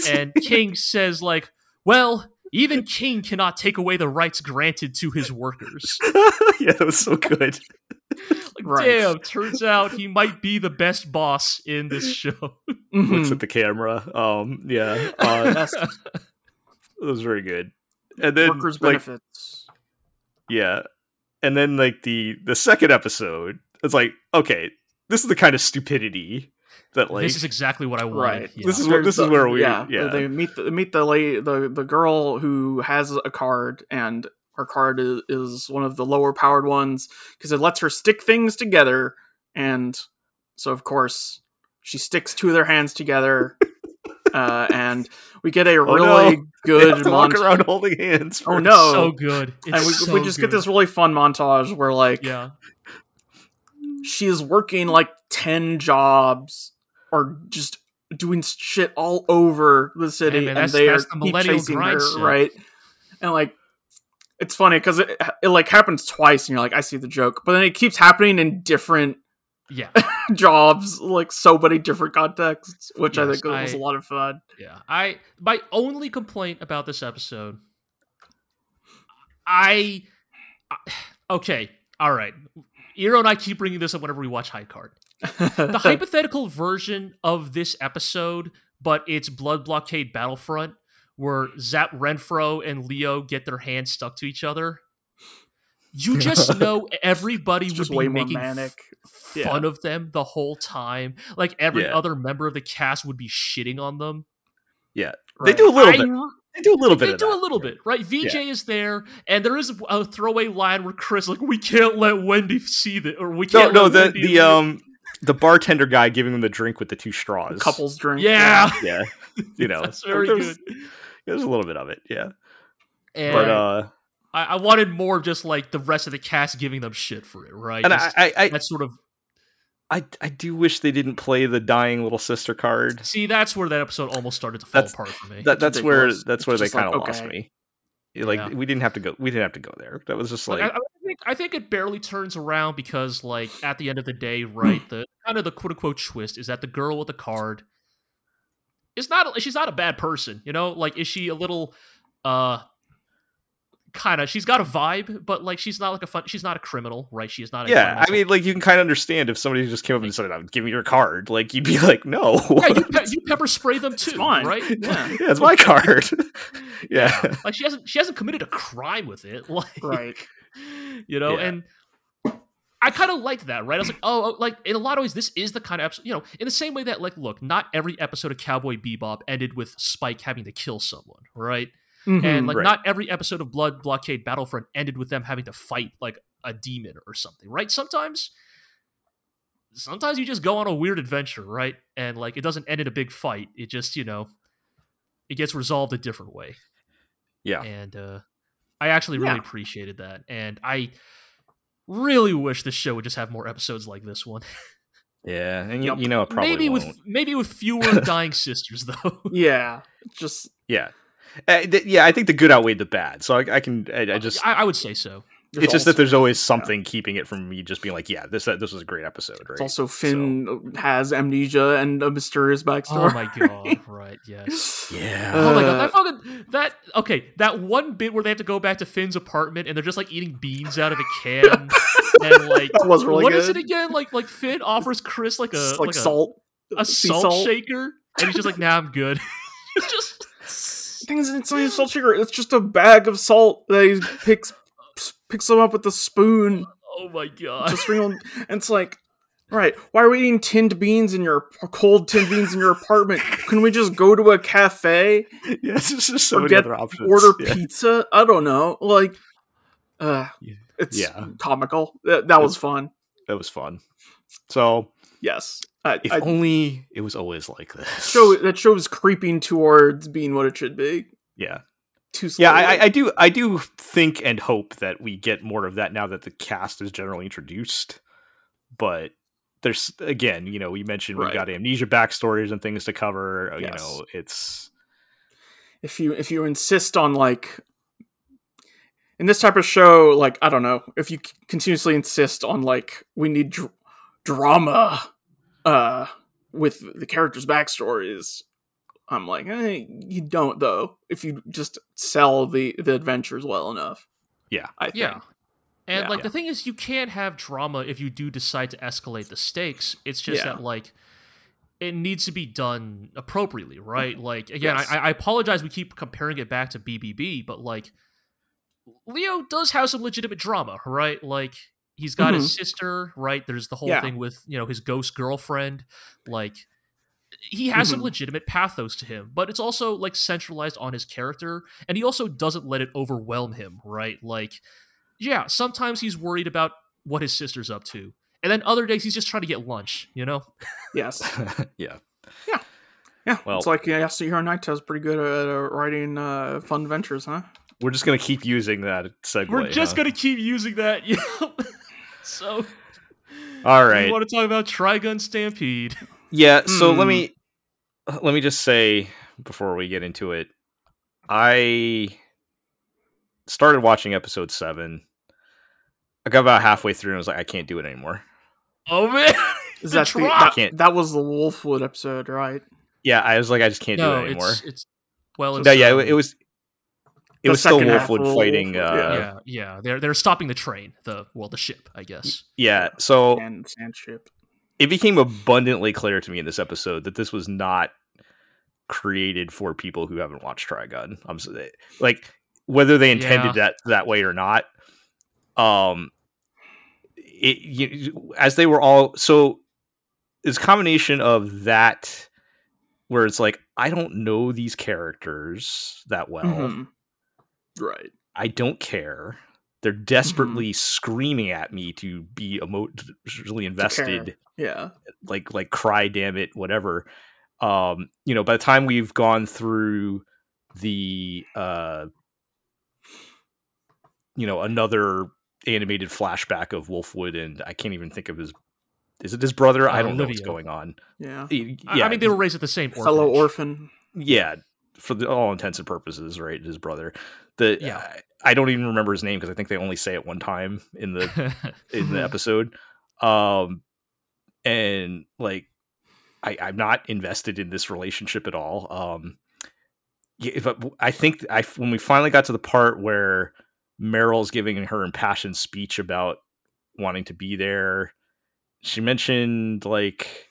and King says like, "Well, even King cannot take away the rights granted to his workers." *laughs* yeah, that was so good. Like, Right. damn, turns out he might be the best boss in this *laughs* show. Looks at the camera. Um, yeah, uh, *laughs* Yes. that was very good. And then, Workers' like, benefits. yeah, and then like the the second episode, it's like, okay, this is the kind of stupidity that like this is exactly what I wanted. Right. Yeah. This is where- There's this is where we- yeah, yeah. they meet the meet the lady, the the girl who has a card and her card is, is one of the lower powered ones because it lets her stick things together and so of course she sticks two of their hands together *laughs* uh, and we get a Oh, really *laughs* no. Good have walk montage around holding hands. Oh, for- no. so good. It's and we, so we just get this really fun montage where like Yeah. she is working like 10 jobs or just doing shit all over the city man, and they that's are the keep chasing grind her set. right and like it's funny because it, it like happens twice and you're like i see the joke but then it keeps happening in different Yeah. *laughs* jobs like so many different contexts which i think was I- a lot of fun Yeah. I my only complaint about this episode I I- okay, all right. Eero and I keep bringing this up whenever we watch High Card. The *laughs* hypothetical version of this episode, but it's Blood Blockade Battlefront, where Zapp Renfro and Leo get their hands stuck to each other. You *laughs* just know everybody it's would just be way more making manic fun of them the whole time. Like every Yeah. other member of the cast would be shitting on them. Yeah. They do a little I- bit. They do a little bit. They do that. a little bit, right? Vijay is there, and there is a throwaway line where Chris like, "We can't let Wendy see that," or "We can't." no, let the Wendy the leave." um the bartender guy giving them the drink with the two straws. couples drink yeah, Yeah, *laughs* you know, that's very good. There's a little bit of it. Yeah, And but uh, I, I wanted more, of just like the rest of the cast giving them shit for it, right? and I, Just- I, I, that's sort of I, I do wish they didn't play the dying little sister card. see. That's where that episode almost started to fall That's- apart for me. That that's where ridiculous. that's It's where they kind of lost okay. me. Like Yeah. we didn't have to go. We didn't have to go there. That was just Like, like I, I think I think it barely turns around because, like, at the end of the day, *clears throat* right? the kind of the quote unquote twist is that the girl with the card is not. She's not a bad person, you know. Like, is she a little, uh, kind of? She's got a vibe, but like, she's not like a fun. She's not a criminal, right? She is not. A yeah. I mean, like you can kind of understand if somebody just came up and said, "I'm giving your card." Like you'd be like, "No, yeah, you, *laughs* pe- you pepper spray them too, fine. right? Yeah. *laughs* yeah, it's my card." *laughs* yeah. like she hasn't she hasn't committed a crime with it, like right you know, Yeah. and I kind of liked that, right? I was like, oh, oh, like in a lot of ways, this is the kind of episode, you know, in the same way that, like, look, not every episode of Cowboy Bebop ended with Spike having to kill someone, right? And Mhm. like, Right. not every episode of Blood Blockade Battlefront ended with them having to fight like a demon or something, right? Sometimes, sometimes you just go on a weird adventure, right? And like, it doesn't end in a big fight. It just, you know, it gets resolved a different way Yeah. and uh, I actually really Yeah. appreciated that. And I really wish this show would just have more episodes like this one. *laughs* Yeah, and you, you know probably maybe won't. with maybe with fewer *laughs* dying sisters though. *laughs* yeah just Yeah, uh, th- yeah. I think the good outweighed the bad, so I, I can. I, I just. I, I would say so. There's it's just that there's always something keeping it from me just being like, yeah, this this was a great episode, right? It's also Finn has amnesia and a mysterious backstory. Oh my god! *laughs* Right? Yes. yeah. Oh my god! Uh, That fucking that okay. That one bit where they have to go back to Finn's apartment and they're just like eating beans out of a can *laughs* and like That was really what good. is it again? Like like Finn offers Chris like a like, like salt. a sea salt, salt. shaker, and he's just like, "Nah, I'm good." *laughs* just Things it's not even salt shaker. It's just a bag of salt that he picks picks them up with a spoon. oh my god. Just sprinkle. And it's like, right? Why are we eating tinned beans in your cold tinned beans in your apartment? Can we just go to a cafe, yes, there's just so Or many get- other options. order Yeah. pizza? I don't know. Like, uh, it's Yeah. comical. That, that was fun. That was fun. So Yes. I, if I, only it was always like this. show that show is creeping towards being what it should be. Yeah. Too Yeah, slowly. I, I- I do. I do think and hope that we get more of that now that the cast is generally introduced. But there's again, you know, we mentioned Right. we've got amnesia backstories and things to cover. uh, You know, it's if you if you insist on like in this type of show like i don't know if you continuously insist on like we need dr- drama uh with the characters backstories i'm like eh, you don't though if you just sell the the adventures well enough Yeah. i think Yeah. And Yeah. like the thing is, you can't have drama if you do decide to escalate the stakes. It's just Yeah. that like it needs to be done appropriately, right? *laughs* Like again, Yes. I, I apologize. We keep comparing it back to BBB, but like Leo does have some legitimate drama, right? Like he's got his sister, right? There's the whole Mm-hmm. Yeah. thing with you know his ghost girlfriend, like. He has some Mhm. legitimate pathos to him, but it's also like centralized on his character, and he also doesn't let it overwhelm him, right? Like, yeah, sometimes he's worried about what his sister's up to. And then other days he's just trying to get lunch, you know? *laughs* yes *laughs* yeah. yeah Yeah. Well- it's like yeah Yasuhiro Naito's pretty good at uh, writing uh, fun adventures huh We're just gonna keep using that segue. We're just huh? going to keep using that. *laughs* You know? so, All right. we want to talk about Trigun Stampede. Yeah, so let Hmm. me let me just say before we get into it, I started watching episode seven. I got about halfway through and I was like, I can't do it anymore. Oh, man. *laughs* is The that the, drop. that, Can't- that was the Wolfwood episode right Yeah, I was like, I just can't do it anymore. it's, it's, well, it's, No, yeah, um, it, it was it was still Wolfwood fighting. Wolfwood, uh, yeah. yeah. yeah, yeah. They're, they're stopping the train, the, well, the ship, I guess. Yeah, so and Sandship. It became abundantly clear to me in this episode that this was not created for people who haven't watched Trigun. I'm like whether they intended that that way or not. Um, it you, as they were all so it's combination of that where it's like I don't know these characters that well. Mhm. Right. I don't care. They're desperately screaming at me to be emotionally invested Yeah. like like cry damn it whatever um you know by the time we've gone through the uh you know another animated flashback of wolfwood and i can't even think of his is it his brother i Uh, don't know what's going on Yeah. Y- I- yeah I mean, they were raised at the same Fellow orphan. yeah for the, all intents and purposes right his brother the Yeah. I, I don't even remember his name because i think they only say it one time in the *laughs* in the episode. Um, and like, I, I'm not invested in this relationship at all. Um, yeah, but I think I when we finally got to the part where Meryl's giving her impassioned speech about wanting to be there, she mentioned like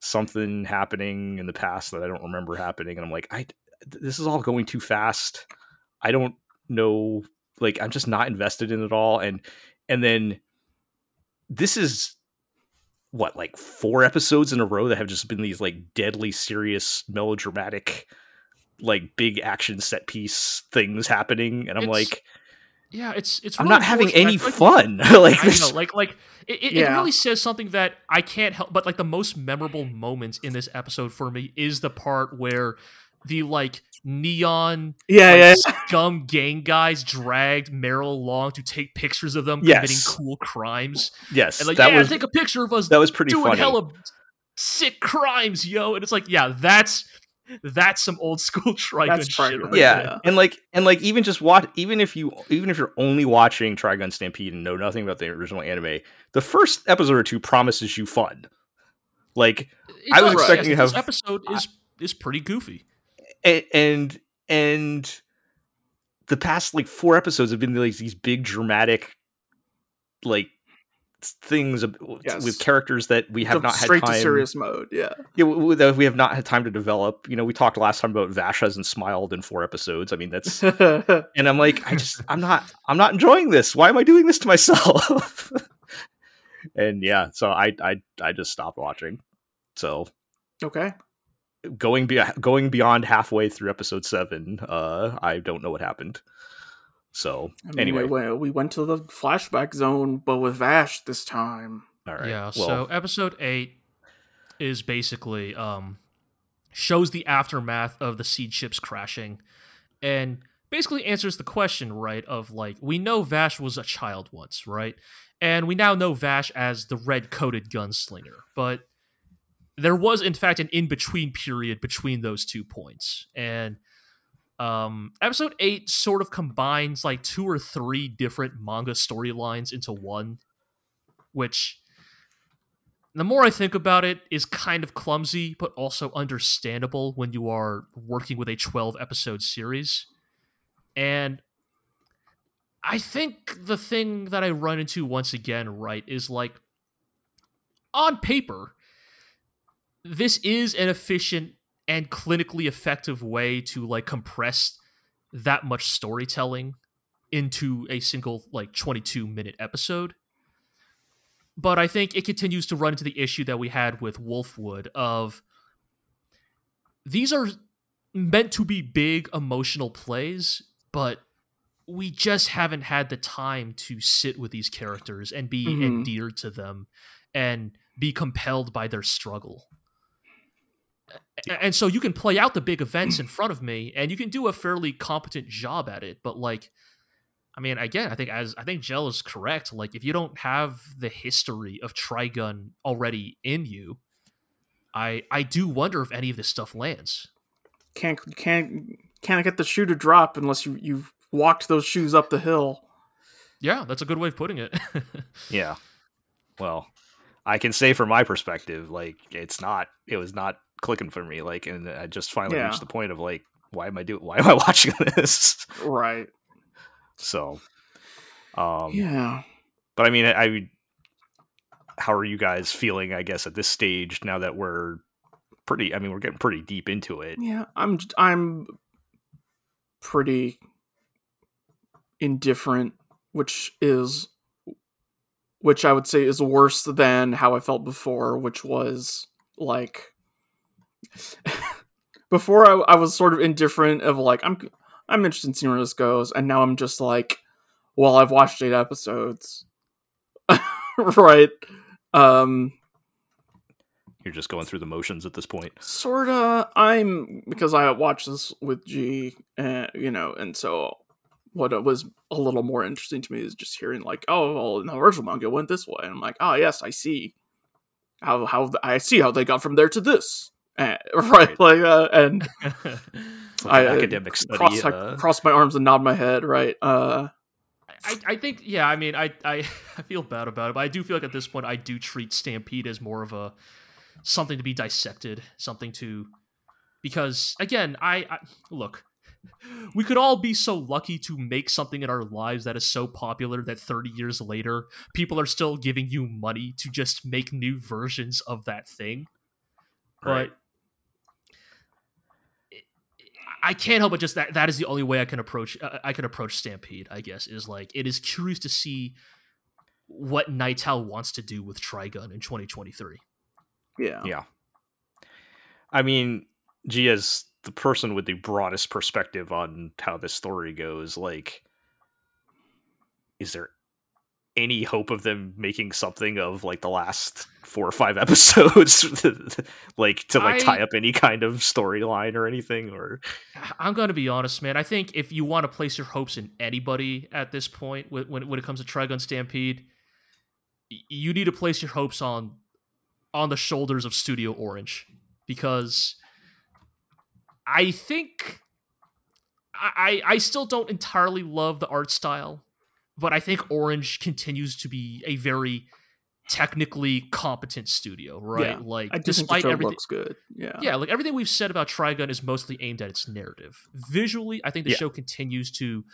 something happening in the past that I don't remember happening, and I'm like, I this is all going too fast. I don't know, like I'm just not invested in it all, and and then this is what like four episodes in a row that have just been these like deadly serious melodramatic like big action set piece things happening and i'm It's- like yeah, it's it's. i'm not having any I fun like- *laughs* like I know, like like it, it, it really says something that I can't help but like the most memorable moments in this episode for me is the part where the like neon Yeah, like, yeah. scum gang guys dragged Meryl along to take pictures of them Yes. committing cool crimes. yes And like, that yeah, was take a picture of us that was pretty doing funny hella sick crimes, yo. And it's like, yeah, that's that's some old school *laughs* Trigun That's shit. Right yeah. there. And like and like even just watch even if you even if you're only watching trigun stampede and know nothing about the original anime the first episode or two promises you fun like It I was does, expecting yes, to this have- episode is is pretty goofy. And and, and the past like four episodes have been like these big dramatic like things Yes. with characters that we have The not had straight time to serious mode. Yeah. yeah, w- w- that we have not had time to develop. You know, we talked last time about Vash hasn't smiled in four episodes. I mean, that's *laughs* and I'm like, I just, I'm not, I'm not enjoying this. Why am I doing this to myself? *laughs* and yeah, so I, I, I just stopped watching. So okay. Going be going beyond halfway through episode seven, uh, I don't know what happened. So I mean, anyway, we went, we went to the flashback zone, but with Vash this time. all right. Yeah. well, so episode eight is basically um shows the aftermath of the seed ships crashing, and basically answers the question right of like we know Vash was a child once, right? And we now know Vash as the red coated gunslinger, but there was in fact an in between period between those two points, and um, episode eight sort of combines like two or three different manga storylines into one, which the more I think about it is kind of clumsy, but also understandable when you are working with a 12 episode series. And I think the thing that I run into once again, right, is like on paper, this is an efficient and clinically effective way to like compress that much storytelling into a single like 22 minute episode but i think it continues to run into the issue that we had with wolfwood of these are meant to be big emotional plays but we just haven't had the time to sit with these characters and be Mhm. endeared to them and be compelled by their struggle and so you can play out the big events in front of me and you can do a fairly competent job at it but like i mean again i think as i think Jel is correct like if you don't have the history of trigun already in you i i do wonder if any of this stuff lands Can't can't can't get the shoe to drop unless you you've walked those shoes up the hill. yeah that's a good way of putting it *laughs* yeah. Well, I can say from my perspective, like it's not, it was not clicking for me. Like, and I just finally Yeah. reached the point of like, why am I doing? Why am I *laughs* watching this? Right. So, um, yeah. but I mean, I, I, how are you guys feeling? I guess at this stage now that we're pretty. I mean, we're getting pretty deep into it. Yeah. I'm I'm pretty indifferent, which is which I would say is worse than how I felt before, which was like *laughs* before I, I was sort of indifferent of like I'm I'm interested in seeing where this goes, and now I'm just like, well, I've watched eight episodes, *laughs* right? Um, You're just going through the motions at this point. sorta. I'm because I watched this with G, and, you know, and so what was a little more interesting to me is just hearing like, oh, well, in the original manga it went this way, and I'm like, oh yes, I see how how th- I see how they got from there to this, *laughs* uh, right? Like, uh, and *laughs* like I an uh, academic study. cross, I uh, cross my arms and nod my head, right? Uh, I, I think yeah i mean I, I *laughs* i feel bad about it but i do feel like at this point i do treat stampede as more of a something to be dissected something to because again i, I look we could all be so lucky to make something in our lives that is so popular that 30 years later people are still giving you money to just make new versions of that thing Right. but I can't help but just that that is the only way I can approach uh, I can approach Stampede, I guess, is like it is curious to see what Nightow wants to do with Trigun in 2023. yeah, Yeah. I mean, G as the person with the broadest perspective on how this story goes, like is there any hope of them making something of like the last four or five *laughs* episodes *laughs* like to like I- tie up any kind of storyline or anything or I'm going to be honest, man. I think if you want to place your hopes in anybody at this point when when, it comes to Trigun Stampede, you need to place your hopes on on the shoulders of Studio Orange because I think I I still don't entirely love the art style, but I think Orange continues to be a very technically competent studio, right? Yeah, like despite everything looks good. Yeah, yeah, like everything we've said about Trigun is mostly aimed at its narrative. Visually, I think the Yeah. show continues to.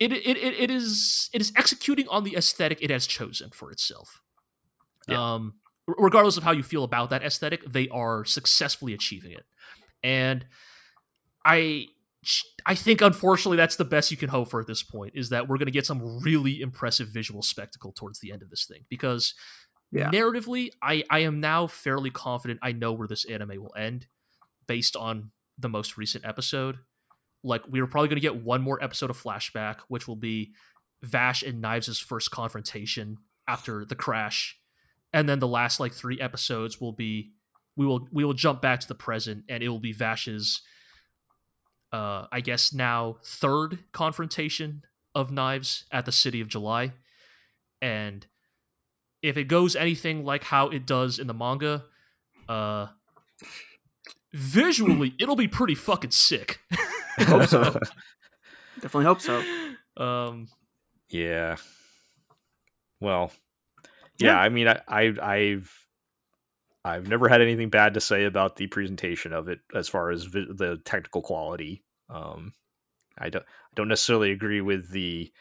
it, it, it, it is it is executing on the aesthetic it has chosen for itself. Yeah. Um, regardless of how you feel about that aesthetic, they are successfully achieving it, and I I think unfortunately that's the best you can hope for at this point is that we're going to get some really impressive visual spectacle towards the end of this thing because Yeah. narratively I I am now fairly confident I know where this anime will end based on the most recent episode. Like we are probably going to get one more episode of flashback which will be Vash and Knives' first confrontation after the crash and then the last like 3 episodes will be we will we will jump back to the present and it will be Vash's uh, I guess now third confrontation of knives at the city of July. And if it goes anything like how it does in the manga, uh, visually it'll be pretty fucking sick. *laughs* Hope so. Definitely hope so. um, Yeah. Well, yeah. Yeah. I mean, I, I, I've, I've never had anything bad to say about the presentation of it as far as vi- the technical quality. Um, I don't, I don't necessarily agree with the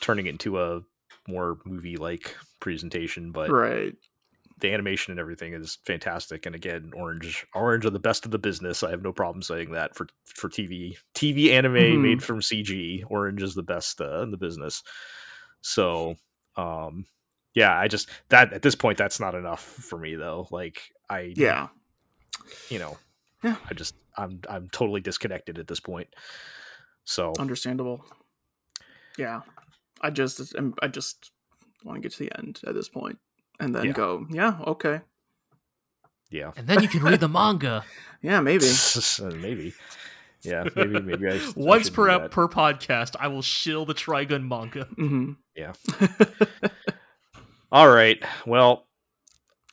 turning it into a more movie-like presentation, but Right. the animation and everything is fantastic. And again, Orange, Orange are the best of the business. I have no problem saying that for for TV, TV anime Mhm. made from CG. Orange is the best uh, in the business. So, um, yeah, I just that at this point that's not enough for me though. Like I, Yeah. you know, Yeah. I just I'm I'm totally disconnected at this point. So Understandable. Yeah. I just I'm- I just want to get to the end at this point and then Yeah. go, yeah, okay. yeah, and then you can read the *laughs* manga Yeah, maybe. *laughs* maybe, yeah, maybe maybe I, sh- once should per do that. per podcast. I will shill the Trigun manga. hmm Yeah. *laughs* All right. Well,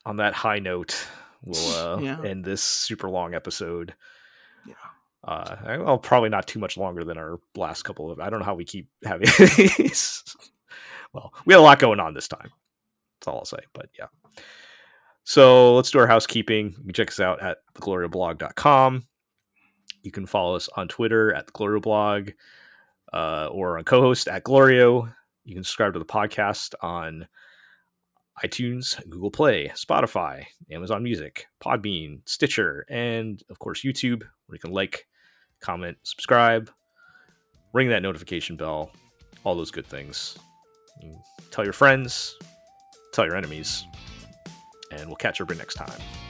on that high note, we'll *laughs* uh, Yeah. end this super long episode. Yeah. Uh, well, probably not too much longer than our last couple of. I don't know how we keep having *laughs* these. well, we had a lot going on this time. That's all I'll say. But yeah. So let's do our housekeeping. You can check us out at theglorioblog.com. You can follow us on Twitter at the Blog uh, or on co-host at Glorio. You can subscribe to the podcast on iTunes, Google Play, Spotify, Amazon Music, Podbean, Stitcher, and of course YouTube, where you can like, comment, subscribe, ring that notification bell, all those good things. Tell your friends, tell your enemies, and we'll catch you next time.